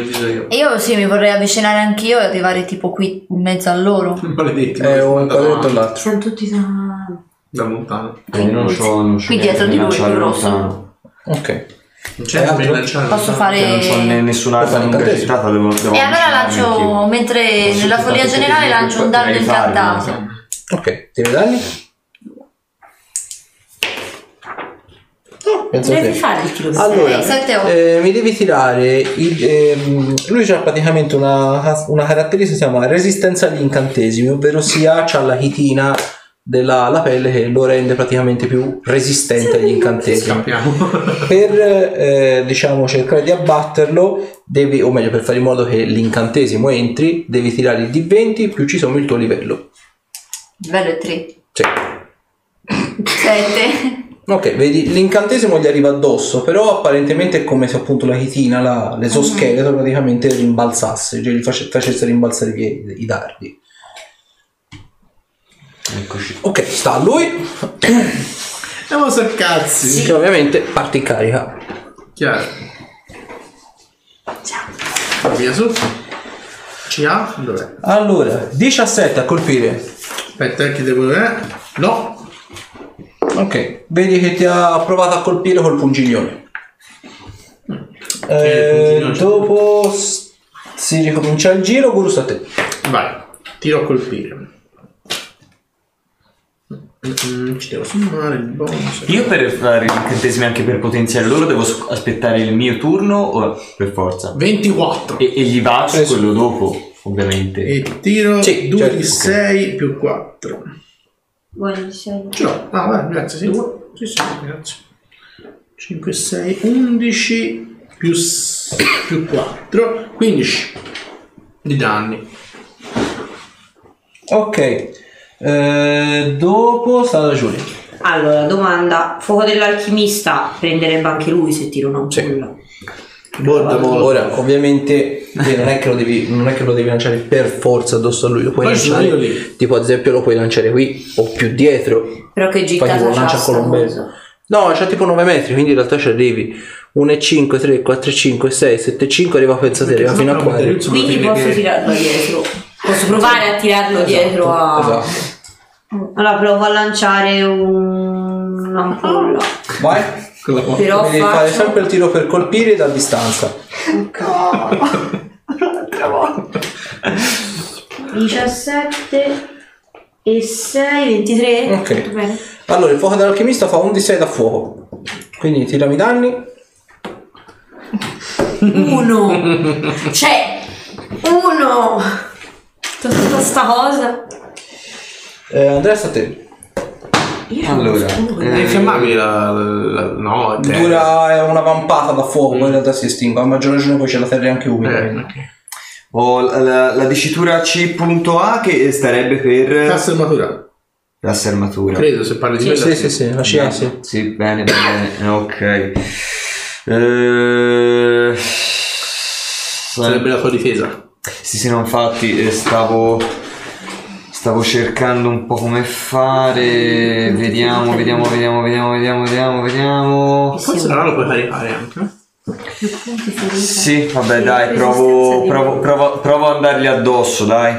avviso io. Io sì, mi vorrei avvicinare anch'io e arrivare tipo qui in mezzo a loro. Maledetti. È ma un da quadretto all'altro. Sono tutti da... Da lontano. Eh, non c'ho, non c'ho Qui dietro di lui, lontano. Ok. Non c'è altro? lanciare. Posso no? fare... Cioè, non c'ho ne- nessuna Puoi fare arma incantesimo. incantata, devo, devo E allora lancio, anch'io. mentre Posso nella follia generale lancio un aiutarmi, incantato. Ok, tiri i danni? Penso a Devi te. fare il Allora, Eh, eh, mi devi tirare. il- ehm, lui ha praticamente una, una caratteristica che si chiama resistenza agli incantesimi, ovvero sia c'ha la chitina della la pelle che lo rende praticamente più resistente agli incantesimi. Per eh, diciamo cercare di abbatterlo, devi, o meglio, per fare in modo che l'incantesimo entri, devi tirare il D20 più ci sono il tuo livello. Livello è 3. Sì. 7. Ok, vedi, l'incantesimo gli arriva addosso, però apparentemente è come se appunto la chitina, la- l'esoscheletro praticamente rimbalzasse, cioè gli face- facesse rimbalzare i, piedi, i dardi. Eccoci. Ok, sta a lui, Andiamo a cazzi. che ovviamente parte in carica. Chiaro. Via su. CA? Dov'è? Allora, 17 a colpire. Aspetta eh, che devo... Eh? No. Ok, vedi che ti ha provato a colpire col pungiglione. Eh, pungiglione? dopo s- si ricomincia il giro, Guru sta a te. Vai. Tiro a colpire. Mm, ci devo sommare il bonus. Io per fare gli incantesimi anche per potenziare loro devo s- aspettare il mio turno o per forza? 24. E, e gli va su Preso. quello dopo, ovviamente. E tiro Sì, 2 certo. di 6 più 4. Vuoi sei? Ce l'ho. Ah, guarda, grazie. Sì, sì, sì, grazie. 5, 6, 11 più, s- più 4, 15 di danni. Ok, eh, dopo sta la Giulia. Allora, domanda. Fuoco dell'alchimista prenderebbe anche lui se tiro una Sì. borda. Ora, ovviamente, eh, non è, che lo devi, non è che lo devi lanciare per forza addosso a lui, lo puoi Poi ci sono lanciare. lì. Tipo, ad esempio, lo puoi lanciare qui o più dietro. Però che Fai gittata tipo c'ha lancia sta colombello. cosa? No, c'ha tipo 9 metri, quindi in realtà ci arrivi. 1 e 5, 3, 4, 5, 6, 7, 5, arriva pensa te, arriva fino a 4. Quindi posso tirarlo dietro. Posso provare a tirarlo dietro a... Esatto. Allora provo a lanciare un... un'ampolla. Vai. Però Devi fare faccio... sempre il tiro per colpire da distanza. 17 e 6, 23. Ok. Bene. Allora, il fuoco dell'alchimista fa un di 6 da fuoco. Quindi tirami i danni. Uno. C'è. Uno. Tutta sta cosa. Eh, Andrea, sta a te. Io Allora. È infiammabile la, la- no, è terra. Dura è una vampata da fuoco, poi in realtà si estingue. A maggior ragione poi c'è la terra anche umida. Eh, quindi. ok. Ho la, la- la dicitura C.A che starebbe per Cassa armatura. la sermatura. Credo se parli di Sì, quella. sì, sì, sì, la CA sì. Sì, bene, bene, bene, ok. Eh, Sarebbe la tua difesa. Sì, sì, no, infatti eh, stavo, stavo cercando un po' come fare. Vediamo, vediamo, vediamo, vediamo, vediamo, vediamo, vediamo. Forse allora lo puoi caricare anche. eh? Sì, vabbè, dai, provo, provo, provo, provo ad andargli addosso, dai.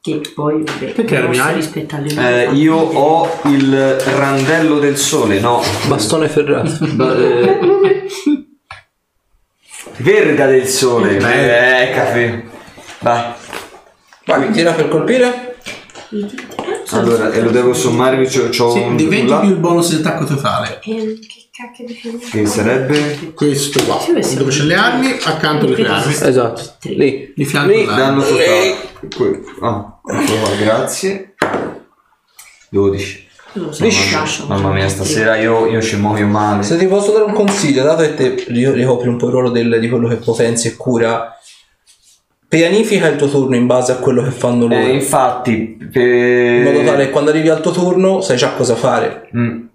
Che poi, vabbè, Perché non hai? rispettare le Eh, io ho il randello del sole, no, Bastone ferrato. ba- eh, verga del sole, eh, caffè. Vai. Vai, tira per colpire. Allora, e lo devo sommare, c'ho, c'ho Sì, un di 20 là, più il bonus di attacco totale. Che cacchio di film? che sarebbe Questo qua. Sì, questo- Dove c'è le armi, accanto alle tue armi. Esatto. Lì. Di fianco Lì. all'arma. danno totale. Que- Ah, ecco qua, grazie. 12. Liscio. Mamma mia, stasera io, io ci muoio male. Se ti posso dare un consiglio, dato che te ri- ricopri un po' il ruolo del- di quello che potenzia e cura, pianifica il tuo turno in base a quello che fanno loro. Eh, infatti, per... in modo tale che quando arrivi al tuo turno sai già cosa fare. Mm.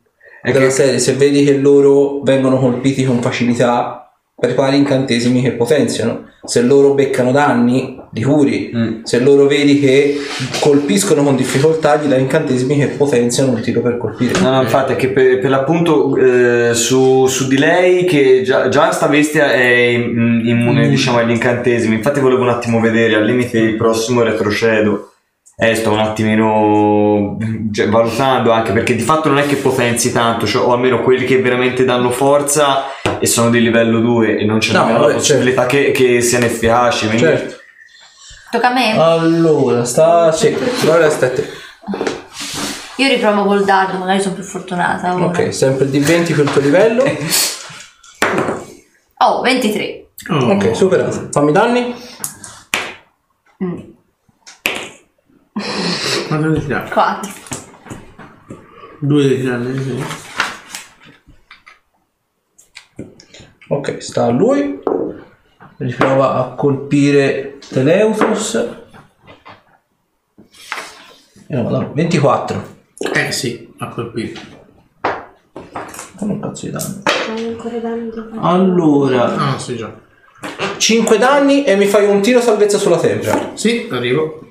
Della che serie, se vedi che loro vengono colpiti con facilità, prepari incantesimi che potenziano. Se loro beccano danni, li curi. Mm. Se loro vedi che colpiscono con difficoltà, gli dai incantesimi che potenziano il tiro per colpire. No, no, infatti è che per, per l'appunto eh, su, su di lei che già, già sta bestia è im- immune diciamo agli incantesimi, infatti volevo un attimo vedere, al limite il prossimo retrocedo. Eh, sto un attimino cioè, valutando anche perché di fatto non è che potenzi tanto, cioè, o almeno quelli che veramente danno forza e sono di livello 2 e non c'è No, nemmeno la possibilità che, che siano efficaci. quindi- Certo. Tocca a me. Allora, sta. Sì, allora sta a te. Io riprovo col dardo, magari sono più fortunata. ora. Ok, sempre di 20 per il tuo livello. Oh, 23. Oh. Ok, superato. Fammi danni. Quanto devi tirare? 4. Due devi tirare. sì. Ok, sta a lui. Riprova a colpire Teleuthus. Eh, no, madonna, 24. Eh sì, a colpire. Fanno un cazzo di danni. Hai ancora danni da fare? Allora, Ah, sì già. 5 danni e mi fai un tiro salvezza sulla tempra. Sì, arrivo.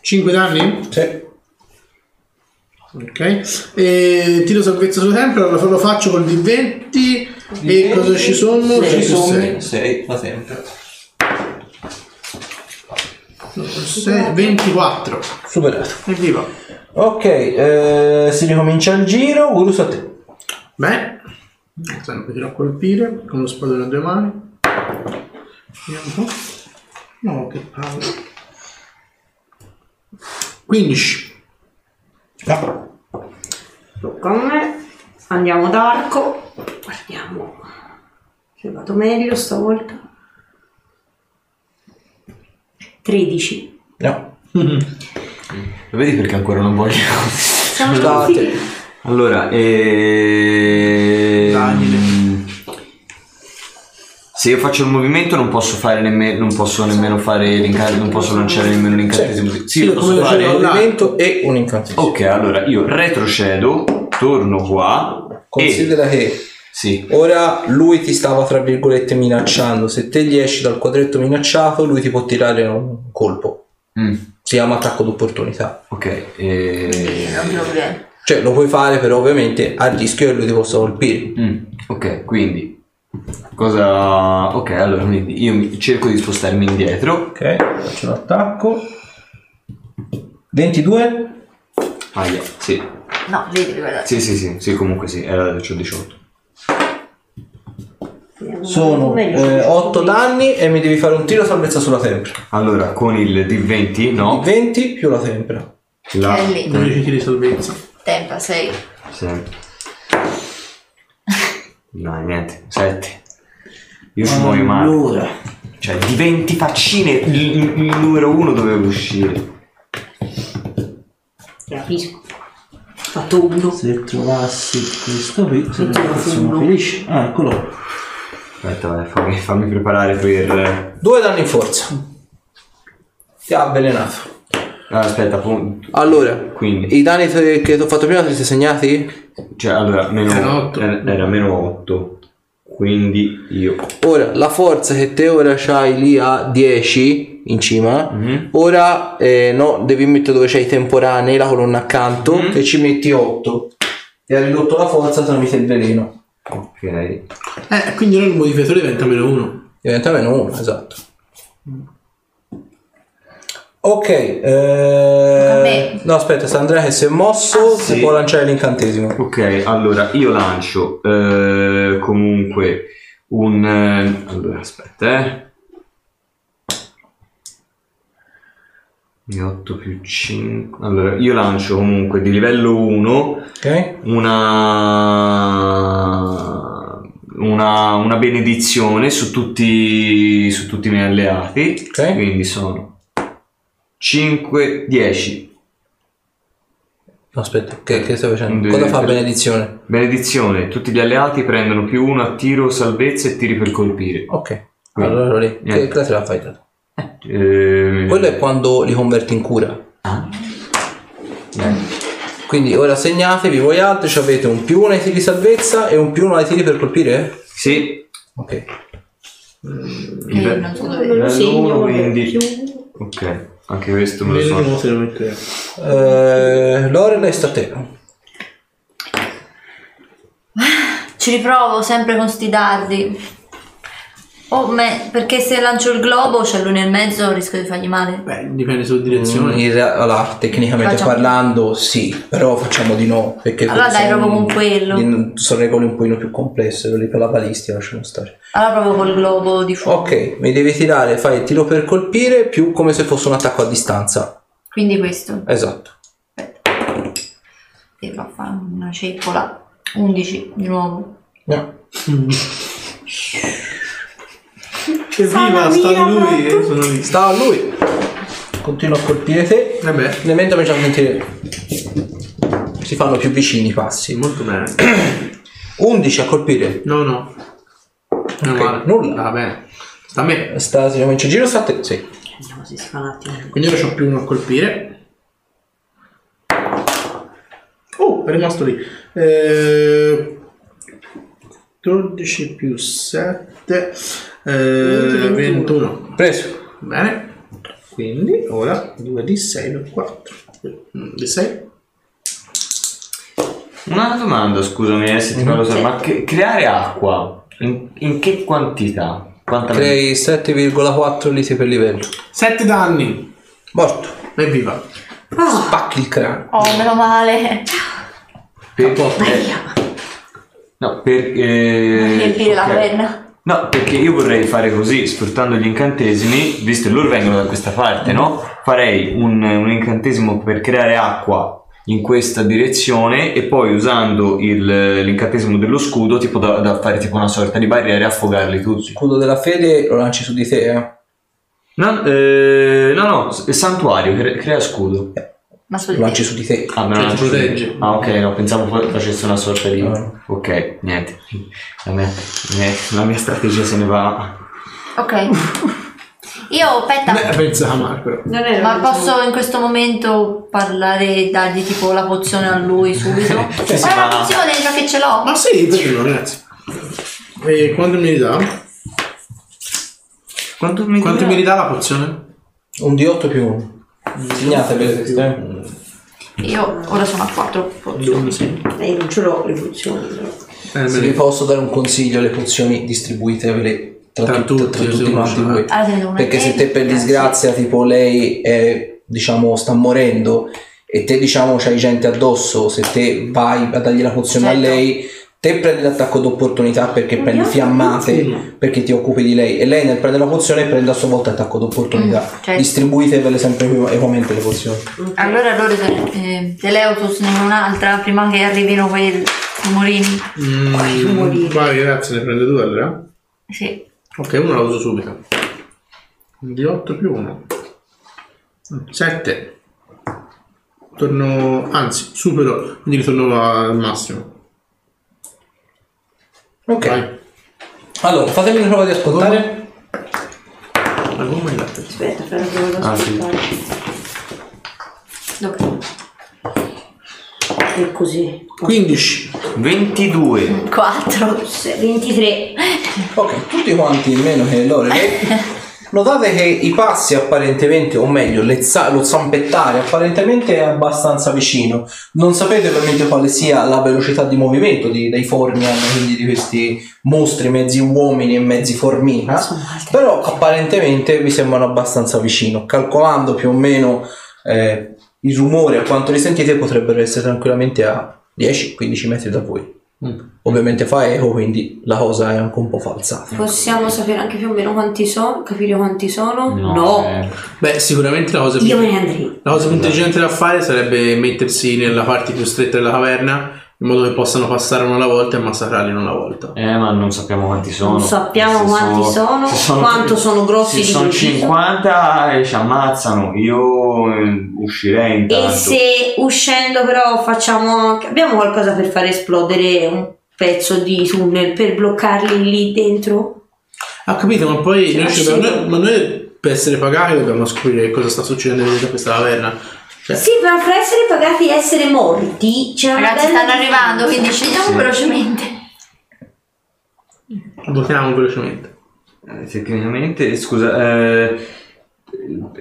5 danni? Sì. Ok. E tiro salvezza sulla tempra, lo, lo faccio col D20. E cosa ci sono? Ci sono sono 6 la tempra. 24. Superato. Evviva. Ok, eh, si ricomincia il giro. Urus a te. Beh, sempre tiro a colpire con lo spadone a due mani. Vediamo un po'. No, che palle. 15. Ah, Tocca a me. Andiamo d'arco. Guardiamo. Se vado meglio stavolta. 13. no. Lo vedi perché ancora non voglio? Siamo Sta a te. sconfitti. Allora, e... Daniele. Se io faccio il movimento non posso fare nemmeno non posso nemmeno fare l'incantesimo, non posso lanciare nemmeno l'incantesimo. Sì, Sì, lo posso fare. Un movimento e un incantesimo. Ok, allora io retrocedo, torno qua e Considera che sì, ora lui ti stava tra virgolette minacciando. Se te gli esci dal quadretto minacciato, lui ti può tirare un colpo. Mm, Si chiama attacco d'opportunità. ok, e... Non problema. Cioè, lo puoi fare, però ovviamente a rischio che lui ti possa colpire. Mm, ok, quindi cosa ok, allora io cerco di spostarmi indietro. Ok, faccio l'attacco. 22. Ah, yeah, sì. No, vedi, guardate. Sì, sì, sì, sì, comunque sì, era c'ho 18. Vediamo Sono meglio. 8 danni e mi devi fare un tiro salvezza sulla tempra. Allora, con il D20, no? 20 più la tempra. là. È lì. 12 tiri di salvezza. Tempa, 6. Sì. No, niente, 7. Io ci muoio male. Allora, Cioè, di 20 faccine, il, il- il numero 1 doveva uscire. Capisco. Ho fatto uno. se trovassi questo qui, sono felice. Ah, eccolo. Aspetta, vai, fammi, fammi preparare per... Due danni in forza. Ti ha avvelenato. ah, aspetta, appunto. Allora, Quindi, i danni che ti ho fatto prima te li sei segnati? cioè, allora, meno Era otto. Era, era meno 8. Quindi io... Ora, la forza che te ora c'hai lì a 10 in cima, Mhm. ora eh, no, devi mettere dove c'hai i temporanei, la colonna accanto, Mhm. e ci metti 8. E ha ridotto la forza tramite il veleno. Ok. Eh, quindi ora il modificatore diventa meno 1. Diventa meno 1, esatto. Ok, eh... a me. no aspetta, sta Andrea che si è mosso, Ah, si sì. può lanciare l'incantesimo. Ok, allora io lancio eh, comunque un... eh, allora, aspetta, eh. 8 più 5... Allora, io lancio comunque di livello 1 Ok? una... Una, una benedizione su tutti, su tutti i miei alleati. Ok. Quindi sono 5, 10. No, aspetta, che, che stai facendo? Cosa fa benedizione? Benedizione, tutti gli alleati prendono più uno a tiro, salvezza e tiri per colpire. Ok, Quindi, allora lì, che classe la fai? te? Eh, Quello è quando li converti in cura. Ah. Quindi ora segnatevi voi altri, ci avete un più uno ai tiri di salvezza e un più uno ai tiri per colpire? Sì, Ok. Eh, non so dove. Non lo segno, vabbè, quindi... Ok, anche questo me lo so. come se lo. Eh, sta a te. Ci riprovo sempre con sti dardi. Oh, me, perché se lancio il globo c'è lui nel mezzo rischio di fargli male. Beh, dipende sulla direzione. Mm, in allora, tecnicamente Facciamo- parlando, sì, però facciamo di no. Perché Allora dai, sono- proprio con quello. Sono regole un pochino più complesse, quelli per la balistica lasciamo stare. Allora proprio col globo di fuoco. Ok, mi devi tirare, fai il tiro per colpire più come se fosse un attacco a distanza. Quindi questo. Esatto. E va a fare una ceppola. 11 di nuovo. No. Evviva, sta di lui. eh, sono lì. Sta a lui. Continua a colpire te. Vabbè, Elemento mi fa sentire. Si fanno più vicini i passi. molto bene. 11 a colpire. No, no. Meno Ok, male. nulla. Va bene. Sta a me. Sta, si comincia il giro, sta a te. Sì. Vediamo se si fa un attimo. Quindi ora c'ho più uno a colpire. Oh, è rimasto lì. Eh, 12 più 7. Eh, 21. Preso. Bene. Quindi ora 2 di 6 per 4. Di 6. Una domanda, scusami, eh, se ti parlo solo, ma che- creare acqua in, in che quantità? Quanta Crei 7,4 litri per livello. 7 danni. Morto. Evviva. Spacchi il cranio. Oh, meno male. Per, no, per eh, Riempire la ok. penna. No, perché io vorrei fare così, sfruttando gli incantesimi, visto che loro vengono da questa parte, no? Farei un, un incantesimo per creare acqua in questa direzione e poi usando il- l'incantesimo dello scudo, tipo da, da fare tipo una sorta di barriera e affogarli tutti. Scudo della fede lo lanci su di te, eh? No, eh, no, no, santuario, cre- crea scudo. Ma sul Lo lanci su di te. Ah, me lo Cioè, protegge. Ah, ok, no, pensavo fa- facesse una sorta di... No. Ok, niente. La mia, la mia strategia se ne va. Ok. Io, aspetta. Beh, pensa Marco. Non era Ma posso in questo momento parlare e dargli tipo la pozione a lui subito? Sì, Ma la pozione già che ce l'ho. Ma sì, perché no, ragazzi. E quanto mi dà? Quanto mi Quanto mi ridà la pozione? Un D8 più 1. Segnate per questo, eh? Io ora sono a 4 pozioni. Sì. Eh, non ce l'ho le funzioni. però. Eh, Se vi posso dare un consiglio, le pozioni distribuitevele tra, Tra tutti, tutti, tra tutti quanti voi. Allora, una Perché se te per disgrazia, tipo lei è, diciamo, sta morendo e te, diciamo, c'hai gente addosso, se te vai a dargli la pozione Certo. a lei, Te prendi l'attacco d'opportunità perché prendi fiammate perché ti occupi di lei e lei nel prendere la pozione prende a sua volta attacco d'opportunità. Mm, certo. Distribuitevele sempre equ- equamente le pozioni. Allora loro te, eh, Teleutus ne un'altra prima che arrivino quei rumorini. Mm, vai, ragazzi, ne prende due allora? Sì. Ok, uno la uso subito. Di 8 più 1. 7. Torno, anzi, supero, quindi ritorno al massimo. Ok. Vai. Allora, fatemi una prova di ascoltare. La gomma e il latte. Aspetta, fai una prova da Ah, sì. ascoltare. Ok. E così. 15. 22. 4. 23. Ok, tutti quanti meno che Lore. Notate che i passi apparentemente, o meglio, za- lo zampettare apparentemente è abbastanza vicino. Non sapete ovviamente quale sia la velocità di movimento di- dei Formian, quindi di questi mostri mezzi uomini e mezzi formica. Però apparentemente vi sembrano abbastanza vicino. Calcolando più o meno eh, il rumore a quanto li sentite, potrebbero essere tranquillamente a 10-15 metri da voi. Ovviamente fa eco, quindi la cosa è anche un po' falsata. Possiamo sapere anche più o meno quanti sono? Capire quanti sono? eh, Beh, sicuramente la cosa più, Io me ne andrei. la cosa più intelligente da fare sarebbe mettersi nella parte più stretta della caverna in modo che possano passare uno alla volta e massacrarli uno alla volta. Eh, ma non sappiamo quanti sono. Non sappiamo Se quanti sono, se quanto sono grossi Se di sono preciso. 50 e ci ammazzano. Io eh, uscirei intanto. E se uscendo però facciamo anche... Abbiamo qualcosa per far esplodere un pezzo di tunnel per bloccarli lì dentro? Ha capito, ma poi noi, ci sì. dobbiamo- noi- ma noi per essere pagati dobbiamo scoprire cosa sta succedendo dentro questa caverna. Cioè, Sì, però per essere pagati e essere morti c'è una Ragazzi, stanno arrivando, quindi scendiamo Sì. velocemente. votiamo velocemente. Eh, Tecnicamente, scusa, eh,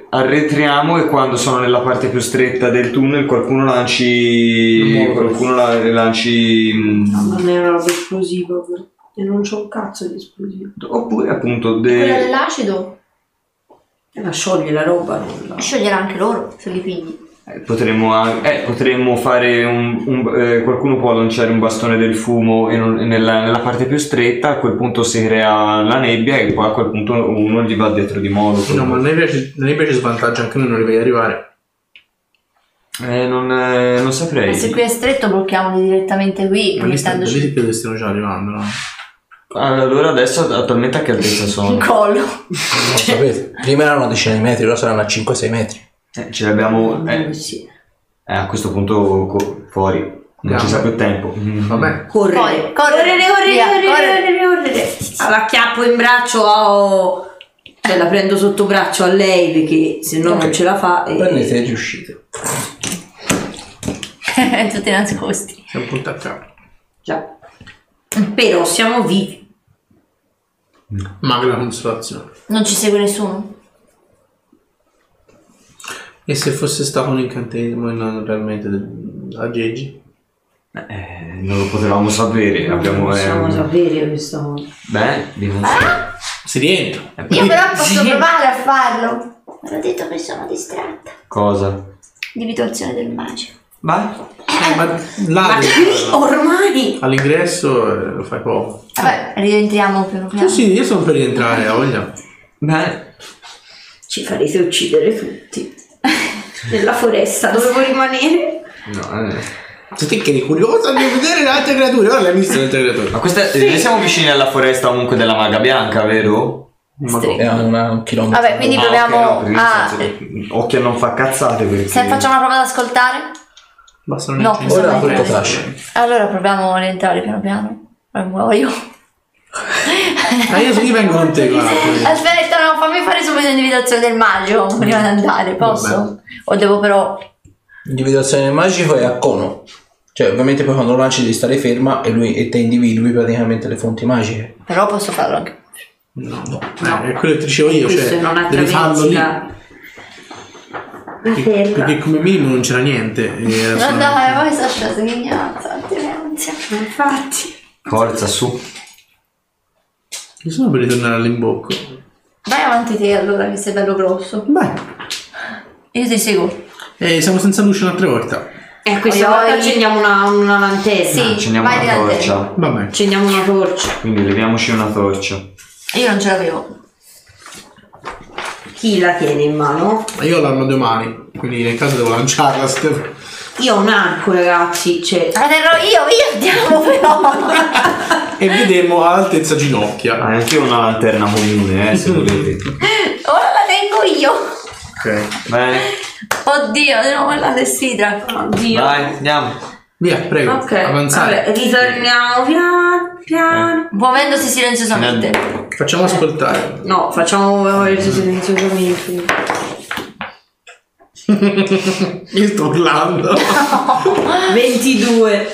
arretriamo e quando sono nella parte più stretta del tunnel qualcuno lanci. Qualcuno la- lanci. mm, Non è una roba esplosiva. E non c'ho un cazzo di esplosivo. Oppure appunto. Quella De, dell'acido E la scioglie la roba. non la- scioglierà anche loro se li pigli. Potremmo, eh, potremmo fare un. un- eh, qualcuno può lanciare un bastone del fumo non- nella, nella parte più stretta, a quel punto si crea la nebbia e poi a quel punto uno gli va dietro di modo. No, ma a noi piace, a noi piace svantaggia anche noi non li vedi arrivare. Eh, non, eh, non Ma saprei. se qui è stretto blocchiamoli direttamente qui, Ma lì, che stiano già arrivando, no? Allora adesso attualmente a che altezza in sono? collo. Non sapete. Prima erano una decina di metri, ora saranno a 5-6 metri. Eh, ce l'abbiamo eh, Sì. eh, a questo punto co- fuori, non ci sa più tempo. Mm. Vabbè. Correre, Correre, correre, correre, via, correre, correre. La chiappo in braccio, ho- cioè la prendo sotto braccio a lei perché se no Ok. non ce la fa. E... Prendete e riuscite. Tutti nascosti. Siamo punto a capo. Già. Però siamo vivi. Magra consolazione. Non ci segue nessuno? E se fosse stato un incantesimo e non realmente del- a Gigi? Eh, non lo potevamo sapere. Non Abbiamo, possiamo eh, sapere questa cosa. Beh, di non Si rientra. Io però posso Sì. provare a farlo. Me l'ho detto che sono distratta. Cosa? Individuazione del magico. Beh, Eh, ma là Ma qui ormai all'ingresso eh, lo fai poco. Vabbè, rientriamo piano piano. Sì, sì, io sono per rientrare, a voglia. beh, ci farete uccidere tutti. Nella foresta dovevo rimanere. no, eh. Se te che eri curiosa di vedere le altre creature, ora le hai viste le altre creature. Ma questa, eh, noi siamo vicini alla foresta comunque della maga bianca, vero? Ma Sì. È una- un chilometro. Vabbè, quindi Ah, proviamo ok, no, perché nel a... senso, occhio a non fa cazzate perché... Se facciamo una prova ad ascoltare? Basta No, non questo Ora non è tutto trash. Allora proviamo a rientrare piano piano. Poi muoio. Ah, io, io vengo con te, guarda. Aspetta, no, fammi fare subito l'individuazione del magico prima di andare, posso? O devo però... L'individuazione del magico è a cono. Cioè, ovviamente poi quando lo lanci devi stare ferma e lui e te individui praticamente le fonti magiche. Però posso farlo anche. No, no. Eh, è quello che ti dicevo io, Questo cioè, non devi farlo lì. la... la Perché, perché come minimo non c'era niente. solo- dai, poi sta ghignazza, ansia. Infatti. Forza, su. Io sono per ritornare all'imbocco. Vai avanti te allora che sei bello grosso. Beh. Io ti seguo. Eh, siamo senza luce un'altra volta. E questa Oi, volta oi. accendiamo una, una lanterna. Sì. Accendiamo vai una di torcia. Vabbè. Accendiamo una torcia. Quindi leviamoci una torcia. Io non ce l'avevo. Chi la tiene in mano? Io ho l'arma a due mani, quindi nel caso devo lanciarla. Stefano. Io ho un arco, ragazzi. Cioè, terrò io, io andiamo però. E vedremo all'altezza ginocchia. Ah, anche io ho una lanterna comune, eh, se volete. Ora la tengo io. Ok. Bene, Oddio, di nuovo la sessidra. oddio. vai, andiamo. Via, prego. Ok, Avanzare. vabbè, ritorniamo piano, piano. Muovendosi silenziosamente. Facciamo ascoltare. No, facciamo il silenziosamente. Io sto urlando. 22.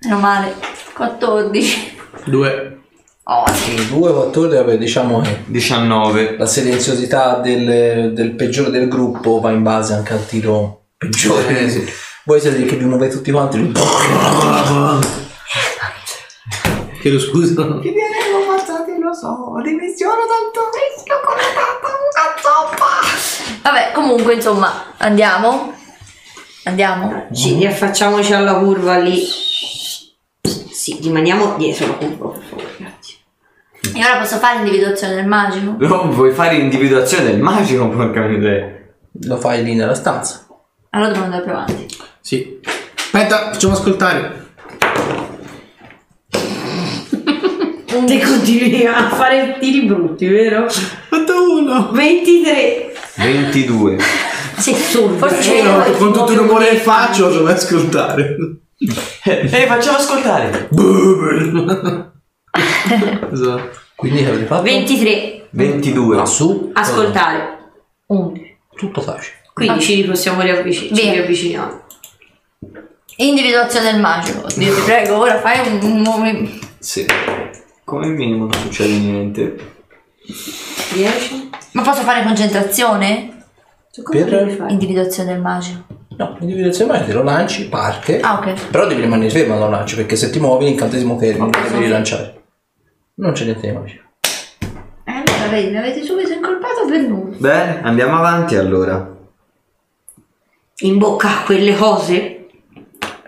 Meno male. 14. Due. Oh, sì. 2 14, vabbè, diciamo che 19. la silenziosità del, del peggiore del gruppo va in base anche al tiro peggiore. Eh, sì. Voi siete che vi muovete tutti quanti. lui- Chiedo scusa. Vabbè, comunque, insomma, andiamo. Andiamo. Ci riaffacciamoci alla curva lì. Sì, rimaniamo dietro la curva, per favore, grazie. E ora posso fare individuazione del magico? No, vuoi fare individuazione del magico, porca miseria. Lo fai lì nella stanza. Allora dobbiamo andare più avanti. Sì. Aspetta, facciamo ascoltare. Te continui a fare tiri brutti, vero? Fatto uno. 23. 22. Sì, Assurdo, forse eh, c'è- con tutto il rumore che faccio devo ascoltare. Ehi, facciamo ascoltare. esatto. Quindi avete fatto? 23. 22. Ah, su. Ascoltare. Tutto taci. Quindi ci possiamo riavvicinare. Ci Via. riavviciniamo. Individuazione del magico. Dio ti prego, ora fai un, un movimento. Sì. Come minimo non succede niente. 10. Ma posso fare concentrazione? Cosa Per- devi fare? Individuazione del magico. No, l'individuazione magica te lo lanci, parte. Ah, ok. Però devi rimanere fermo quando lo lanci, perché se ti muovi l'incantesimo fermo, Ok, devi ok. rilanciare. Non c'è niente di magico. Eh, allora vedi, mi avete subito incolpato per nulla. Bene, andiamo avanti allora. In bocca a quelle cose?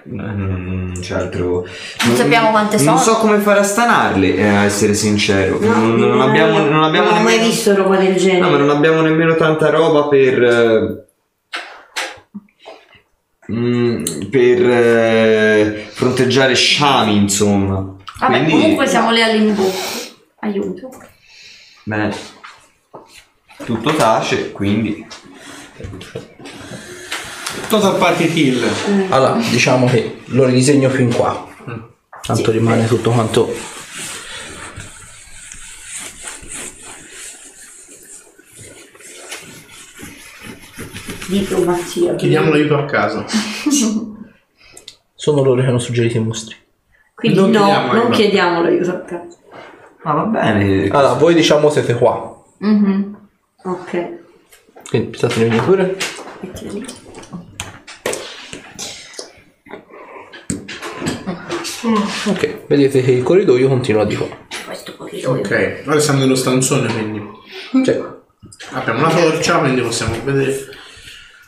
Non c'è altro. Non sappiamo quante Non sono. so come fare a stanarle, eh, a essere sincero. non, non eh, abbiamo, non abbiamo non ho mai nemmeno. visto roba del genere. No, ma non abbiamo nemmeno tanta roba per. eh, mm, per eh, fronteggiare sciami, insomma. Vabbè, Quindi, comunque siamo lì all'imbocco. Aiuto. bene, tutto tace, quindi. Total party kill. Allora, diciamo che lo ridisegno fin qua. Tanto rimane tutto quanto. Diplomazia. Chiediamo l'aiuto a casa. Sono loro che hanno suggerito i mostri. Quindi Non no, chiediamo non aiuto. chiediamo l'aiuto a casa. Ah, va bene. Allora, voi diciamo siete qua. Mhm. Ok. Quindi state venire pure. Ok, vedete che il corridoio continua di qua. Questo corridoio. Ok, ora siamo nello stanzone quindi. Cioè, Abbiamo una torcia, quindi possiamo vedere.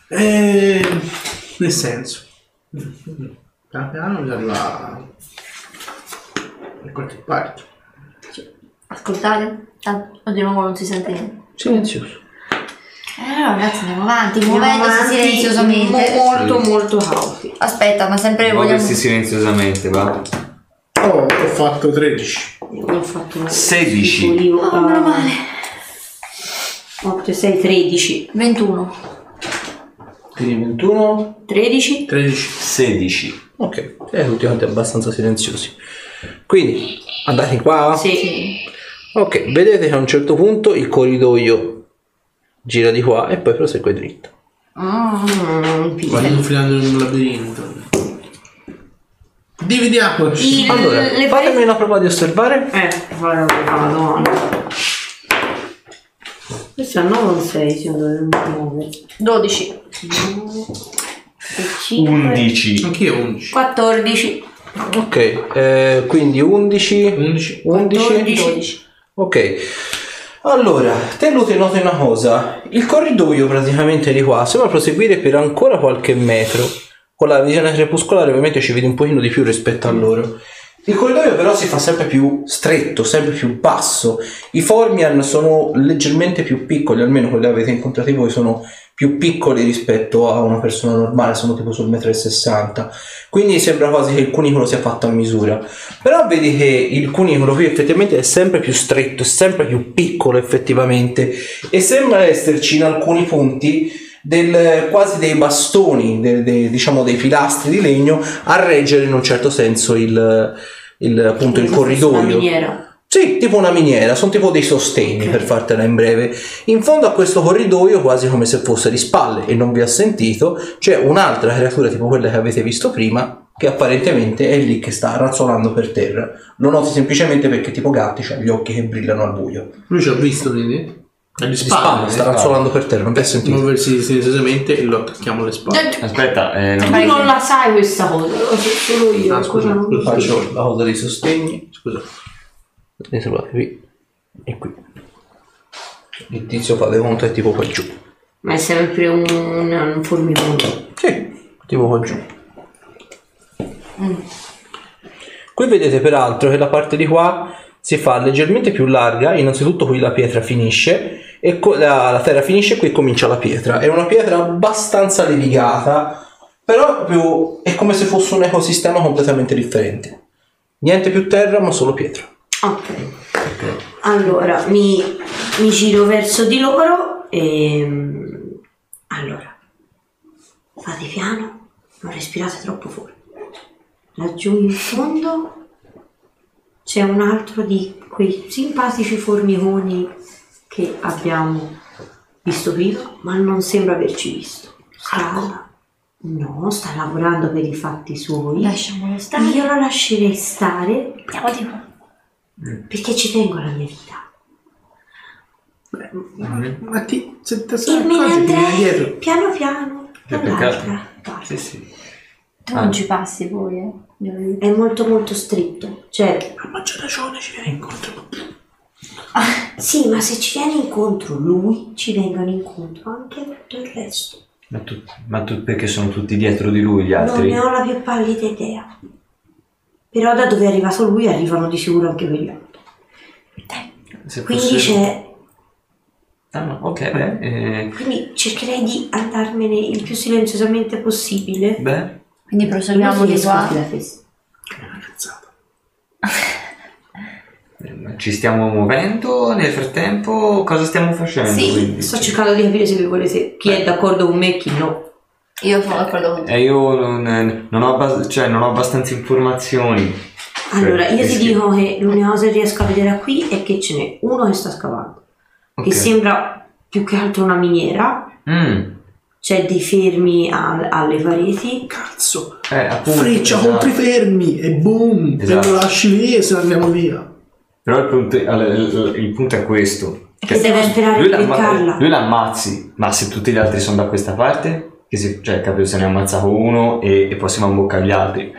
Eh, nel senso. Piano piano mi arriva. Da qualche parte. Ascoltate? Tanto di nuovo non si sente niente. silenzioso. Eh, allora ragazzi andiamo avanti, muovendosi silenziosamente. Molto, molto cauti. Aspetta, ma sempre vogliamo... Muoversi silenziosamente, va. Oh, ho fatto 13. Io ho fatto una 16. Olivo, Oh, meno male. 8, 6, 13. 21. Quindi 21. 13. 13. 16. Ok, siete tutti quanti abbastanza silenziosi. Quindi, andate qua. Sì. Ok, vedete che a un certo punto il corridoio gira di qua e poi prosegue dritto. Mm, Vado infilando in un labirinto. Dividiamoci. Il- Allora, le fatemi pareti- una prova di osservare. Eh, guarda, madonna. Questo è 9 o 6, si deve 9. 12. 5. 11. Anch'io 11. 14. Ok, eh, quindi 11. 11. 11. 12. Ok. Allora, te Lute noti una cosa. Il corridoio praticamente di qua sembra proseguire per ancora qualche metro. Con la visione crepuscolare ovviamente ci vedi un pochino di più rispetto a loro. Il corridoio però si fa sempre più stretto, sempre più basso. I Formian sono leggermente più piccoli, almeno quelli che avete incontrati voi sono più piccoli rispetto a una persona normale, sono tipo sul 1,60 m. Quindi sembra quasi che il cunicolo sia fatto a misura. Però vedi che il cunicolo qui effettivamente è sempre più stretto, è sempre più piccolo effettivamente e sembra esserci in alcuni punti del, quasi dei bastoni, de- de- diciamo dei pilastri di legno a reggere in un certo senso il, il, appunto il corridoio. Sì, tipo una miniera, sono tipo dei sostegni per fartela in breve. In fondo a questo corridoio, quasi come se fosse di spalle e non vi ha sentito, c'è un'altra creatura tipo quella che avete visto prima, che apparentemente è lì che sta razzolando per terra. Lo noti semplicemente perché tipo gatti ha gli occhi che brillano al buio. Lui ci ha visto, quindi? Di spalle, sta razzolando per terra, non vi ha sentito. Muoversi silenziosamente e lo attacchiamo alle spalle. Aspetta, eh, non- Tu non la sai questa cosa, lo so solo io. Ah, scusa, non lo so. Faccio la cosa dei sostegni. Scusa. Vedete guardate qui e qui. Il tizio fate conto è tipo qua giù. Ma è sempre un, un, un formicone. Sì, tipo qua giù. Qui vedete peraltro che la parte di qua si fa leggermente più larga, innanzitutto qui la pietra finisce e co- la, la terra finisce e qui comincia la pietra. È una pietra abbastanza levigata, però proprio è come se fosse un ecosistema completamente differente. Niente più terra, ma solo pietra. Ok. Allora, mi, mi giro verso di loro e... Allora, fate piano, non respirate troppo fuori. Laggiù in fondo c'è un altro di quei simpatici formiconi che abbiamo visto prima, ma non sembra averci visto. Sta... No, sta lavorando per i fatti suoi. Lasciamolo stare. Io lo lascerei stare Andiamo di qua. Perché ci tengo alla mia vita. Ma ti, se te E me ne andrei piano piano Che dall'altra parte. Sì, sì. Tu Ah. non ci passi poi, eh. È molto molto stretto. Cioè, A maggior ragione ci viene incontro. sì, ma se ci viene incontro lui, ci vengono incontro anche tutto il resto. Ma, tu, ma tu perché sono tutti dietro di lui gli Non altri? ne ho la più pallida idea. Però da dove è arrivato lui arrivano di sicuro anche quegli altri. Se Quindi fosse- c'è. Ah, no, ok, beh. eh, Quindi cercherei di andarmene il più silenziosamente possibile. beh. Quindi proseguiamo di qua. a fare festa. eh, Ci stiamo muovendo nel frattempo? Cosa stiamo facendo? Sì, quindi? Sto cercando di capire se vi volete. Chi è d'accordo con me e chi no. Io sono d'accordo con te. E io non, non ho, abbas- cioè, non ho abbastanza informazioni. Allora, io Cioè, ti dico che l'unica cosa che riesco a vedere qui è che ce n'è uno che sta scavando, che Ok. sembra più che altro una miniera, Mm, c'è dei fermi al- alle pareti. Cazzo. eh, appunto. Freccia, esatto. compri fermi e boom. Esatto. Te lo lasci lì e se ne andiamo via. Però il punto, il- il punto è questo. Che deve sperare lui, di l'amma- beccarla. lui l'ammazzi, ma se tutti gli altri sono da questa parte, che si, cioè capito se ne è ammazzato uno e, e poi si va in bocca agli altri.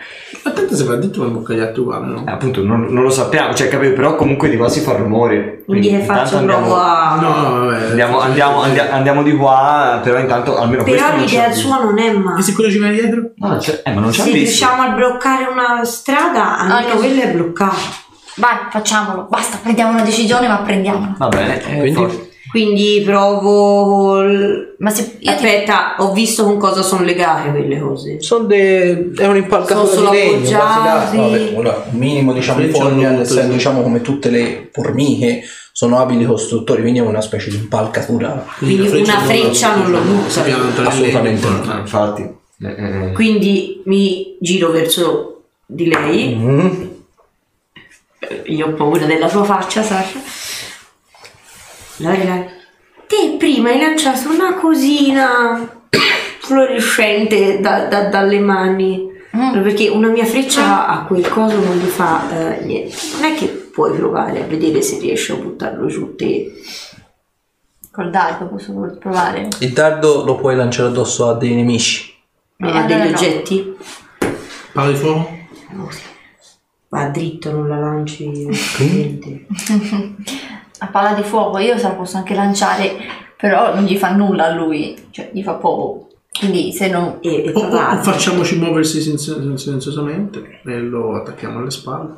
Ma tanto se va detto ma bocca gli altri uguali, no? Eh, appunto non, non lo sappiamo, cioè capito, però comunque di qua si fa rumore. Quindi che intanto faccio? andiamo, a... No, vabbè. andiamo, andiamo, andia- andiamo di qua, però intanto almeno questo Però l'idea c'è- sua non è E male. se quello ci viene dietro? No, non c'è- eh, ma non ci ha Se visto. riusciamo a bloccare una strada, almeno che- quella è bloccata. Vai, facciamolo. Basta, prendiamo una decisione, ma prendiamola. Va bene, eh, Quindi? forse- Quindi provo... Ma se io ti... Aspetta, ho visto con cosa sono legate quelle cose. Sono de... è un'impalcatura di legno, quasi. Vabbè, ora, un minimo diciamo i Freccia formian, molto, essendo sì. diciamo come tutte le formiche, sono abili costruttori, quindi è una specie di impalcatura. Quindi una freccia non lo nel Assolutamente no. Ah, infatti. eh, eh, Quindi mi giro verso di lei. Mm. Eh, Io ho paura della sua faccia, Sasha. Te prima hai lanciato una cosina fluorescente da- da- dalle mani. Mm. Perché una mia freccia a quel coso non gli fa eh, niente. Non è che puoi provare a vedere se riesci a buttarlo giù te. Col dardo posso provare. Il dardo lo puoi lanciare addosso a dei nemici. Non Eh, ha degli oggetti? Palla di fuoco? No, sì. Va dritto, non la lanci. niente. A palla di fuoco io se la posso anche lanciare, però non gli fa nulla a lui. Cioè, gli fa poco. Quindi se non... E, e O, o- facciamoci muoversi silenzi- silenziosamente e lo attacchiamo alle spalle.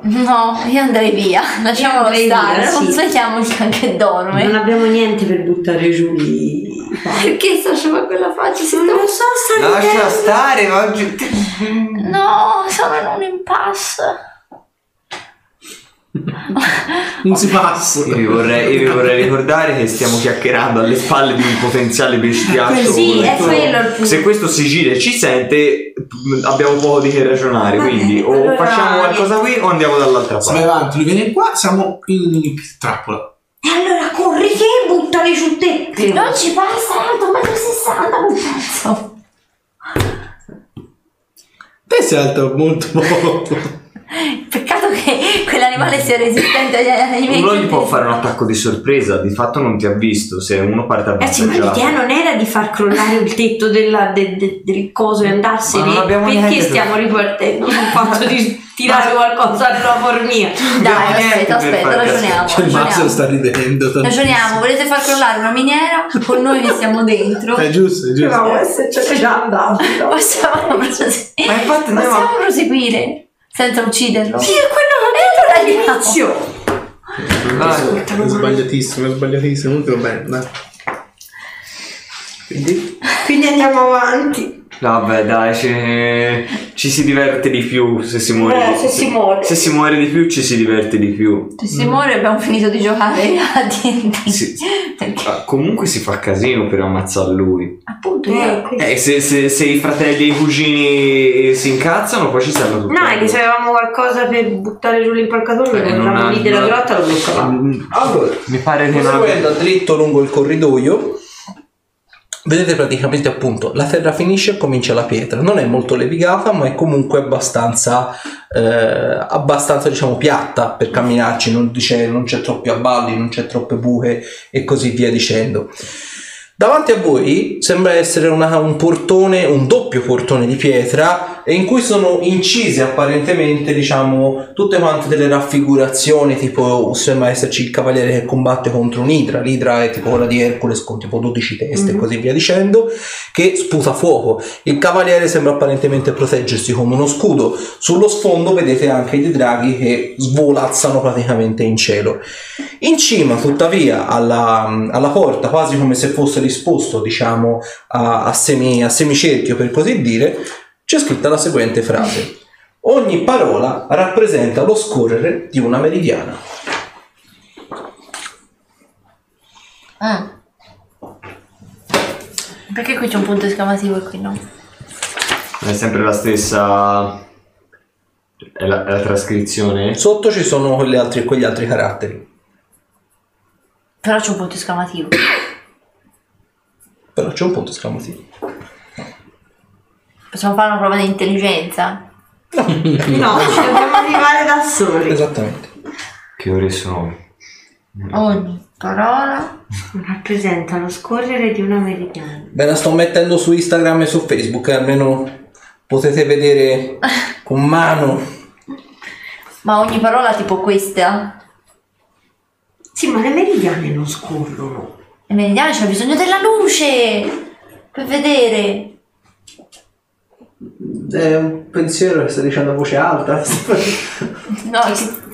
No, io andrei via. Lasciamolo andrei stare, via, non sì. svegliamoci anche dorme. Non abbiamo niente per buttare giù i... Perché Sasha fa quella faccia? Si Non lo so, sta Lascia stare, ma oggi... No, sono in un impasse. Non si passa. Io vi, vorrei, io vi vorrei ricordare che stiamo chiacchierando alle spalle di un potenziale bestiaccio. Sì, è quello. Se questo si gira e ci sente, abbiamo poco di che ragionare. Quindi o allora, facciamo qualcosa qui o andiamo dall'altra parte. avanti, lui viene qua, siamo in, trappola. E allora corri che buttali giù te. Non ci passa, è alto 1,60 m. Te sei alto molto poco. Peccato che quell'animale sia resistente agli alimenti. Uno gli può fare un attacco di sorpresa, di fatto non ti ha visto. Se uno parte Ragazzi, ma avvantaggiato. l'idea non era di far crollare il tetto della- de- de- del coso e andarsene. Ma Perché per- stiamo ripartendo sul fatto di tirare qualcosa alla fornia? Dai, aspetta, aspetta, ragioniamo. Cioè, il mazzo ragioniamo. sta ridendo. tantissimo. Ragioniamo, volete far crollare una miniera con noi che siamo dentro? È giusto, è giusto. esserci già andato. Possiamo proseguire. Ma infatti andiamo a- Possiamo proseguire senza ucciderlo? Sì, è quello che ho detto all'inizio. Vai. È sbagliatissimo, è sbagliatissimo. Comunque va bene, dai. Quindi? Quindi andiamo avanti. Vabbè, dai, ci, ci si diverte di più se si muore. Eh, di- se si muore. Se si muore di più, ci si diverte di più. Se si muore abbiamo finito di giocare a D&D. Sì. Perché Ah, Comunque si fa casino per ammazzare lui. appunto Eh, Eh, se, se- se i fratelli e i cugini si incazzano, poi ci stanno tutti. No, è che se avevamo qualcosa per buttare giù l'impalcatore, Eh, eravamo ha- lì della grotta, lo bloccavamo. Mm, Allora, Mi pare che non proseguendo dritto lungo il corridoio, vedete praticamente appunto la terra finisce e comincia la pietra. Non è molto levigata, ma è comunque abbastanza, eh, abbastanza diciamo piatta per camminarci. Non, dice- non c'è troppi abballi, non c'è troppe buche e così via dicendo. Davanti a voi sembra essere una- un portone, un doppio portone di pietra e in cui sono incise apparentemente, diciamo, tutte quante delle raffigurazioni, tipo sembra esserci il cavaliere che combatte contro un'idra, l'idra è tipo quella di Hercules con tipo 12 teste e Mhm. così via dicendo, che sputa fuoco. Il cavaliere sembra apparentemente proteggersi con uno scudo. Sullo sfondo vedete anche dei draghi che svolazzano praticamente in cielo. In cima, tuttavia, alla, alla porta, quasi come se fosse disposto, diciamo, a, a semi- a semicerchio per così dire, c'è scritta la seguente frase. Ogni parola rappresenta lo scorrere di una meridiana. Mm. Perché qui c'è un punto esclamativo e qui no? è sempre la stessa. È la, è la trascrizione? Sotto ci sono quelle altri- quegli altri caratteri, Però c'è un punto esclamativo. però c'è un punto esclamativo. Possiamo fare una prova di intelligenza? No, ci dobbiamo arrivare da soli. Esattamente. Che ore sono? Ogni parola. Rappresenta lo scorrere di una meridiana. Beh, la sto mettendo su Instagram e su Facebook, eh, almeno potete vedere con mano. Ma ogni parola tipo questa? Sì, ma le meridiane non scorrono. E meridiano c'è bisogno della luce per vedere. È un pensiero che sta dicendo a voce alta. No, ci-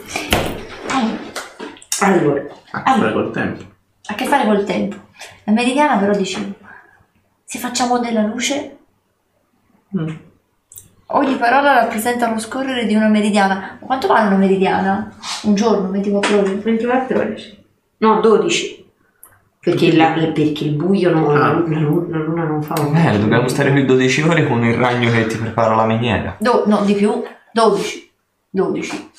Allora, A che fare col tempo? ha a che fare col tempo. La meridiana però dicevo, se facciamo della luce, Mm. ogni parola rappresenta lo scorrere di una meridiana. Ma quanto vale una meridiana? Un giorno, 24 ore? 24 ore. sì. No, 12. Perché, la- perché il buio no, Ah. la, luna, luna non fa un Eh, dobbiamo stare qui 12 ore con il ragno che ti prepara la miniera. Do- no, di più, 12. 12.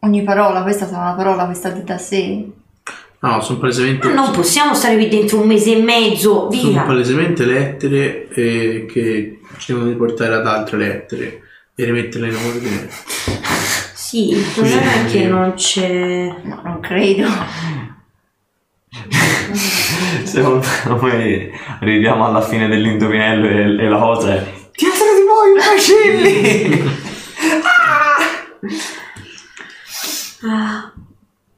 Ogni parola, questa sarà una parola questa di da sé. No, sono palesemente. Non possiamo stare qui dentro un mese e mezzo, Sono via. palesemente lettere eh, che ci devono riportare ad altre lettere e rimetterle in ordine. Sì, il problema è che non c'è... No, non credo. Secondo me arriviamo alla fine dell'indovinello e, e la cosa è Dietro di voi, bacilli! Ah,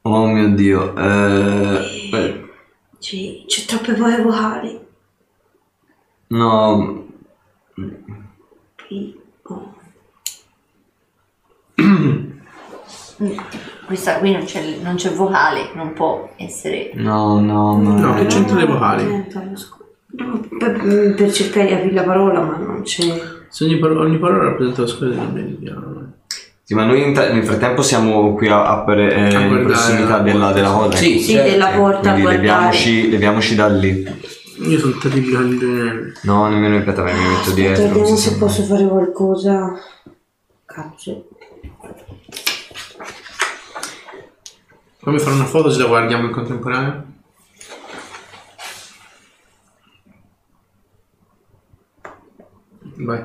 oh mio dio. Eh, beh, Sì, c'è troppe poche vocali. No, P, O. Questa qui non c'è, non c'è vocale, non può essere. no, no, no. No, che c'entra le vocali? Per, per cercare di aprire la parola, ma non c'è. Se ogni, paro- ogni parola rappresenta la scuola della meridiana. Sì, ma noi in ta- nel frattempo siamo qui a, a per- eh, A in prossimità la della, della porta. cosa. Sì, Sì, certo. della porta Quindi leviamoci, leviamoci da lì. Io sono terribile il No, nemmeno aspetta, me mi metto dietro. vediamo se posso fare qualcosa. Cazzo. Fammi fare una foto se la guardiamo in contemporanea. Vai.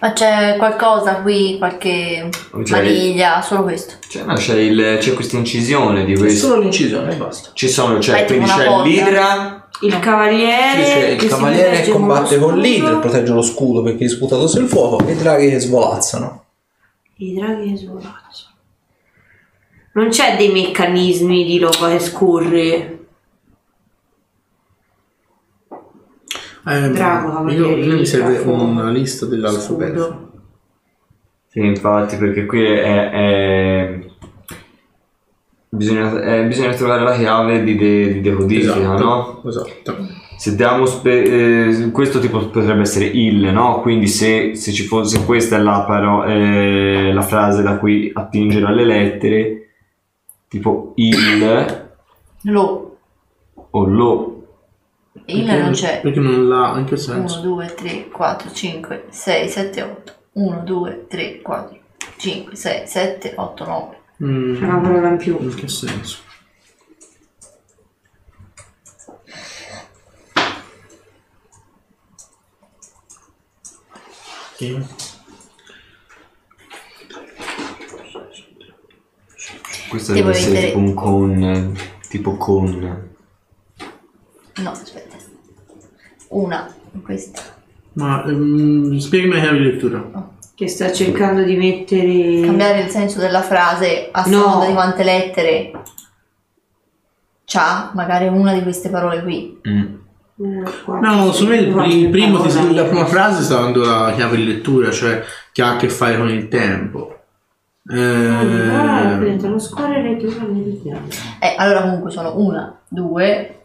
Ma c'è qualcosa qui, qualche Cioè- maniglia, solo questo. Cioè, no, c'è, il- c'è questa incisione di questo. solo l'incisione e basta. Ci sono, cioè, tipo quindi una c'è porta. l'idra. Il cavaliere. Sì, c'è il che si cavaliere protegge combatte con l'idra protegge lo scudo perché è sputato sul fuoco e i draghi che svolazzano. I draghi che svolazzano. Non c'è dei meccanismi di roba che scorre. Eh, Drago, io, cavaliere, io mi serve una lista dell'alfabeto. Sì, infatti, perché qui è... è- Bisogna, eh, bisogna trovare la chiave di, de- di decodifica, Esatto. no? Esatto. Se diamo spe- eh, questo tipo potrebbe essere il, no? Quindi se, se ci fosse questa è la, paro- eh, la frase da cui attingere alle lettere, tipo il Lo. o lo. Il Perché- non c'è. Perché non l'ha, in che 1, senso? 2, 3, 4, 5, 6, 7, 8. 1, 2, 3, 4, 5, 6, 7, 8, 9. Mm, una parola in più. in che senso? Sì. Questo Devo deve essere vedere- tipo un con, tipo con. No, aspetta. Una. Questa. Ma ehm, spiegami la chiave di lettura. Che sta cercando di mettere. Cambiare il senso della frase a No. seconda di quante lettere c'ha, magari una di queste parole qui. Mm. Quattro, No, secondo me il, quattro, il primo ti- la prima frase sta dando la chiave di lettura, cioè che ha a che fare con il tempo. Allora, Eh. Eh, allora comunque sono una, due,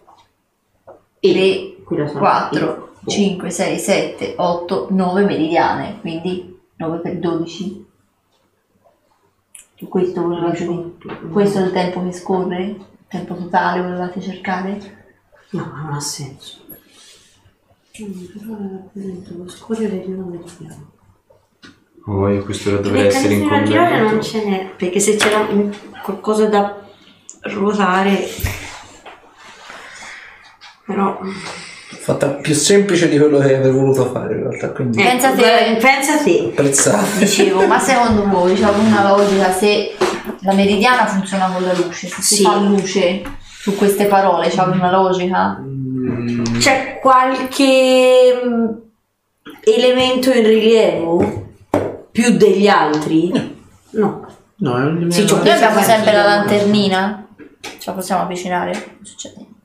E tre, qui la so. 4, E- 5, 6, 7, 8, 9 meridiane, quindi 9 per 12. Questo volevate dire? Questo è il tempo che scorre? Il tempo totale volevate cercare? No, non ha senso. Mm, però rappresenta lo scorrere di una meridiana. Oh, io questo dovrebbe essere in girare non ce n'è, perché se c'era un- qualcosa da ruotare, però Fatta più semplice di quello che avrei voluto fare in realtà, quindi Pensa te. pensa te. apprezzate. Dicevo, ma secondo voi c'è una logica se la meridiana funziona con la luce, se si Sì. fa luce su queste parole c'è una logica? C'è qualche mm, elemento in rilievo più degli altri? No. no, è un Sì, Noi abbiamo sempre la lanternina, ce la possiamo avvicinare? Non succede niente.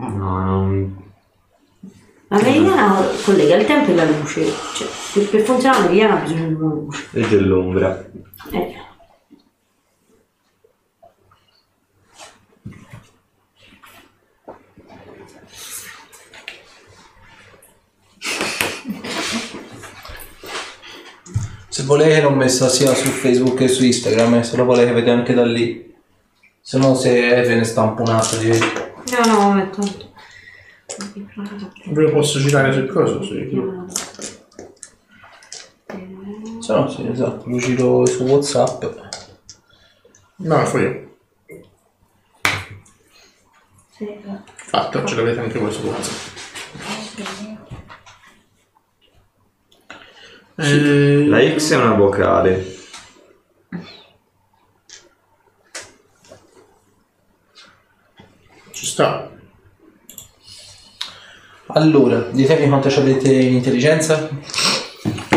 No, non... La meridiana collega il tempo e la luce. Cioè, per, per funzionare la meridiana ha bisogno di una luce. è dell'ombra. Eh. Se volete l'ho messa sia su Facebook che su Instagram, e se lo volete vedere anche da lì. Se no se ve ne stampo un altro di No, no, tanto. Ve lo posso girare sul coso? Sì. Se no sì, esatto, lo giro su Whatsapp. No, fuori. Fatto, ce l'avete anche voi su WhatsApp. Eh, La X è una vocale. Ci sta. Allora, ditemi quanto ci avete in intelligenza?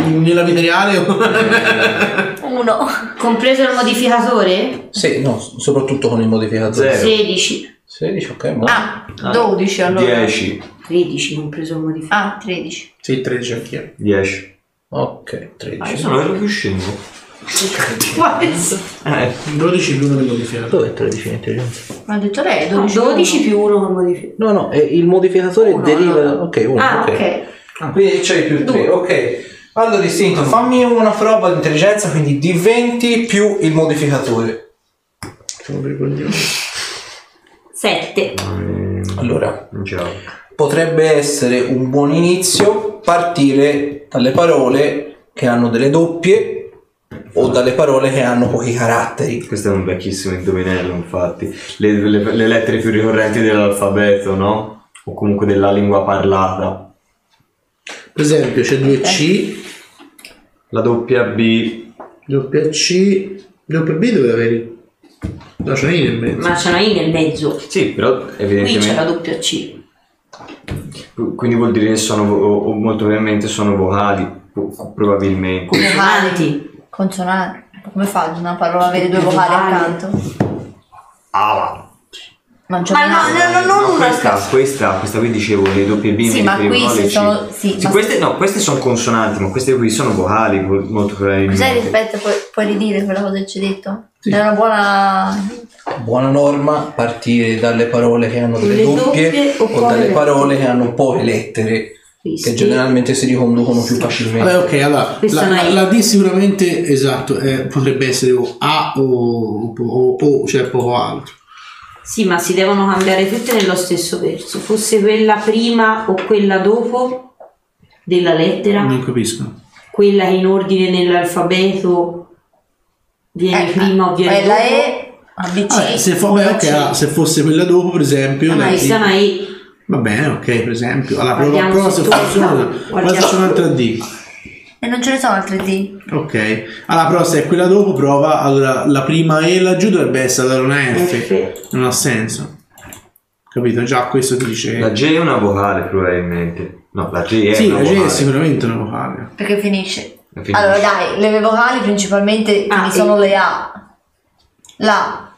nella vita reale. Uno. Compreso il modificatore? Sì, no, soprattutto con il modificatore. Zero. 16. 16, ok, mo. Ah, 12 allora. 10. 13 compreso il modificatore. Ah, 13. sì, 13 anch'io. 10. Ok, Ah, io 13. sono scemo. Eh, 12 l'uno del modificatore. Dove è 13 in intelligenza? Ma ha detto lei, No, 12. 12 più 1 col modificatore. No, no, eh, il modificatore Uno, deriva... no. Ok, uno, Ah, ok. ok. Quindi c'hai più 3, ok. Allora, distinto, fammi una prova di intelligenza, quindi di 20 più il modificatore. 7. Allora, non ce l'ho. potrebbe essere un buon inizio partire dalle parole che hanno delle doppie o dalle parole che hanno pochi caratteri. Questo è un vecchissimo indovinello, infatti. Le, le- le lettere più ricorrenti dell'alfabeto, no? O comunque della lingua parlata. Per esempio c'è 2C, La doppia B. doppia C, doppia B dove avevi? No, c'è I nel mezzo. Ma c'è una I nel mezzo. Sì, però Qui c'è la evidentemente. doppia C. Quindi vuol dire che sono, vo- o, o molto probabilmente sono vocali. po- Probabilmente. Consonanti. Consonanti. Come fa una parola avere due vocali accanto? Ah, Ma non c'è Ma no, no, no, non no, una questa, questa, questa qui dicevo, le doppie B Sì, ma qui se sono- sì, ma- queste, no, queste sono consonanti, ma queste qui sono vocali, vo- molto probabilmente. Cos'è rispetto? Puoi, puoi ridire quella cosa che ci hai detto? È una buona. Buona norma partire dalle parole che hanno delle Le doppie, doppie o o dalle poche parole che hanno poche lettere Visti. che generalmente si riconducono più facilmente. Vabbè, ok, allora la, è la- la D sicuramente esatto, eh, potrebbe essere o A o, o, o cioè poco altro. Sì, ma si devono cambiare tutte nello stesso verso. Fosse quella prima o quella dopo della lettera, Non capisco. quella che in ordine nell'alfabeto viene prima o viene eh, la dopo. E, ABC. Vabbè, se, fo- beh, ok, ah, se fosse quella dopo, per esempio, Ah, la ma D- questa è una I. va bene, ok, per esempio. Allora, prova, prova se funziona. Poi faccio un'altra D. E non ce ne sono altre D. Ok, allora, però se è quella dopo, prova. Allora, la prima E laggiù dovrebbe essere allora una F. F. Non ha senso. Capito? Già questo ti dice. La J è una vocale probabilmente. No, la J è sì, una la G vocale. è sicuramente una vocale. Perché finisce. Finisce. Allora dai, le vocali principalmente Ah, sì. sono le A. La.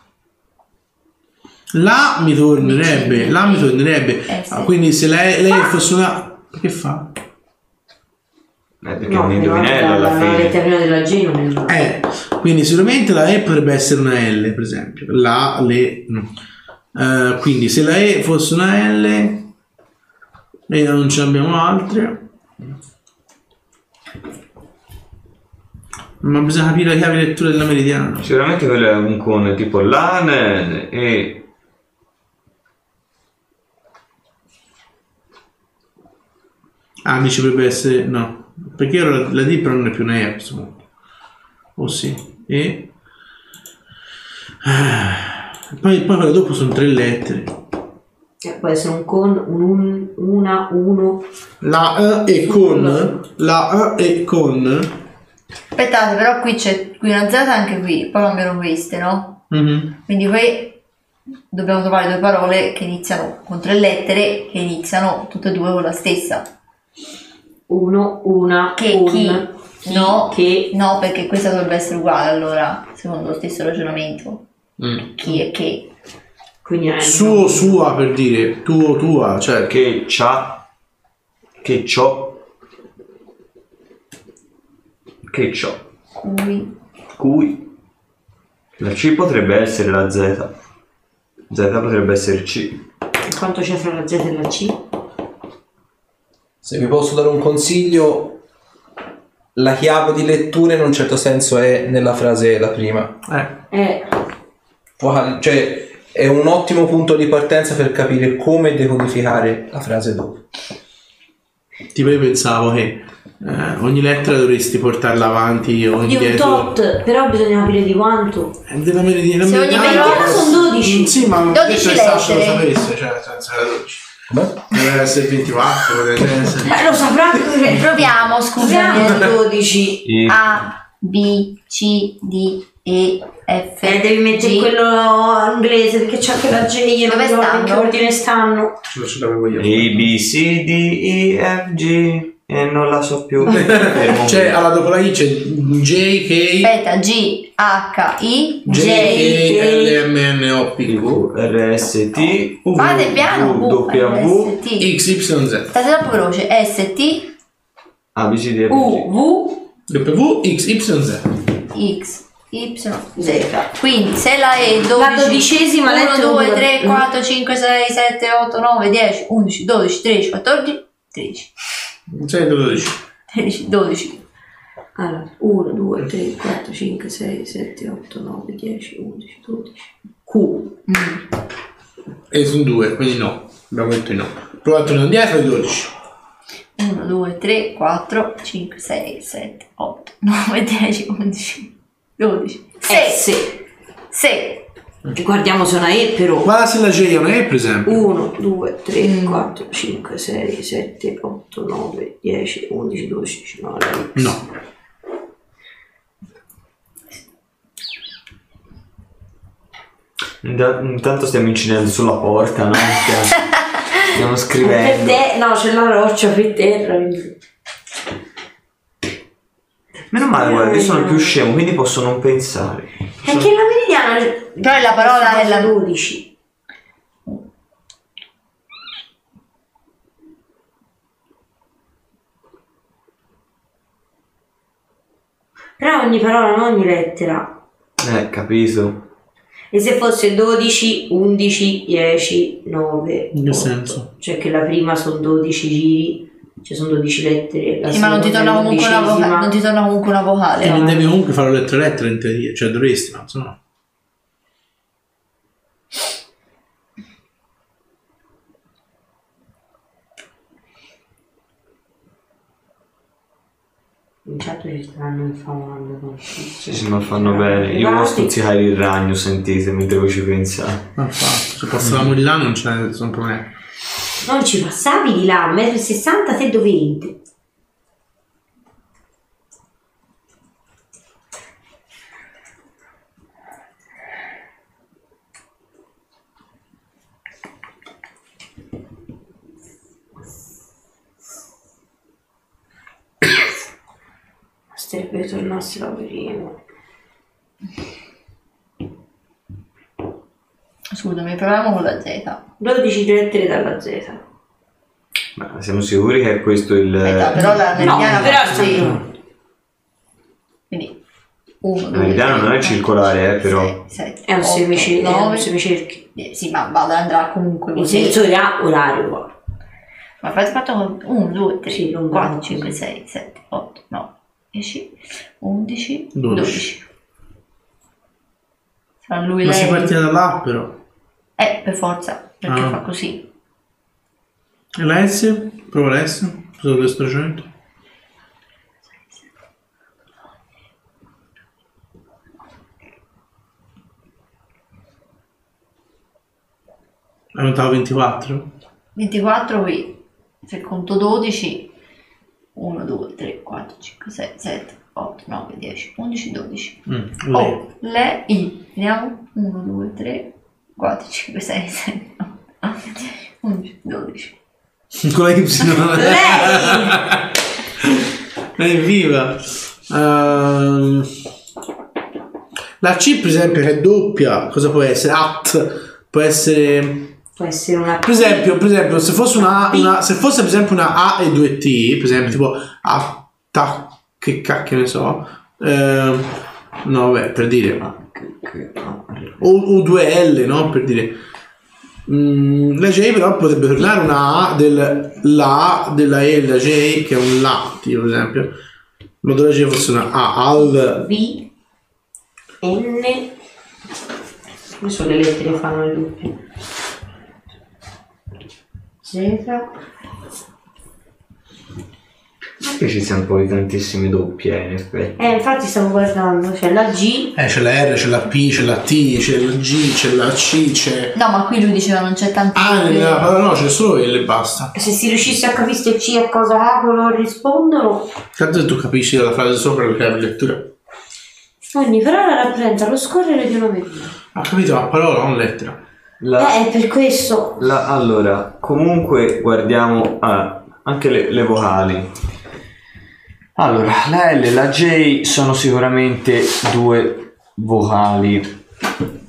La mi tornerebbe, la mi tornerebbe. Eh, sì. Ah, quindi se lei, lei fosse una. Che fa? Eh, perché è No, un però indovinello la, alla la fine. lettera prima della G non è. Eh, quindi sicuramente la E potrebbe essere una L, per esempio. La, le. no. Eh, quindi se la E fosse una L e non ce ne abbiamo altre. Ma bisogna capire la chiave di lettura della meridiana. Sicuramente quello è un con tipo LAN e Ah, dice potrebbe essere. No. Perché ora la, D però non è più una E questo punto. Oh sì. E. Ah, Poi, poi quella dopo sono tre lettere. Eh, può essere un con, un, un una, uno. La E e con. La E e con. Aspettate, però qui c'è qui una Z anche qui, poi cambiano queste, no? Mhm. Quindi qui dobbiamo trovare due parole che iniziano con tre lettere che iniziano tutte e due con la stessa. Uno, una, Che un. chi? chi, No, Che. no, perché questa dovrebbe essere uguale allora, secondo lo stesso ragionamento. Mm. Chi e che. Quindi è Suo, sua per dire. Tuo, tua. Cioè. che c'ha che c'ho che c'ho Cui. cui la C potrebbe essere la Z Z potrebbe essere C Quanto c'è fra la Z e la C? Se vi posso dare un consiglio, la chiave di lettura in un certo senso è nella frase la prima. Eh. Eh, Vocali- Cioè, è un ottimo punto di partenza per capire come decodificare la frase dopo. Tipo io pensavo che eh, ogni lettera dovresti portarla avanti o di un indietro. tot, però bisogna capire di quanto. Eh, Della meridiana. Se ogni meridiana sono 12. Mm, Sì, ma 12 detto che Sasha lo lettere. sapesse, cioè, senza 12. Deve essere 24, potrebbe essere. Eh, lo saprà Proviamo, Proviamo scusami. 12. I A, B, C, D, E, F. Eh, devi mettere G. quello inglese perché c'è anche la J. io non Dove ricordo in che stanno? ordine stanno. Ce lo ce l'avevo io. A B C D E F G E non la so più. Fermo. C'è, allora dopo la I c'è JK, Aspetta, G, H, I, J. JK, LMNOP, V, R, S, T, U, Fate piano, W. XYZ. State troppo veloce. S, T, A, B, C, D, E, F, U, W, XYZ. X, Y, Z. Quindi se la E 12, La dodicesima 1, lettera 2, due. 3, 4, 5, 6, 7, 8, 9, 10, 11, 12, 13, 14, 13. 6, 12. 13, 12. Allora, 1, 2, 3, 4, 5, 6, 7, 8, 9, 10, 11, 12. Q. E sono due, quindi no. Abbiamo detto di no. Provate uno indietro e 12. 1, 2, 3, 4, 5, 6, 7, 8, 9, 10, 11, 12. 6. S. 6. Guardiamo se è una E però. Guarda se la J è una E, per esempio. 1, 2, 3, 4, 5, 6, 7, 8, 9, 10, 11, 12, 19. No. Intanto stiamo incidendo sulla porta, no? Stiamo, stiamo Per scrivendo. te, no, c'è la roccia per terra. Meno male, guarda, io sono più scemo, quindi posso non pensare. È che la meridiana Però la parola è la 12. Però ogni parola, non ogni lettera. Eh, capito. E se fosse 12, 11, 10, 9. In che 8. senso? Cioè che la prima sono 12 giri, ci sono 12 lettere. La Sì, ma non ti, torna comunque una vocale, non ti torna comunque una vocale. E no? non devi comunque fare lettera lettera in teoria. Cioè dovresti, ma insomma. In chat ci stanno infamando con Sì, sì, ma fanno bene. Io voglio stuzzicare il ragno, sentite, mentre voi ci pensate. Ma infatti, se passavamo di là non c'è nessun problema. Non ci passavi di là, 1,60 m te dove entri? Basterebbe che tornasse la prima. Scusami, proviamo con la Z. 12 lettere dalla Z. Ma siamo sicuri che è questo il... Aspetta, però la meridiana però stanno- Quindi 1, 2, La meridiana non è circolare, eh, però. 7, È un, semici- è un 9, semicerchio. Sì, ma vado andrà comunque così. senso era orario qua. Ma fate fatto con 1, 2, 3, Sì, non 4, vado 5, così. 6, 7, 8, 9, 10, 11, 12. 12. Sarà lui Ma si lei. partiva da là però. Eh, per forza, perché Ah. fa così. E la S? Prova la S. Sotto il stracciamento. È aumentavo 24? 24 qui, se conto 12, 1, 2, 3, 4, 5, 6, 7, 8, 9, 10, 11, 12. Mm. Oh, le I. Vediamo. 1, 2, 3, 4, 5, 6, 7, 8, 9, 10, 11, 12. Con la Y. Lei! Evviva! Ehm, la C per esempio che è doppia, cosa può essere? At, può essere... Può essere una Per esempio, per esempio se, fosse una, A- una- se fosse per esempio una A e due T, per esempio tipo A, ta, che cacchio ne so, ehm, no vabbè, per dire, o, o due L, no? Per dire. Mm, la J però potrebbe tornare una A del la della E della J che è un la, tipo, per esempio. Ma dove la J fosse una A al B, N. Come sono le lettere che fanno le doppie? Z. Che ci siano poi tantissime doppie, in effetti. Eh, infatti stavo guardando, c'è la G, Eh, c'è la R, c'è la P, c'è la T, c'è la G, c'è la C, c'è. No, ma qui lui diceva non c'è tanto. Ah, nella parola no, c'è solo L e basta. se si riuscisse a capire se C è cosa apro rispondono, Tanto se tu capisci la frase sopra perché la lettura. ogni parola rappresenta lo scorrere di una media. Ha capito? Ma parola, non lettera. La, Eh, è per questo. la- allora, comunque guardiamo ah, anche le, le vocali. Allora, la L e la J sono sicuramente due vocali.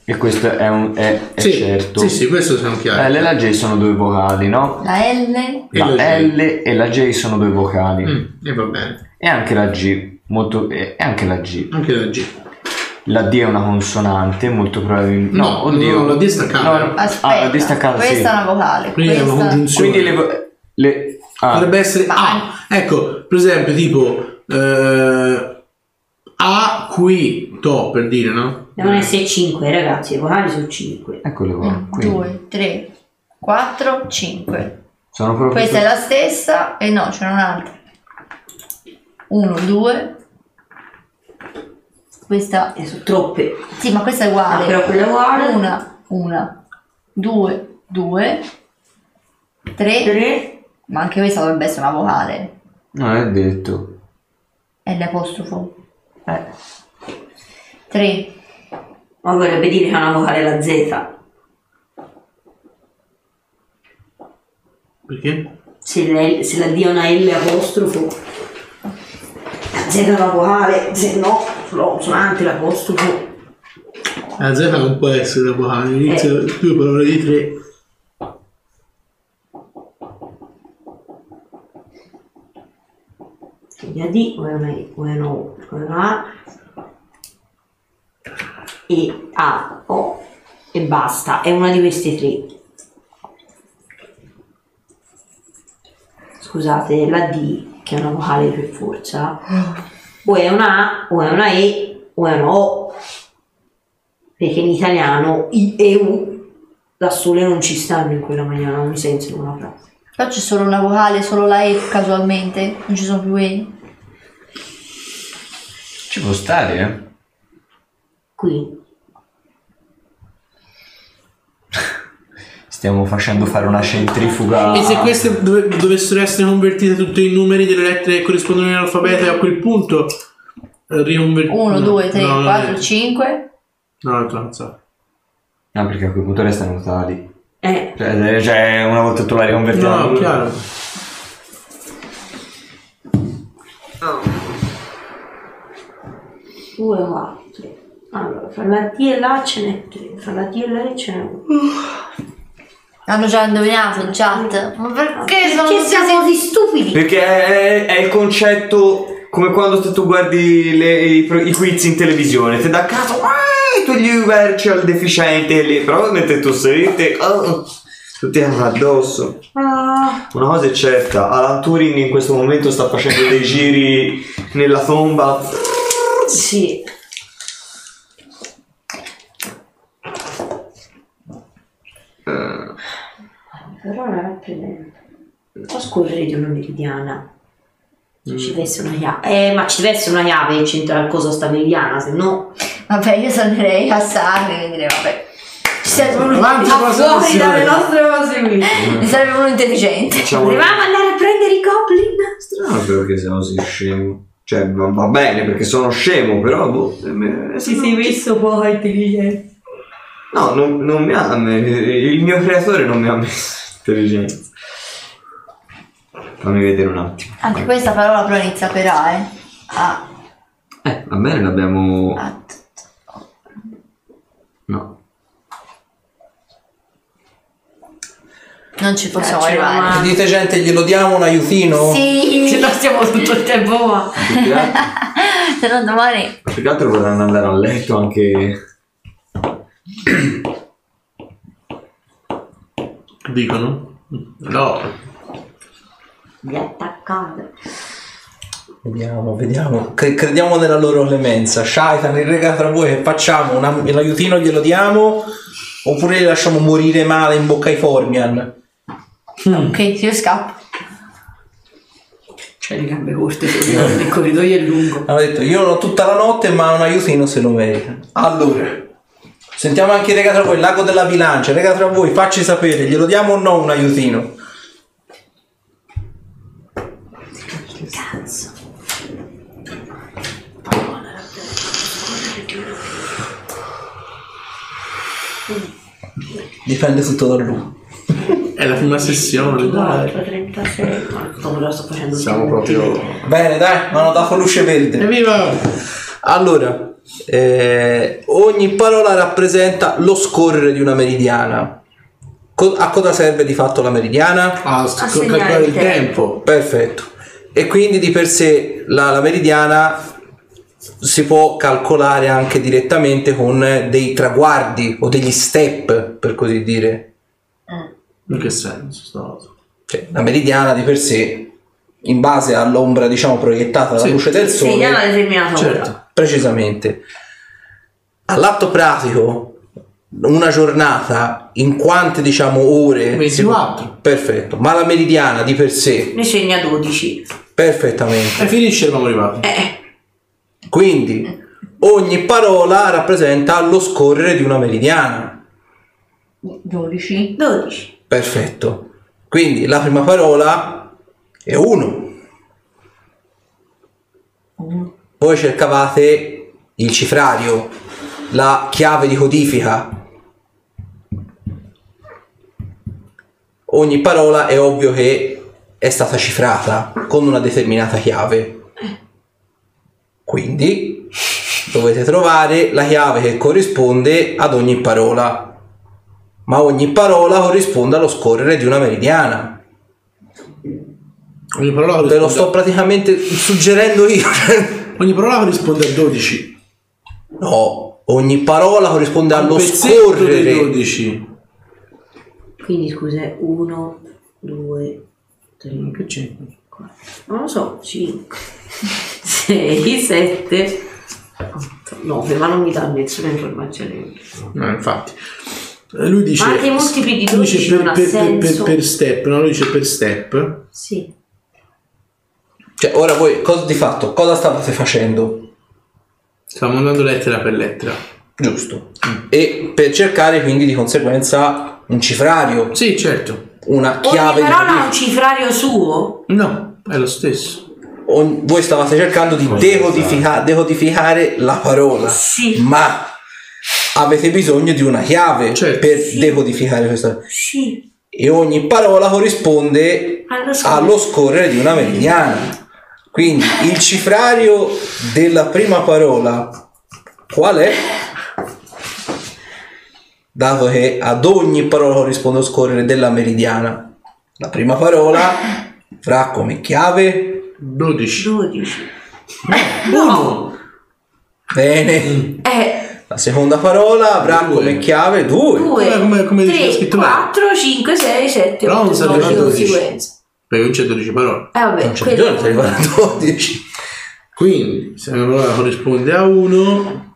E questo è, un, è, è Sì, certo. sì, sì, questo siamo La chiari. L e la J sono due vocali, no? La L. E La la J. L e la J sono due vocali. Mm, e va bene. E anche la G. Molto, e anche la G. Anche la G. La D è una consonante, molto probabilmente. No, oddio. no, la D è staccata. No, Aspetta. Ah, la D è staccata, sì. Questa è una vocale. Quindi è una questa... congiunzione. Quindi le. le ah, Potrebbe essere Ma- A. Ecco, per esempio, tipo eh, A qui to per dire, no? Devono essere 5 ragazzi, i vocali sono 5. eccole qua. Quindi 2, 3, 4, 5. sono proprio. Questa è la stessa e no, c'è un'altra. 1, 2. Questa E sono troppe. Sì, ma questa è uguale. Ah, però quella è uguale. Una, una, due, due, tre, 3. ma anche questa dovrebbe essere una vocale. Non è detto. È l'apostrofo. Eh. Tre. Ma vorrebbe dire che è una vocale la Z. Perché? Se la, se la D è una L apostrofo, la Z è una vocale, se no, sono consonante l'apostrofo. La Z non può essere la vocale, inizia due parole di tre. Quindi la D o è una E o è una O o è una A. E A, O e basta. È una di queste tre. Scusate, la D, che è una vocale per forza, o è una A, o è una E, o è una O. Perché in italiano I e U da sole non ci stanno in quella maniera, non mi senso in una frase. Però c'è solo una vocale, solo la E casualmente. Non ci sono più E. Ci può stare, eh? Qui Stiamo facendo fare una centrifuga. E se queste dove- dovessero essere convertite tutte in numeri delle lettere che corrispondono all'alfabeto e a quel punto eh, riconvertite 1, 2, 3, no, non 4, è- 5. No, è cazzata. No, perché a quel punto restano tali. è Cioè, cioè, una volta tu la riconverti in No, una- chiaro. Due, quattro. Allora, fra la D e la ce n'è tre, fra la D e la E ce n'è uno. Hanno già indovinato in chat. Ma perché sono Perché siamo così stupidi? Perché è, è il concetto come quando te tu guardi le- i, i quiz in televisione, ti dà caso, ah, tu gli verci al deficiente lì, però mentre tu sei te, oh, tutti hanno addosso. Ah, Una cosa è certa, Alan Turing in questo momento sta facendo dei giri nella tomba. sì. Però non è presente. Può scorrere di una meridiana. Ci deve essere una chiave. Eh, ma ci deve essere una chiave in centro al coso sta meridiana, se no. Vabbè, io tornerei a Sarri e direi, vabbè. Ci serve uno fuori dalle nostre cose qui. Mi serve uno intelligente. Facciamo Volevamo andare a prendere i goblin. strano perché sei così scemo. Cioè, va, va bene perché sono scemo, però boh, eh, sì, sì, messo poi intelligente. No, non, non mi ha. me- Il mio creatore non mi ha messo intelligenza. Fammi vedere un attimo. Anche questa parola però inizia per A, eh. A. Eh, va bene, l'abbiamo. A. No. Non ci possiamo Eh, arrivare. ma- Dite gente, glielo diamo un aiutino? Sì. Ce la stiamo tutto il tempo qua. Se no domani. più che altro vorranno andare a letto anche. Dicono? No. Vi attaccate. Vediamo, vediamo. Cre- crediamo nella loro clemenza. Shaitan, il rega tra voi che facciamo? Una- l'aiutino glielo diamo? Oppure li lasciamo morire male in bocca ai Formian? Ok, io scappo. C'hai le gambe corte, il corridoio è lungo. Hanno detto io non ho tutta la notte ma un aiutino se lo merita. Allora, sentiamo anche il rega tra voi, il lago della bilancia. Rega tra voi, facci sapere, glielo diamo o no un aiutino? Cazzo. Dipende tutto da lui. È la prima sessione, dai. 24, 36. Ma come lo sto facendo? Siamo proprio... Bene, dai, mi hanno dato luce verde. Evviva! Allora, eh, ogni parola rappresenta lo scorrere di una meridiana. Co- a cosa serve di fatto la meridiana? A segnare calcolare il tempo. Perfetto. E quindi di per sé la, la meridiana si può calcolare anche direttamente con dei traguardi o degli step, per così dire. In che senso? Sto... Cioè, la meridiana di per sé, in base all'ombra, diciamo, proiettata dalla Sì. luce del sole, Segna una determinata Certo. Precisamente. All'atto pratico, una giornata in quante, diciamo, ore? si può- 24. Perfetto. Ma la meridiana di per sé, Ne segna 12. perfettamente. E finisce eravamo arrivati. Eh, Quindi ogni parola rappresenta lo scorrere di una meridiana. 12. 12. Perfetto. Quindi la prima parola è 1. Voi cercavate il cifrario, la chiave di codifica. Ogni parola è ovvio che è stata cifrata con una determinata chiave. Quindi dovete trovare la chiave che corrisponde ad ogni parola. Ma ogni parola corrisponde allo scorrere di una meridiana. Ogni parola Ve lo sto praticamente suggerendo io. ogni parola corrisponde a 12. no, ogni parola corrisponde Un allo pezzetto dei scorrere. 12. Quindi scusa, 1, 2, 3, Che c'è? 4, non lo so, 5, 6, 7, 8, 9, ma non mi dà nessuna informazione. No, infatti. Eh, Lui dice... Ma anche i multipli di lui dice 12 per, non ha per, per, per, senso. per step, no? Lui dice per step. Sì. Cioè, ora voi cosa di fatto? Cosa stavate facendo? Stiamo mandando lettera per lettera. Giusto. E per cercare quindi di conseguenza un cifrario, Sì, certo. una Ogni chiave di parola ha un cifrario suo? No, è lo stesso. Ogni- voi stavate cercando di decodifica- decodificare la parola. Sì. Ma avete bisogno di una chiave Certo. per Sì. decodificare questa. Sì. E ogni parola corrisponde Allo scorrere. allo scorrere di una meridiana. Quindi il cifrario della prima parola qual è? Dato che ad ogni parola corrisponde lo scorrere della meridiana. La prima parola avrà come chiave 12. 12. Uno. bene. Eh, La seconda parola avrà Due. come chiave 2. 2, come- come dice la 3, scrittura. 4, 5, 6, 7, Però non 8, serve 9 a di 12. Perché non c'è 12 parole. Eh vabbè, Non c'è quello- bisogno, ti arrivano a 12. Quindi, se una parola corrisponde a 1,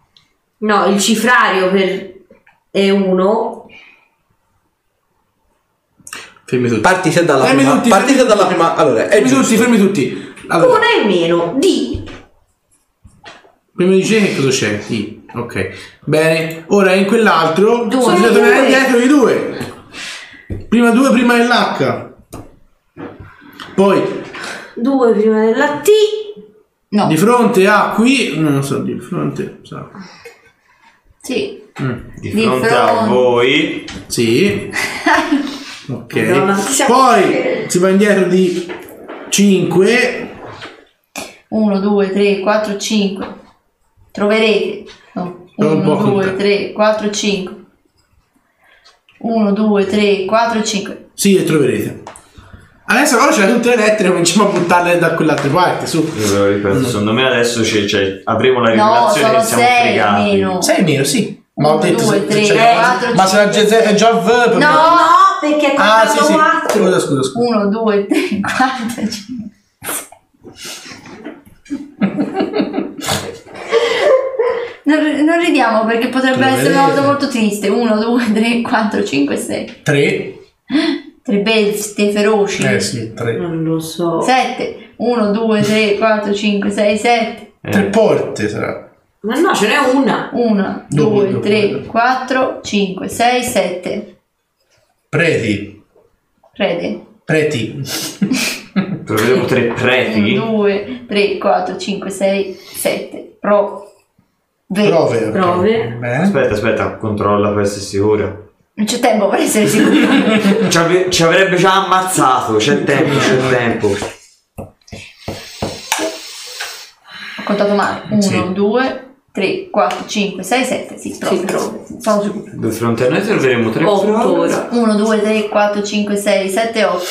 No, il cifrario per è 1. fermi tutti. Partite dalla Fermi prima. tutti, partite fermi dalla tutti. prima. Allora, è Fermi giusto. tutti, fermi tutti. Allora, 1 e meno di prima di C che cosa c'è? I. Ok. Bene. Ora in quell'altro Due. sono Due. tornare indietro di 2. Prima 2, prima l'H. Poi 2 prima della T. No. di fronte a qui, non lo so, di fronte, so. Sì. Mm. Di Di fronte a voi Sì. Ok. Madonna, siamo- Poi si va indietro di 5. 1, 2, 3, 4, 5. Troverete. No. Non 1, può 2, contare. 3, 4, 5. 1, 2, 3, 4, 5. Sì, le troverete. Adesso però c'è tutte le lettere, cominciamo a buttarle da quell'altra parte, su. io ve lo ripeto secondo me adesso c'è, c'è- avremo la No, rivelazione sono che siamo 6 fregati meno. Sei meno, sì. Ma ho detto due, se- tre, se- quattro, Ma se la GZ è già verb. No, No, perché è Ah, sì, sì. 4. Scusa, scusa, scusa. 1, 2, 3, 4, 5. Non, non ridiamo perché potrebbe essere una cosa molto triste. 1, 2, 3, 4, 5, 6. 3. Tre bestie feroci. Eh sì, 3. Non lo so. 7. 1, 2, 3, 4, 5, 6, 7. Tre porte sarà. Ma no, ce n'è una. 1, Due, 2, due. 3, 4, 5, 6, 7. Preti. Crede. Preti. troveremo tre preti 1, 2, 3, 4, 5, 6, 7. Pro. Ve. Prove. Prove. Bene. aspetta aspetta controlla per essere sicuro Non c'è tempo per essere sicuri. Ci, ave- ci avrebbe già ammazzato, c'è tempo, c'è tempo. Ho contato male. 1, Sì. 2, 3, 4, 5, 6, 7. Sì, prove. prove. Sono sicuro. Di fronte a noi troveremo tre 8 prove. ora. 1, 2, 3, 4, 5, 6, 7, 8.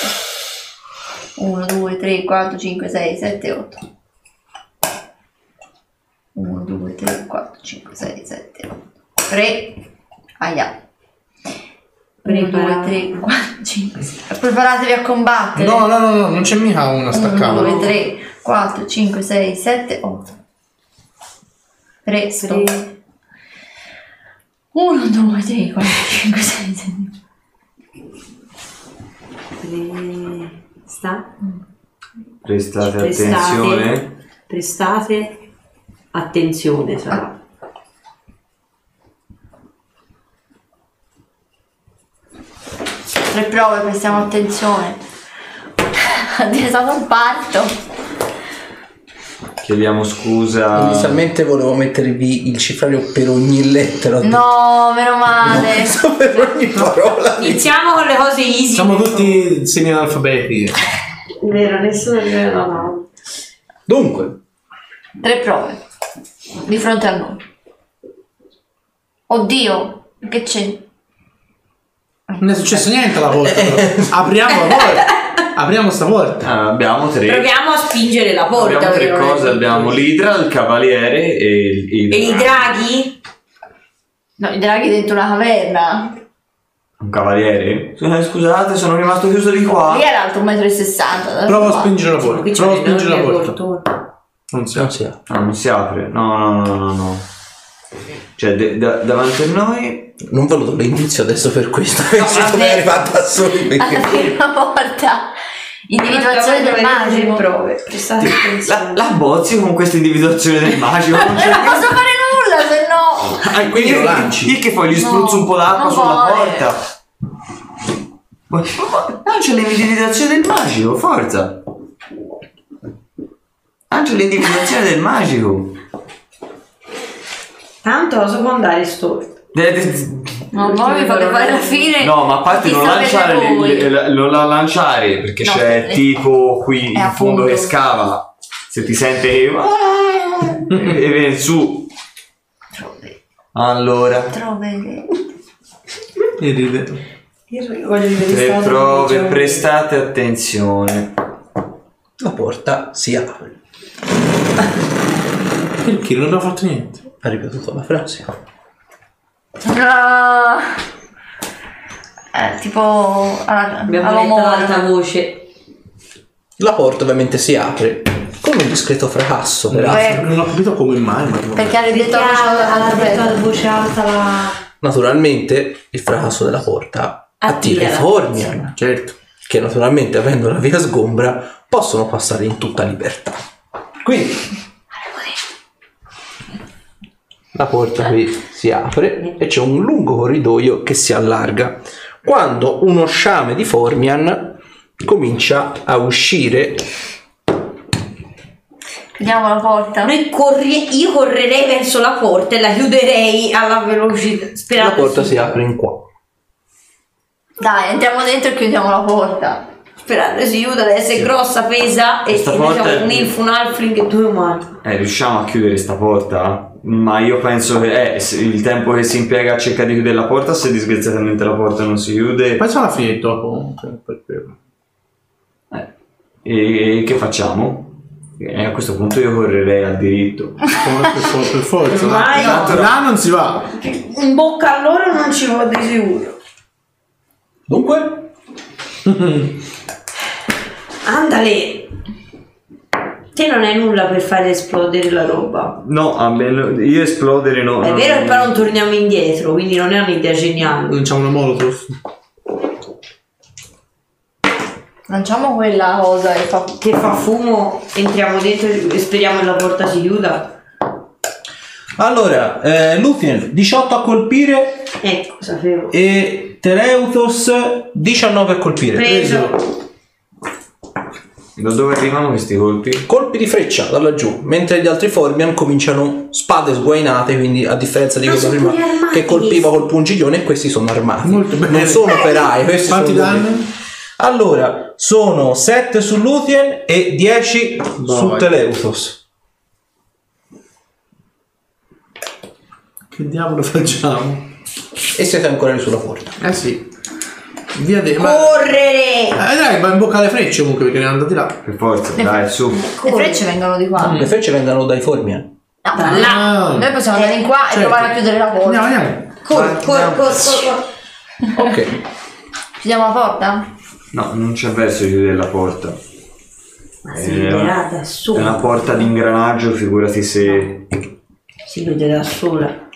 1, 2, 3, 4, 5, 6, 7, 8. 1, 2, 3, 4, 5, 6, 7, 8. 3. Aia. 1, 2, 3, 4, 5, 6. Preparatevi a combattere. No, no, no, no, non c'è mica una 1, staccata. 2, 3, 4, 5, 6, 7, 8. 3, stop. 1, 2, 3, 4, 5, 6, 7. Sta? Prestate Prestate. attenzione. Prestate attenzione, sarà. Tre prove, prestiamo attenzione. È stato un parto. Chiediamo scusa. Inizialmente volevo mettervi il cifrario per ogni lettera. No, meno male. No, per ogni parola. Iniziamo con le cose easy. Siamo tutti semi-analfabeti. Vero, nessuno di noi mano. Dunque, Tre prove. Di fronte a noi. Oddio, che c'è? Non è successo niente alla porta. Apriamo la porta. Apriamo sta porta. Ah, abbiamo tre. Proviamo a spingere la porta. abbiamo tre cose. Abbiamo l'idra, il cavaliere e il, il- E i draghi? No, i draghi dentro una caverna. Un cavaliere? Eh, Scusate, sono rimasto chiuso di qua. Lì era alto 1,60 m. Prova a spingere la porta. Prova a spingere la porta. Non si non si ha. No, non si apre. No, no, no, no, no. Cioè, de- da- davanti a noi. Non ve lo do l'inizio adesso per questo. Vabbè. come arrivata da soli. Alla perché- prima volta. Individuazione del magico. prove. Prestate La, attenzione. la bozzi con questa individuazione del magico. Non c'è Non posso fare nulla se no. Ah, quindi lo io, lanci. io che poi gli No, spruzzo un po' d'acqua non sulla vuole. porta. Ma- ma- Lancia l'individuazione del magico, forza. Lancia l'individuazione del magico. Tanto andare storto? De- de- No, poi mi fate fare la fine. No, ma a parte non lanciare, le- le- le- non la lanciare perché No, c'è eh, tipo qui in fondo che scava. Se ti sente che e e viene su. Trove. Allora, Trove. E ride. Stato prove, prestate attenzione. La porta si apre. Perché non abbiamo fatto niente? Ha ripetuto la frase. No. Eh, tipo alla, Abbiamo alla letto ad alta voce. La porta ovviamente si apre con un discreto fracasso. peraltro. Beh, Non ho capito come mai, ma perché ha detto detto ad la voce alta la... Naturalmente il fracasso della porta attira i Attira Certo. che naturalmente avendo la via sgombra possono passare in tutta libertà. Quindi la porta qui si apre e c'è un lungo corridoio che si allarga. Quando uno sciame di Formian comincia a uscire Chiudiamo la porta. Noi corri- io correrei verso la porta e la chiuderei alla velocità. la Sperando porta si- si apre in qua. Dai, entriamo dentro e chiudiamo la porta. Sperando si chiuda, deve essere grossa, pesa e Questa e porta diciamo un elfo, un halfling e due umani. Eh, riusciamo a chiudere sta porta? Ma io penso che eh, il tempo che si impiega a cercare di chiudere la porta, se disgraziatamente la porta non si chiude, Poi sarà finito per- per- per- e che facciamo? E a questo punto io correrei al diritto. Per, for- per forza. Ormai no. là non si va. In bocca a loro non ci va di sicuro. Dunque, Andale! Te non hai nulla per fare esplodere la roba. No, almeno io esplodere no. È vero no. che però non torniamo indietro, quindi non è un'idea geniale. Lanciamo una molotov. Lanciamo quella cosa che fa. Che fa fumo, entriamo dentro e speriamo che la porta si chiuda. allora, eh, Luthiel 18 a colpire Ecco, sapevo. e Tereutos 19 a colpire. Preso. Da dove arrivano questi colpi? Colpi di freccia da laggiù, mentre gli altri Formian cominciano spade sguainate, quindi a differenza di Ah, quello sono prima armati che colpiva col pungiglione, questi sono armati. Molto bene. Non sono operai, questi Quanti sono danni? Allora, sono 7 su Luthien e 10 su Vai. Teleuthos. Che diavolo facciamo? E siete ancora lì sulla porta. Eh sì. Via de... Ma... Correre! Eh dai, ma in bocca alle frecce comunque perché ne erano andati là. Per forza, dai, su. Le frecce vengono di qua. Le frecce vengono dai Formian. No, Da là. Ah. Noi possiamo andare in qua e Certo. provare a chiudere la porta. Andiamo, andiamo. Cor, cor, cor, cor, cor. Ok. Chiudiamo la porta? No, non c'è verso di chiudere la porta. Ma si Eh, chiuderà da È una porta di ingranaggio, figurati se... Si chiude da sola.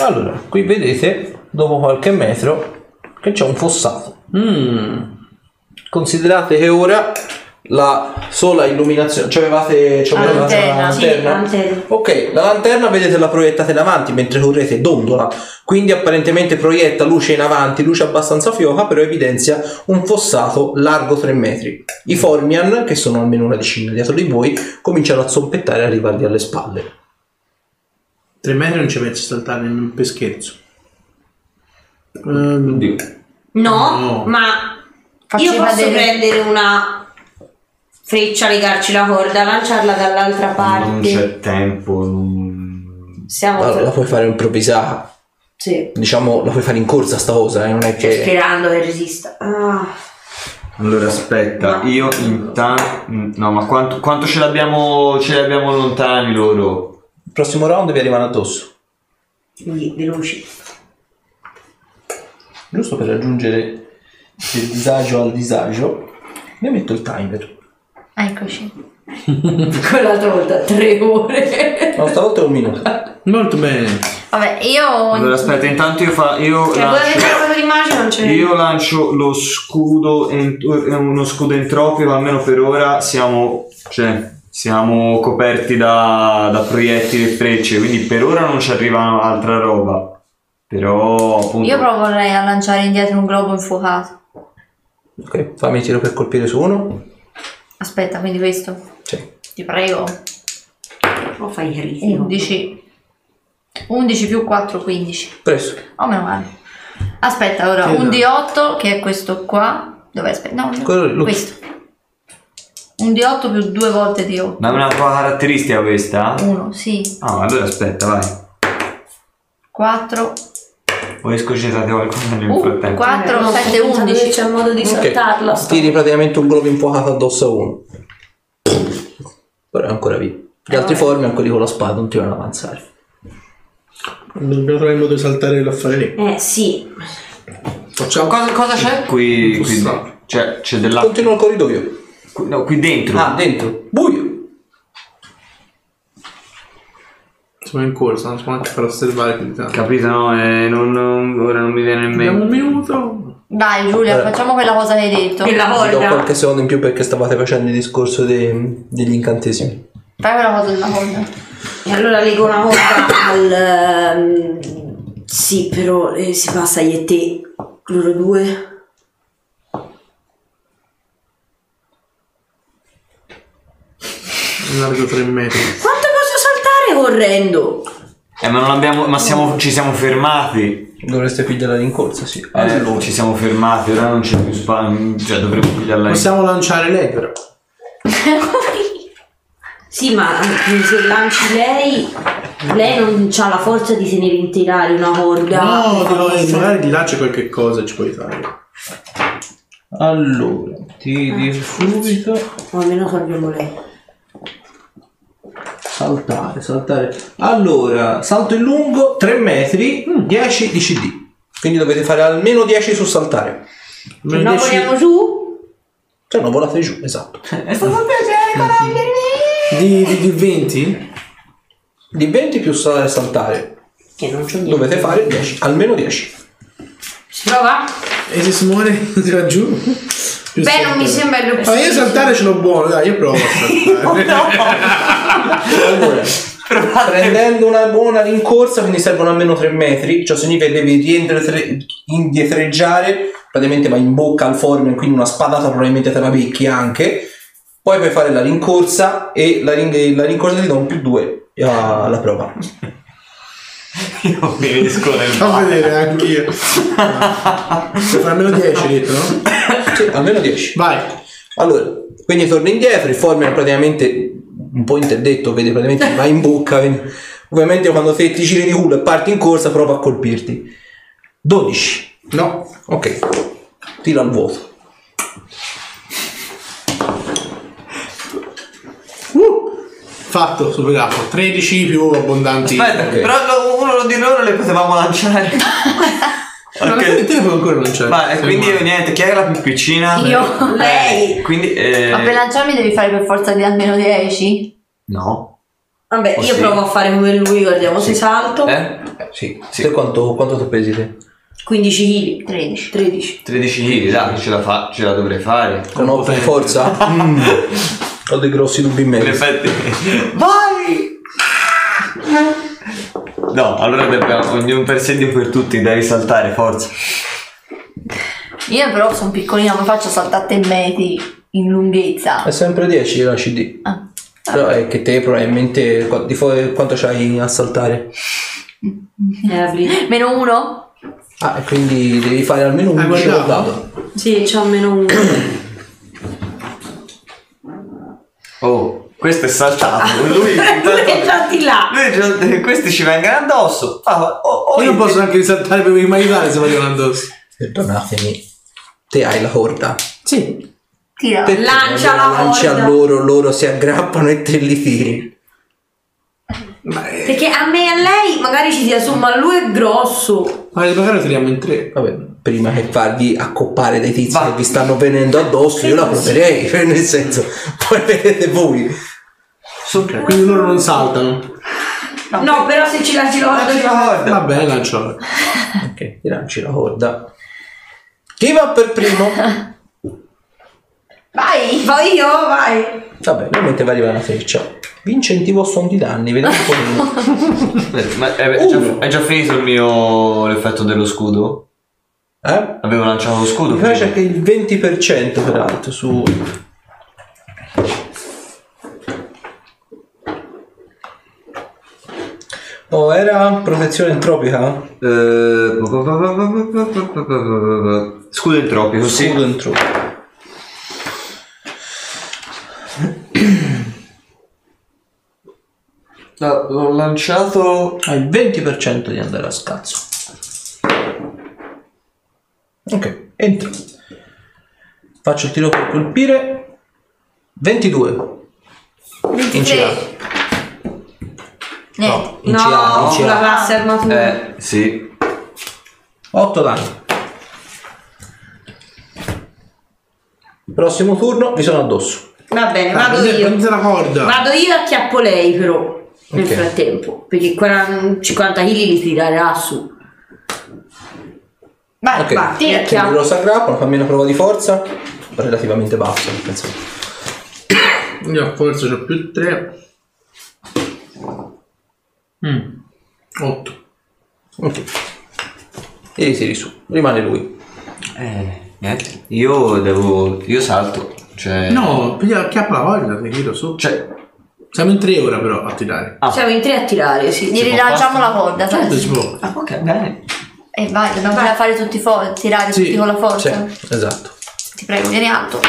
Allora, qui vedete, dopo qualche metro, che c'è un fossato. Mm. Considerate che ora la sola illuminazione, cioè avevate, cioè avevate Lanterna, la sì, lanterna? lanterna. Ok, la lanterna vedete la proiettate in avanti mentre correte dondola, quindi apparentemente proietta luce in avanti, luce abbastanza fioca, però evidenzia un fossato largo 3 metri. I Formian, che sono almeno una decina dietro di voi, cominciano a zompettare e arrivarvi alle spalle. Tre metri non ci metti a saltare nemmeno per scherzo. Oddio. No, No. ma Facci io posso prendere una freccia, legarci la corda, lanciarla dall'altra Non parte. c'è tempo. non- Stiamo Allora, la puoi fare improvvisata, sì, diciamo, la puoi fare in corsa sta cosa, eh, non è che... sperando che resista. Ah, Allora aspetta, No. io intanto... No, ma quanto, quanto ce l'abbiamo ce l'abbiamo lontani loro? Il prossimo round vi arrivano addosso. quindi veloci. Giusto per raggiungere il disagio al disagio, mi metto il timer. Eccoci. Quell'altra volta tre ore. No, stavolta è un minuto. molto bene. Vabbè, io... Allora aspetta, intanto io, fa, io Cioè, lancio... di magia non ce n'è. Io lancio lo scudo, ent- uno scudo entropico, almeno per ora siamo, cioè, siamo coperti da, da proiettili e frecce, quindi per ora non ci arriva altra roba. Però appunto... Io proporrei a lanciare indietro un globo infuocato. Ok, fammi tiro per colpire su uno. Aspetta, quindi questo. Sì. Ti prego. Lo fai carissimo. 11. 11 più 4, 15. Preso. Oh, meno male. Aspetta, ora Che un no. D8 che è questo qua. Dov'è? Aspetta, no, no, Quello lì, questo. Un D8 più due volte D8. Ma è una tua caratteristica questa? 1, sì. Ah, allora aspetta, vai. 4. Voi scocetate qualcosa nel Uh, frattempo. 4, Non sto 7, pensando che 11. C'è modo di Ok, saltarla. sta- Tiri praticamente un globo infuocato addosso a uno. Però è ancora vivo. Gli altri formi, anche quelli con la spada, non ti vanno ad avanzare. Dobbiamo trovare il modo di saltare l'affare lì. Eh sì, Facciamo Cosa, cosa c'è? Qui, qui cioè, c'è dell'acqua. Continua il corridoio. qui- No, qui dentro. Ah, dentro. Buio. Siamo in corsa, non si può neanche far osservare più di tanto. Capito? No, eh, non, non- ora non mi viene in Abbiamo un mente. minuto. Dai, Giulia, facciamo quella cosa che hai detto. e la Vi do corda. qualche secondo in più perché stavate facendo il discorso dei- degli incantesimi. Fai quella cosa della corda. E allora leggo una corda al... ehm, sì, però eh, si passa io e te, loro due. Largo 3 metri. Saltare correndo? Eh, ma non abbiamo. Ma siamo, ci siamo fermati. Dovreste pigliare la rincorsa, sì. Eh, Allora. ci siamo fermati, ora non c'è più spazio. Cioè, dovremmo pigliarla in. Possiamo lanciare lei però. Sì, ma se lanci lei, lei non ha la forza di tenere intirare una corda. No, no, eh, magari di là c'è qualche cosa ci puoi fare. Allora, tiri subito. O almeno salviamo lei. Saltare, saltare. Allora, salto in lungo 3 metri, 10 di CD. Quindi dovete fare almeno 10 su saltare. Se Me no dieci- vogliamo su? Se no volate giù, esatto. È stato un piacere conoscervi. di, di, di 20? Di 20 più sa- saltare. Che non c'ho niente. Dovete fare 10, almeno 10. Si prova? E se si muore si va giù? Più Beh, non mi sembra il Ma io saltare ce l'ho buono, dai, io provo a saltare. Allora, prendendo una buona rincorsa, quindi servono almeno 3 metri, ciò significa che devi rientre- indietreggiare, praticamente vai in bocca al formen, quindi una spadata probabilmente te la becchi anche, poi puoi fare la rincorsa e la, rin- la rincorsa ti dà un più 2 alla prova. Io finisco nel Fa vedere anch'io. Fa almeno 10 hai detto, no? Sì, almeno 10. Vai. Allora, quindi torni indietro, il formen praticamente un po' interdetto, vedi praticamente va in bocca, quindi- ovviamente quando te ti giri di culo e parti in corsa prova a colpirti. 12. No. Ok, tira al vuoto. Uh, fatto, superato. 13 più abbondanti. Aspetta, Ok. però lo- uno di loro le potevamo lanciare. Ma Ok. te ne puoi ancora lanciare. Ma eh, quindi niente, chi è la più piccina? Io. Lei. Quindi eh, Ma per lanciarmi devi fare per forza di almeno 10? No. Vabbè, Oh, io sì. provo a fare come lui, guardiamo se salto. Eh? Eh, sì. Sì. Te quanto, quanto ti pesi te? 15 kg. 13. 13. 13 kg, dai, ce la, fa, ce la dovrei fare. Con 8 di potente. forza? Mm. Ho dei grossi dubbi in In merito. effetti. Vai! No, allora dobbiamo ognuno per sé, Dio per tutti, devi saltare, forza. Io però sono piccolina, mi faccio saltare 3 metri in lunghezza. È sempre 10 la CD. Ah. Però è che te probabilmente di fo- quanto c'hai a saltare? Eh. Meno uno? Ah, e quindi devi fare almeno un 11 guardato? dato. Sì, c'ho almeno uno. Oh, questo è saltato. Lui Che intanto... salti là. Lui, già- questi ci vengono addosso. Ah, oh, oh, Io non posso neanche risaltare per mi aiutare se vogliono addosso. Perdonatemi. Te hai la corda. Sì. Tira. Perché Lancia non la lanci a corda. loro, loro si aggrappano e te li tiri. Ma, eh, Perché a me e a lei magari ci sia su, ma lui è grosso. ma magari tiriamo in tre. Vabbè, prima che farvi accoppare dei tizi Va. che vi stanno venendo addosso, io la proverei, cioè nel senso, poi vedete voi. Ok, quindi loro non saltano. No, però se ci lanci la la corda. corda. Va bene, lancio. Ok, ti lanci la corda. Chi va per primo? Vai! Vai io, vai. Vabbè, ovviamente va arrivare una freccia. Vi incentivo a son di danni, vedete un po' meno. Ma è, è già, è già finito il mio l'effetto dello scudo? Eh? Avevo lanciato lo scudo. Mi piace che il 20% peraltro su... Oh, era protezione entropica? Eh, Scudo entropico, sì. Scudo entropico. L'ho lanciato. Hai il 20% di andare a scazzo. Ok, entra. Faccio il tiro per colpire. 22. In CA. Niente. in CA, No, in sulla CA. classe armatura. Eh, sì. 8 danni. Prossimo turno vi sono addosso. Va bene, Ah, vado prendete- io. prendete la corda. Vado io e acchiappo lei però. Nel Ok. frattempo. Perché 40 50 kg li tirerà su. Vai, Ok. vai. Tira, Quindi lo s'aggrappano, fammi una prova di forza. Relativamente bassa, penso. Io forse ho più 3. 8. Ok. E ritiri su. Rimane lui. Eh, niente. Io devo. Io salto. Cioè. No, piglia acchiappa la corda, ti tiro su. Cioè. Siamo in tre ora però a tirare. Ah. Siamo in tre a tirare, sì. Gli rilanciamo la corda, Certo, sai? si. Ah, ok, bene. E vai, dobbiamo Vai. fare tutti fo- tirare Sì, tutti con la forza. Sì, esatto. Ti prego, vieni alto.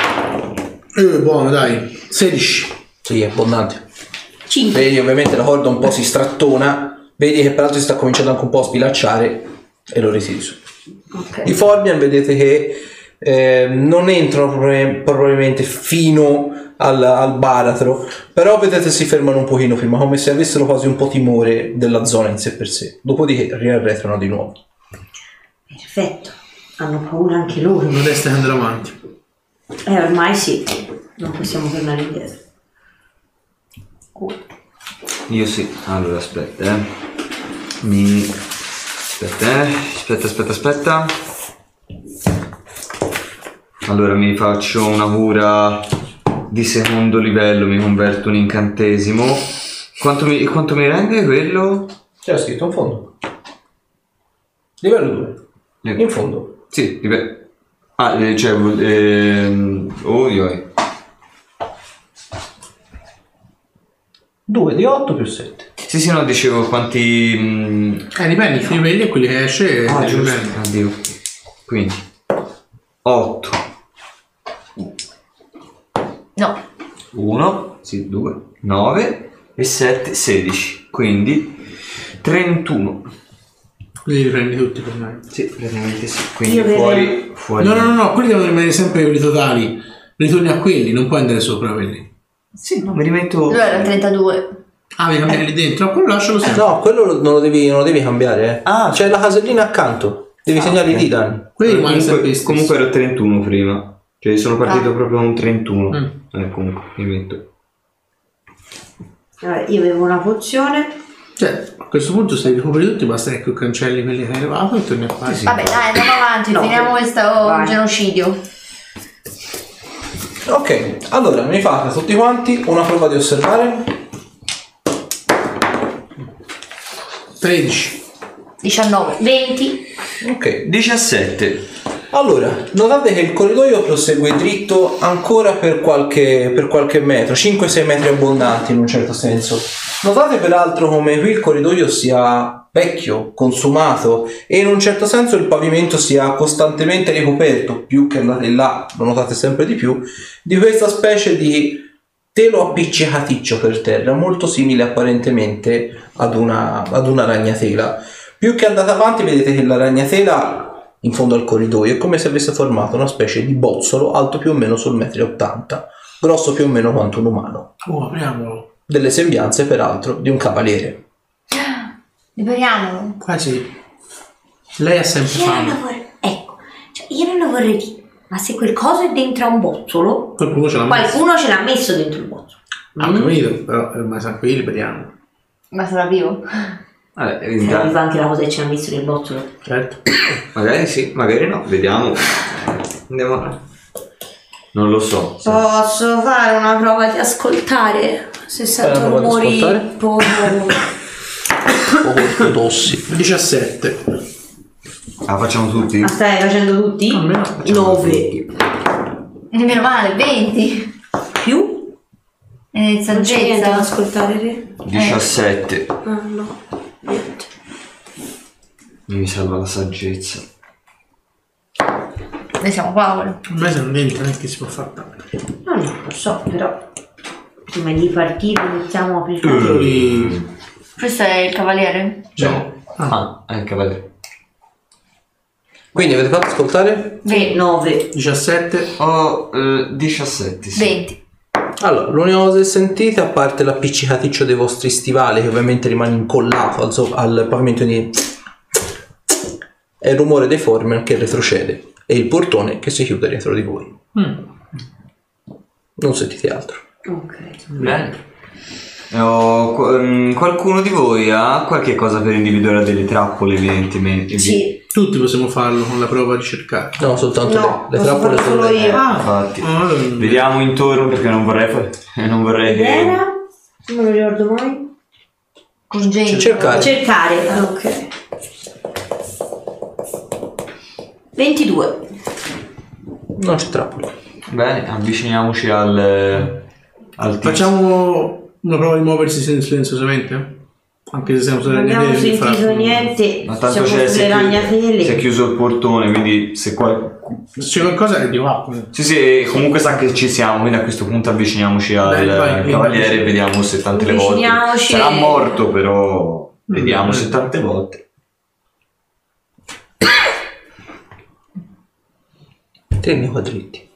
Eh, buono, dai. 16. Sì, è abbondante. 5. Vedi, ovviamente la corda un po' si strattona. Vedi che peraltro si sta cominciando anche un po' a spilacciare e lo ritiri su. Ok. I Forbian vedete che eh, non entrano probabil- probabilmente fino al, al baratro, però vedete si fermano un pochino prima, come se avessero quasi un po' timore della zona in sé per sé. Dopodiché riarretrano di nuovo. Perfetto. Hanno paura anche loro. Che andare avanti. Eh, ormai sì. Non possiamo tornare indietro. Io sì. Allora, aspetta, eh. Mi. Aspetta, eh. Aspetta, aspetta, aspetta. Allora mi faccio una cura di secondo livello, mi converto un incantesimo. Quanto mi, quanto mi rende quello? C'era scritto in fondo. Livello 2. Eh, In fondo. Sì, livello. Ah, eh, cioè, ehm, oh, io. 2 di 8 più 7. Sì, sì, no, dicevo quanti. mm, Eh, dipende, i livelli e quelli che esce. Ah, eh, giusto. dipende. Addio. Quindi 8, No. 1, sì, 2, 9 e 7, 16. Quindi 31. Quindi li prendi tutti per me. Sì, praticamente sì. Quindi Io fuori, fuori. No, no, no, no, quelli devono rimanere sempre quelli totali. Ritorni a quelli, non puoi andare sopra quelli. Sì, no, mi rimetto. Lui era 32. Ah, devi cambiare lì dentro. No, quello lascialo sempre. No, quello lo- non lo devi, non lo devi cambiare. Eh. Ah. c'è la casellina accanto. Devi segnare ok. i danni. Quelli rimangono sempre Comunque, gli stessi. comunque ero 31 prima. Cioè sono partito Ah. proprio a un 31. Mm. Eh, comunque, mi metto. Allora, io avevo una pozione. Cioè, a questo punto se li ricopri tutti, basta che cancelli quelli che hai levato e torni a fare. Sì. Vabbè, dai, andiamo avanti, No. finiamo questo Vai. genocidio. Ok, allora mi fate tutti quanti una prova di osservare. 13. 19. 20. Ok, 17. Allora, notate che il corridoio prosegue dritto ancora per qualche, per qualche metro, 5-6 metri abbondanti in un certo senso. Notate peraltro come qui il corridoio sia vecchio, consumato e in un certo senso il pavimento sia costantemente ricoperto, più che andate là, lo notate sempre di più, di questa specie di telo appiccicaticcio per terra, molto simile apparentemente ad una, ad una ragnatela. Più che andate avanti vedete che la ragnatela in fondo al corridoio è come se avesse formato una specie di bozzolo alto più o meno sul metro e 80, grosso più o meno quanto un umano. Oh, apriamolo. Delle sembianze peraltro di un cavaliere. Liberiamolo. Quasi. Lei ha sempre Io non fame. lo vorrei. Ecco, cioè, io non lo vorrei dire. Ma se quel coso è dentro a un bozzolo, Qualcuno ce l'ha messo. qualcuno ce l'ha messo dentro il bozzolo. Ah, capito, però eh, ma sa qui liberiamo. Ma sarà vivo? Vabbè, intanto- arriva anche la cosa che ce l'ha messo nel bozzolo. Certo. magari sì, magari no, vediamo. Andiamo Non lo so. Posso fare una prova di ascoltare? Se sento prova di rumori ascoltare? poco ortodossi. 17. Ah, facciamo tutti? Ma stai facendo tutti? Almeno Facciamo 9 tutti. Meno male, 20. più? E Non da saggezza. ascoltare te? 17. Ah no, niente. Mi salva la saggezza. Noi siamo Paolo. Me sono 20, non è che si può fare tanto. No, no, lo so, però prima di partire iniziamo a Mm. Preparare. lì. Questo è il cavaliere? No. Ah, Ah, è il cavaliere. Quindi avete fatto ascoltare? 20. 9 17. Ho eh, 17, sì. 20. Allora, l'unica cosa che sentite, a parte l'appiccicaticcio dei vostri stivali, che ovviamente rimane incollato al, so- al pavimento di... è il rumore dei former che retrocede e il portone che si chiude dietro di voi. Mm. Non sentite altro. Ok. Bene. Ho- qu- ehm, qualcuno di voi ha qualche cosa per individuare delle trappole, evidentemente? Sì, Tutti possiamo farlo con la prova di cercare. No, soltanto No, le, le posso trappole farlo sono solo le- io. Ah, Infatti. allora- Vediamo intorno perché non vorrei, fa- non vorrei che... era? Non lo ricordo mai. Congegno. Cercare. Cercare, ah, ok. 22. Non c'è trappole. Bene, avviciniamoci al... al tizio. Facciamo una prova di muoversi sen- silenziosamente? Anche se siamo Non abbiamo sentito fra- niente. Ma tanto Siamo c'è, si è, chiuso, si è chiuso il portone, quindi se qua... Se c'è qualcosa è di qua. Sì, sì, comunque sa che ci siamo, quindi a questo punto avviciniamoci al vai, cavaliere e vediamo se tante le volte... Sarà morto, però... Vediamo Mm. se tante volte. Tieni i quadretti.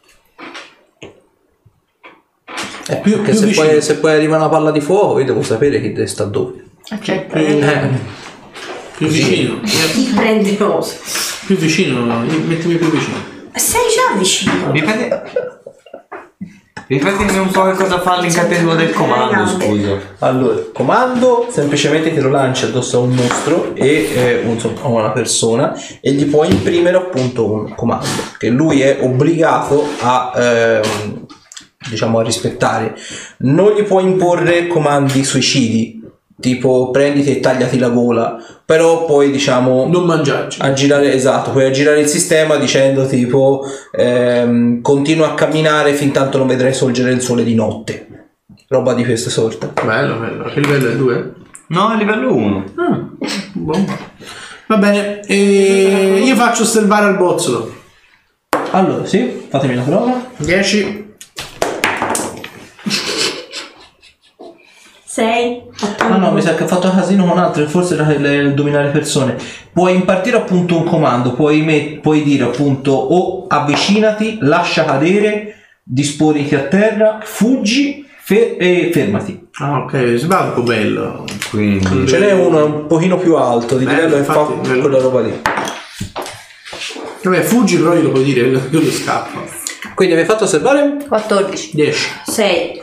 Eh, Più- perché più se poi, se poi arriva una palla di fuoco, io devo sapere chi sta dove. Accetta. Eh, Più vicino. Chi prende cosa? Più vicino, mettimi più vicino. Sei già vicino. Dipende... Ripetimi un po' che cosa fa l'incantesimo del comando, scusa. Allora, comando semplicemente te lo lanci addosso a un mostro e eh, un- a una persona e gli puoi imprimere appunto un comando che lui è obbligato a ehm, diciamo a rispettare. Non gli puoi imporre comandi suicidi, tipo prenditi e tagliati la gola, però poi diciamo Non mangiarci. aggirare esatto, puoi aggirare il sistema dicendo tipo ehm, continua a camminare fin tanto non vedrai sorgere il sole di notte. Roba di questa sorta. Bello, bello. Che livello è 2? No, a livello 1. Buon. Va bene, e io faccio osservare al bozzolo. Allora, sì, fatemi la prova. 10. 6. Ah no, mi sa che ha fatto casino con altro, forse era il, il dominare persone. Puoi impartire appunto un comando, puoi, met- puoi dire appunto o avvicinati, lascia cadere, disponiti a terra, fuggi fe- e fermati. Ah, ok, sembra un po' bello. Quindi Ce n'è uno un pochino più alto di Eh, livello e fa infatti, bello. quella roba lì. Vabbè, fuggi però glielo puoi dire, io lo scappo. Quindi mi hai fatto osservare? 14. 10. 6.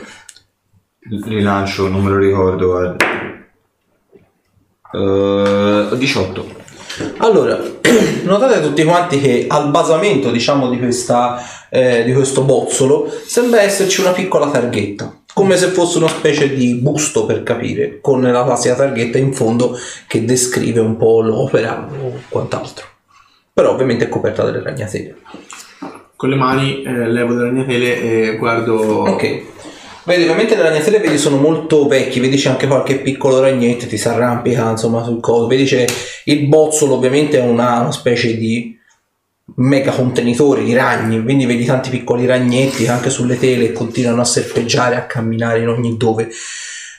Rilancio, non me lo ricordo, guarda. Eh, 18. Allora, notate tutti quanti che al basamento, diciamo, di, questa, eh, di questo bozzolo sembra esserci una piccola targhetta, come se fosse una specie di busto per capire, con la classica targhetta in fondo che descrive un po' l'opera o quant'altro. Però ovviamente è coperta dalle ragnatele. Con le mani eh, levo le ragnatele e guardo... Ok. Vedi, ovviamente le ragnatele vedi sono molto vecchi, vedi c'è anche qualche piccolo ragnetto, ti si arrampica insomma sul coso, vedi c'è il bozzolo ovviamente è una, una specie di mega contenitore di ragni, quindi vedi tanti piccoli ragnetti che anche sulle tele continuano a serpeggiare, a camminare in ogni dove.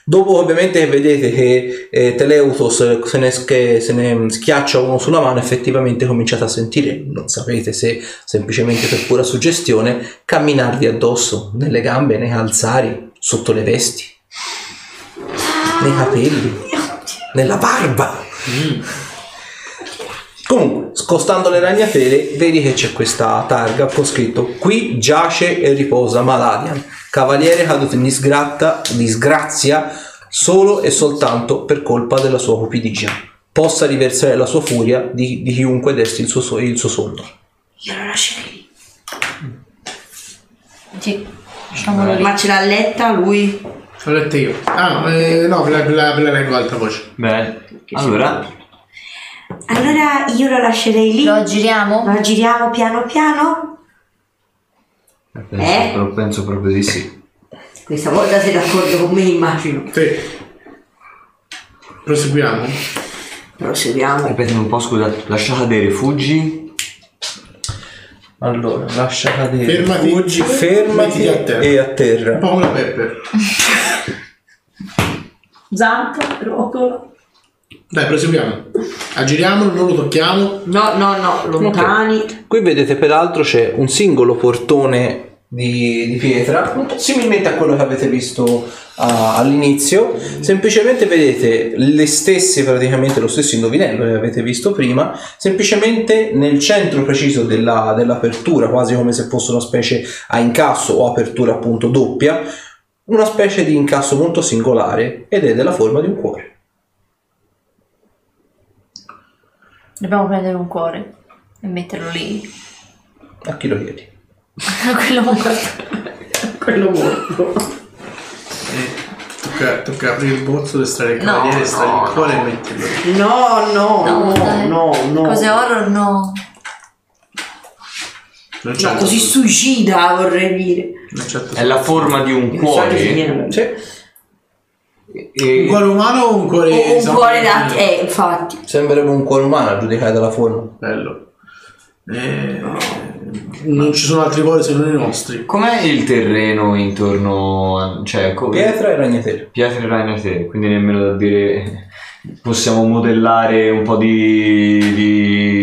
Dopo ovviamente vedete che eh, Teleutos se ne, che se ne schiaccia uno sulla mano, effettivamente cominciate a sentire, non sapete se semplicemente per pura suggestione, camminarvi addosso, nelle gambe, nei calzari, sotto le vesti, nei capelli, nella barba. Comunque, scostando le ragnatele, vedi che c'è questa targa con scritto Qui giace e riposa Maladian, cavaliere caduto in disgratta- disgrazia solo e soltanto per colpa della sua cupidigia. Possa riversare la sua furia di, di chiunque desti il suo, il suo sonno. Io lo lascerei lì. Sì, lasciamolo lì. Ma ce l'ha letta lui? L'ho letta io. Ah, eh, no, ve la, ve la- ve la leggo alta voce. Bene. Allora, Allora io lo lascerei lì. Lo giriamo? Lo giriamo piano piano. Penso, Eh? penso proprio di sì. Questa volta sei d'accordo con me, immagino. Sì. Proseguiamo. Proseguiamo. Ripetimi un po', scusa. Lascia cadere, fuggi. Allora, lascia cadere. Fermati. Fuggi, Mettiti fermati a terra. e a terra. Un po' come la Pepper. Zampa, rotola. Dai, proseguiamo. Aggiriamolo, non lo tocchiamo. No, no, no, lontani. Qui vedete peraltro c'è un singolo portone di, di pietra, similmente a quello che avete visto ah, all'inizio, semplicemente vedete le stesse, praticamente lo stesso indovinello che avete visto prima, semplicemente nel centro preciso della- dell'apertura, quasi come se fosse una specie a incasso o apertura appunto doppia, una specie di incasso molto singolare ed è della forma di un cuore. Dobbiamo prendere un cuore e metterlo lì. A chi lo chiedi? Quello morto. Quello morto. Tocca, tocca aprire il bozzo, estrarre il No, cavaliere, estrarre no, il cuore e metterlo lì. No, no, No, no, dai. no, no. Cose horror no. Non c'è No, così suicida vorrei dire. Non c'è È la forma di un si cuore. viene- Sì. Un E, cuore umano o un cuore... O un cuore da... Eh, infatti. Sembrerebbe un cuore umano a giudicare dalla forma. Bello. Eh, non ci sono altri cuori se non i nostri. com'è il terreno intorno a... Cioè, co- Pietra e ragnatele. Pietre e ragnatele, quindi nemmeno da dire possiamo modellare un po' di, di,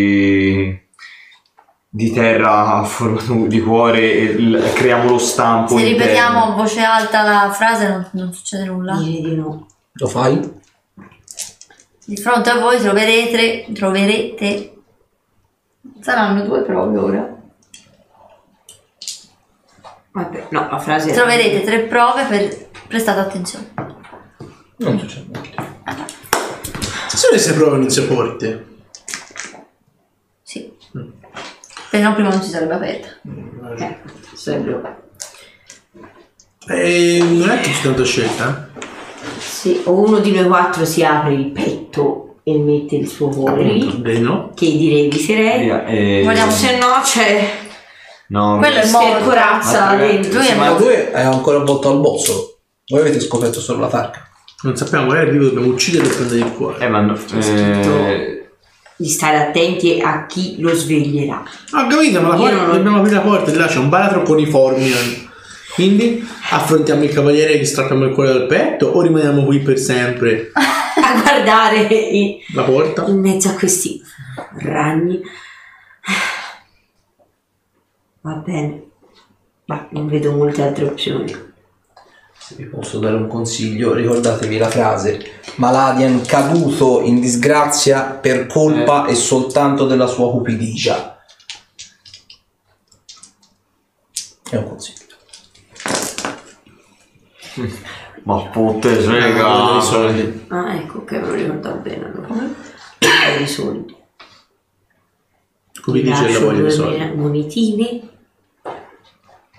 di terra a forma di cuore e l- creiamo lo stampo Se interno. ripetiamo a voce alta la frase non, non succede nulla. Direi di no. Lo fai? Di fronte a voi troverete, troverete, saranno due prove ora. Vabbè, no, la frase... Troverete tre prove per prestate attenzione. Non succede niente. Se sono queste prove non si porte. Sì. Perché no, prima non si sarebbe aperta. Eh, sarebbe- E non è che c'è tanta scelta. Sì, o uno di noi quattro si apre il petto e mette il suo cuore lì, Beh, no. che direi eviterei. Via, e- Vogliamo- Se no c'è No, Quello è morto. corazza Ma- dentro. È Ma morto. lui è ancora avvolto al bossolo. Voi avete scoperto solo la targa. Non sappiamo qual è il dobbiamo uccidere e prendere il cuore. Eh, ma no, eh, di stare attenti a chi lo sveglierà. Ho capito, ma la porta, non dobbiamo aprire la porta, là c'è un baratro con i formian. Quindi affrontiamo il cavaliere e gli strappiamo il cuore dal petto o rimaniamo qui per sempre? A guardare La porta? in mezzo a questi ragni. Va bene, ma non vedo molte altre opzioni. Se vi posso dare un consiglio, ricordatevi la frase Maladian caduto in disgrazia per colpa e soltanto della sua cupidigia. È un consiglio. ma putte svega. i soldi. Ah, ecco che me lo ricordavo bene allora. I soldi. Ti dice la voglia dei due soldi? monetine.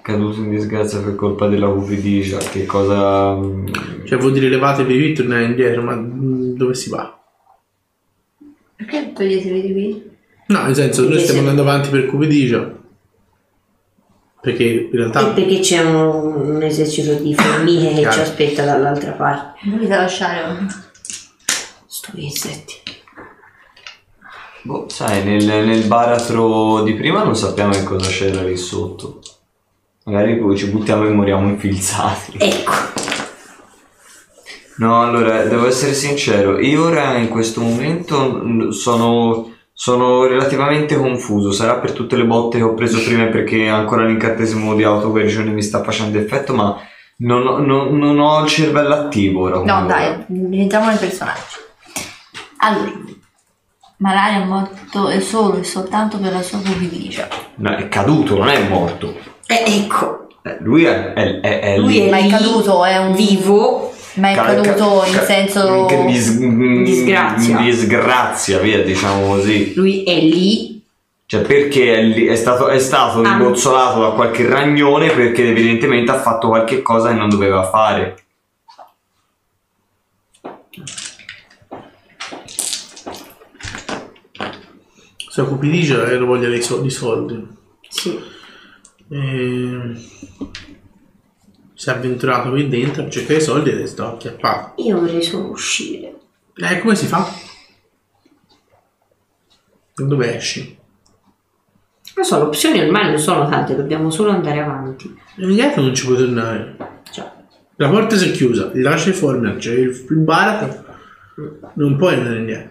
Caduto in disgrazia per colpa della cupidigia. Che cosa. mm, Cioè vuol dire levatevi qui e tornare indietro, ma mm, dove si va? Perché toglietevi di qui? No, nel senso, noi Perché stiamo se- andando avanti per cupidigia. Perché in E realtà... perché c'è un, un esercito di formiche che ci aspetta dall'altra parte. Dovete lasciare. Sto insetti. Boh, sai, nel, nel baratro di prima non sappiamo che cosa c'era lì sotto. Magari poi ci buttiamo e moriamo infilzati. Ecco. No, allora, devo essere sincero, io ora in questo momento sono, sono relativamente confuso, sarà per tutte le botte che ho preso prima perché ancora l'incantesimo di autoguarigione mi sta facendo effetto, ma non, ho- non- non ho il cervello attivo ora. No, dai, diventiamo nei personaggi. Allora, Malaria è morto e solo e soltanto per la sua cupidigia. No, è caduto, non è morto. E ecco. Eh, Lui è, è, è, è Lui lì. è Ma è lì, caduto, è un- vivo. Ma è Ca- caduto ca- in ca- senso... dis- Disgrazia. disgrazia, via, diciamo così. Lui è lì. Cioè, perché è, lì- è stato, è stato Ah. ribozzolato da qualche ragnone perché evidentemente ha fatto qualche cosa che non doveva fare. Sua cupidigia era voglia dei soldi. soldi. Sì. E... Si è avventurato qui dentro per cercare i soldi e sta acchiappato. Io vorrei solo uscire. Eh, come si fa? Da Dove esci? Non so, le opzioni ormai non sono tante, dobbiamo solo andare avanti. E indietro non ci puoi tornare. Già. La porta si è chiusa, il lascia fuori, c'è il, il baratro. Non puoi andare indietro.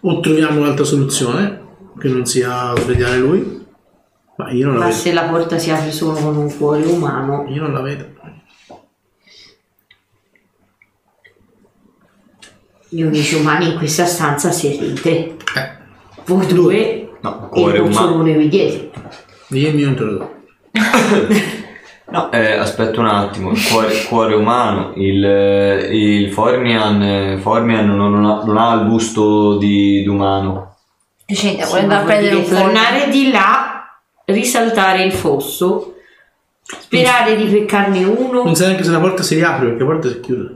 O troviamo un'altra soluzione, che non sia svegliare lui. Ma io non la Ma vedo. se la porta si apre solo con un cuore umano, Io non la vedo. gli unici umani in questa stanza siete. Eh, Voi due No, e cuore il umano. dietro. io il mio introdotto. No, eh, aspetta un attimo, il cuore, cuore umano, il, il Formian, eh, Formian non, non ha, non ha il busto di, di umano. Decente, Sì, vuole ma andare a vuol prendere un foglio. tornare di là, risaltare il fosso, sperare di peccarne uno. Non sai neanche se la porta si riapre perché la porta si è chiusa.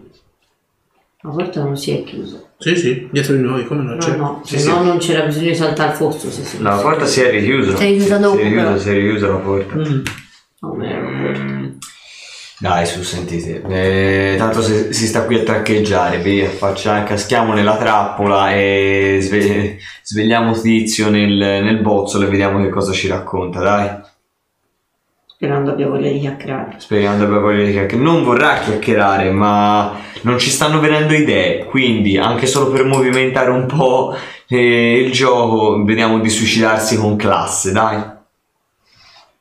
La porta non si è chiusa. Sì, sì, dietro di noi, come non No, c'è? no, Sì, se no sì. non c'era bisogno di saltare il fosso. Se si La porta si è richiusa. Si è richiusa dopo, Si è richiusa, però. si è richiusa la porta. Mm. Non era una porta. Dai, su, sentite. eh, tanto se- si sta qui a traccheggiare, via, faccia, caschiamo nella trappola e sve- svegliamo Tizio nel, nel bozzolo e vediamo che cosa ci racconta, dai. Sperando abbia voglia di chiacchierare. Speriamo abbia voglia di chiacchierare. Non vorrà chiacchierare, ma non ci stanno venendo idee. Quindi, anche solo per movimentare un po' eh, il gioco, vediamo di suicidarsi con classe, dai.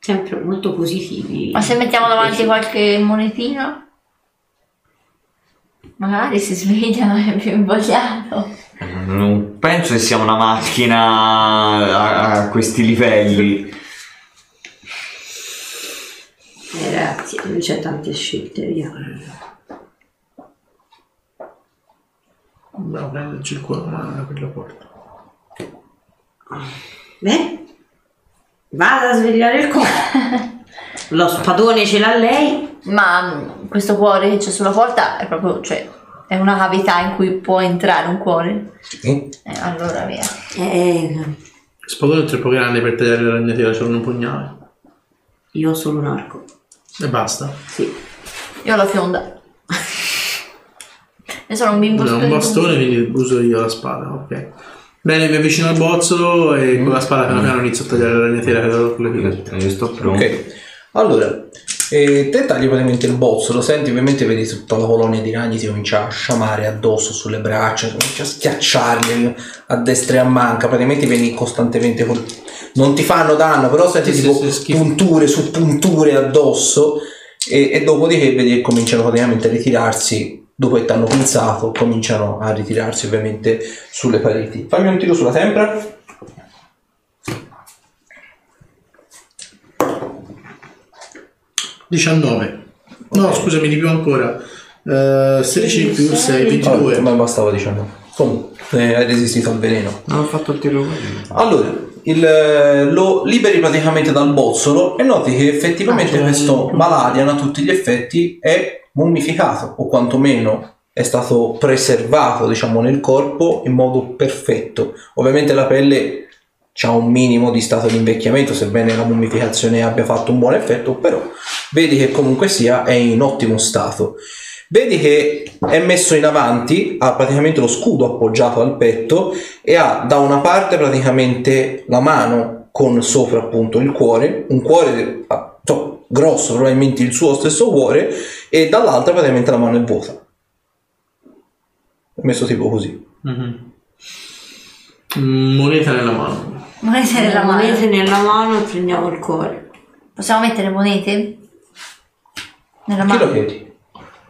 Sempre molto positivi. Ma se mettiamo davanti qualche monetina? Magari si sveglia e è più invogliato. Non penso che sia una macchina a, a questi livelli. Grazie, non c'è tante scelte, via. Dobbiamo prenderci il cuore umano da quella porta. Beh, vada a svegliare il cuore. Lo spadone ce l'ha lei. Ma mm, questo cuore che c'è sulla porta è proprio, cioè, è una cavità in cui può entrare un cuore. Sì. Eh, allora via. Eh, Spadone è troppo grande per tagliare la ragnatela, c'è un pugnale. io ho solo un arco. E basta. Sì. Io ho la fionda. ne sono un bimbo No, un spirito. bastone, quindi uso io la spada, ok. Bene, mi avvicino al bozzolo e con la spada piano piano inizio a tagliare la ragnatela che ho con le figure. Io sto pronto. Ok, allora, eh, te tagli praticamente il bozzolo, senti ovviamente vedi tutta la colonia di ragni ti comincia a sciamare addosso sulle braccia, comincia a schiacciarli a destra e a manca, praticamente vieni costantemente col... Non ti fanno danno, però senti Sì, tipo sì, punture su punture addosso e, e dopodiché vedi che cominciano praticamente a ritirarsi, dopo che ti hanno pinzato, cominciano a ritirarsi ovviamente sulle pareti. Fammi un tiro sulla tempra. 19. No, scusami, di più ancora. Eh, 16 più 6, 22. Oh, ma bastava diciamo. Comunque, eh, hai resistito al veleno. Non ho fatto il tiro Allora, il- lo liberi praticamente dal bozzolo e noti che effettivamente Ah, questo Maladian a tutti gli effetti è mummificato o quantomeno è stato preservato diciamo nel corpo in modo perfetto. Ovviamente la pelle ha un minimo di stato di invecchiamento sebbene la mummificazione abbia fatto un buon effetto però vedi che comunque sia è in ottimo stato. Vedi che è messo in avanti, ha praticamente lo scudo appoggiato al petto e ha da una parte praticamente la mano con sopra appunto il cuore, un cuore to- grosso, probabilmente il suo stesso cuore, e dall'altra praticamente la mano è vuota. È messo tipo così. Mhm. Mm, Moneta nella mano. Monete nella mano. monete nella mano e prendiamo il cuore. Possiamo mettere monete? Nella Chi lo mano? chiedi?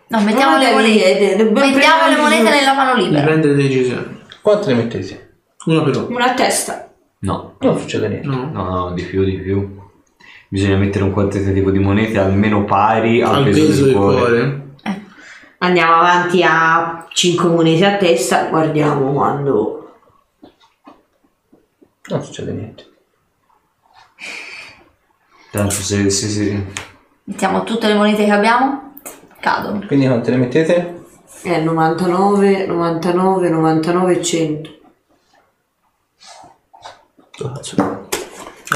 No, mettiamo le monete. Mettiamo le monete nella mano libera. prendere decisioni. Quante ne mettete? Una per uno. Una a testa. No, Non succede niente. No. no, no, di più, di più. Bisogna mettere un quantitativo di monete almeno pari al, Al peso, del cuore. cuore. Andiamo avanti a 5 monete a testa, guardiamo quando... Non succede niente. Tanto se, se, se- Mettiamo tutte le monete che abbiamo. Cadono. Quindi quante ne mettete? È 99, 99, 99 e 100.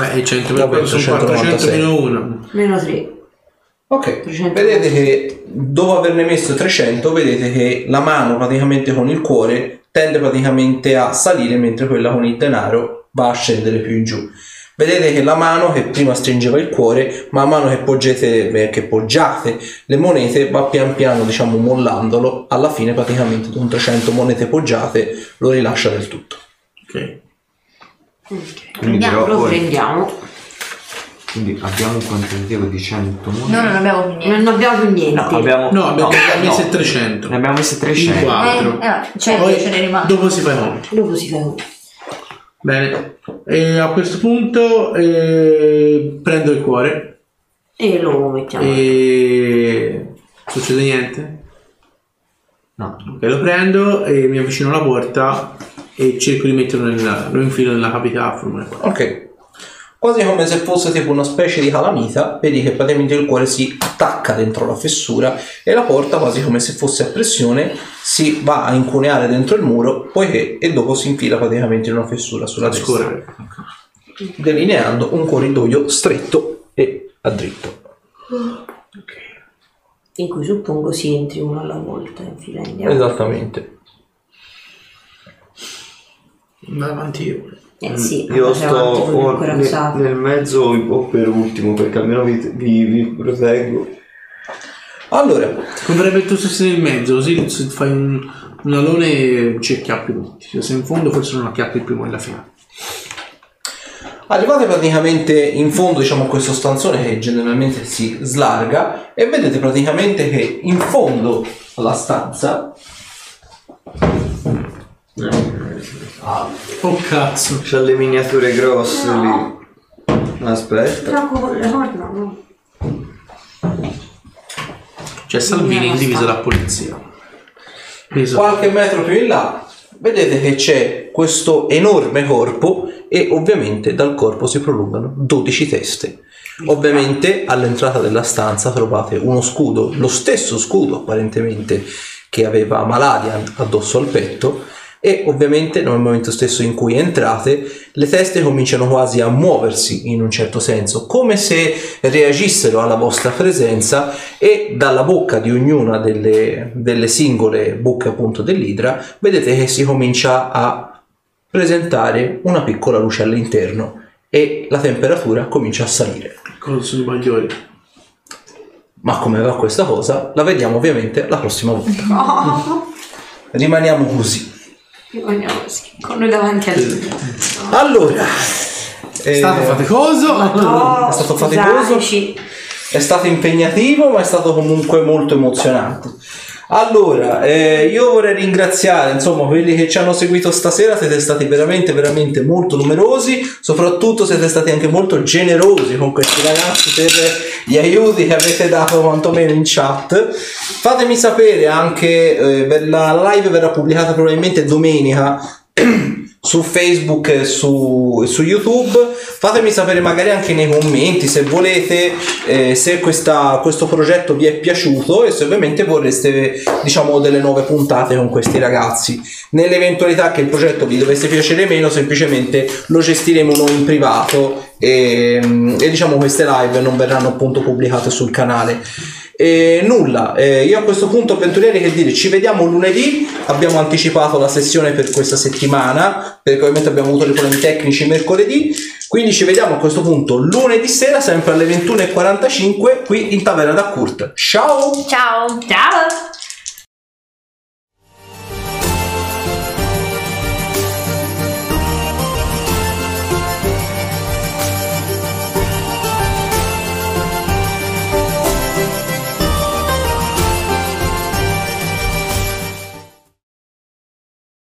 Eh, e 100 per quello sono 400 196. meno 1. Meno 3. Ok, 300. vedete che dopo averne messo 300, vedete che la mano praticamente con il cuore tende praticamente a salire mentre quella con il denaro va a scendere più in giù. Vedete che la mano che prima stringeva il cuore, man mano che poggiate, eh, che poggiate le monete, va pian piano diciamo mollandolo, alla fine praticamente con 300 monete poggiate lo rilascia del tutto. Ok. quindi, però Lo poi- prendiamo. quindi abbiamo un quantitativo di 100 monete. Noi non abbiamo più niente. Non abbiamo più niente. No, abbiamo, No, abbiamo no, messo no. 300. Ne abbiamo messe In 300. 4. Eh, eh, cioè, Poi ce ne rimane. dopo si fa i conti. Dopo si fa uno. Bene. E a questo punto eh, prendo il cuore E lo mettiamo. e succede niente. No, Ok, lo prendo e mi avvicino alla porta e cerco di metterlo nella, lo infilo nella cavità a formare qua. Ok. Quasi come se fosse tipo una specie di calamita, vedi che praticamente il cuore si attacca dentro la fessura e la porta, quasi come se fosse a pressione, si va a incuneare dentro il muro, poiché e dopo si infila praticamente in una fessura sulla destra, scorrere. delineando un corridoio stretto e a dritto. In cui suppongo si entri uno alla volta. Infila andiamo. Esattamente. Vado avanti io. Eh sì, Io sto o nel, nel mezzo o per ultimo perché almeno vi, vi, vi proteggo. Allora, Converrebbe il tuo stesso nel mezzo, così se fai un, un alone ci acchiappi tutti. Se sei in fondo forse non acchiappi il primo e la fine. Arrivate praticamente in fondo diciamo a questo stanzone che generalmente si slarga e vedete praticamente che in fondo alla stanza Oh cazzo. C'ha le miniature grosse lì. Aspetta. Gioco con le corna, no? C'è Salvini indiviso da polizia. Preso. Qualche metro più in là vedete che c'è questo enorme corpo e ovviamente dal corpo si prolungano 12 teste. Ovviamente all'entrata della stanza trovate uno scudo, lo stesso scudo apparentemente che aveva Maladian addosso al petto e ovviamente nel momento stesso in cui entrate le teste cominciano quasi a muoversi in un certo senso, come se reagissero alla vostra presenza e dalla bocca di ognuna delle, delle singole bocche appunto dell'idra vedete che si comincia a presentare una piccola luce all'interno e la temperatura comincia a salire. I bagliori? Ma come va questa cosa la vediamo ovviamente la prossima volta. Rimaniamo così. Rimaniamo così, con noi davanti a lui. Allora, eh, Stato faticoso. No, È stato faticoso? scusateci. è stato impegnativo, ma è stato comunque molto emozionante. Allora, eh, io vorrei ringraziare insomma quelli che ci hanno seguito stasera, siete stati veramente, veramente molto numerosi, soprattutto siete stati anche molto generosi con questi ragazzi per gli aiuti che avete dato quantomeno in chat. Fatemi sapere anche, eh, la live verrà pubblicata probabilmente domenica su Facebook e su, su YouTube. Fatemi sapere magari anche nei commenti se volete eh, se questa- questo progetto vi è piaciuto e se ovviamente vorreste diciamo delle nuove puntate con questi ragazzi. Nell'eventualità che il progetto vi dovesse piacere meno, semplicemente lo gestiremo noi in privato e, e diciamo queste live non verranno appunto pubblicate sul canale. E nulla, eh, io a questo punto avventurieri che dire, ci vediamo lunedì, abbiamo anticipato la sessione per questa settimana, perché ovviamente abbiamo avuto dei problemi tecnici mercoledì, quindi ci vediamo a questo punto lunedì sera, sempre alle 21.45, qui in Taverna da Kurt. Ciao! Ciao! Ciao!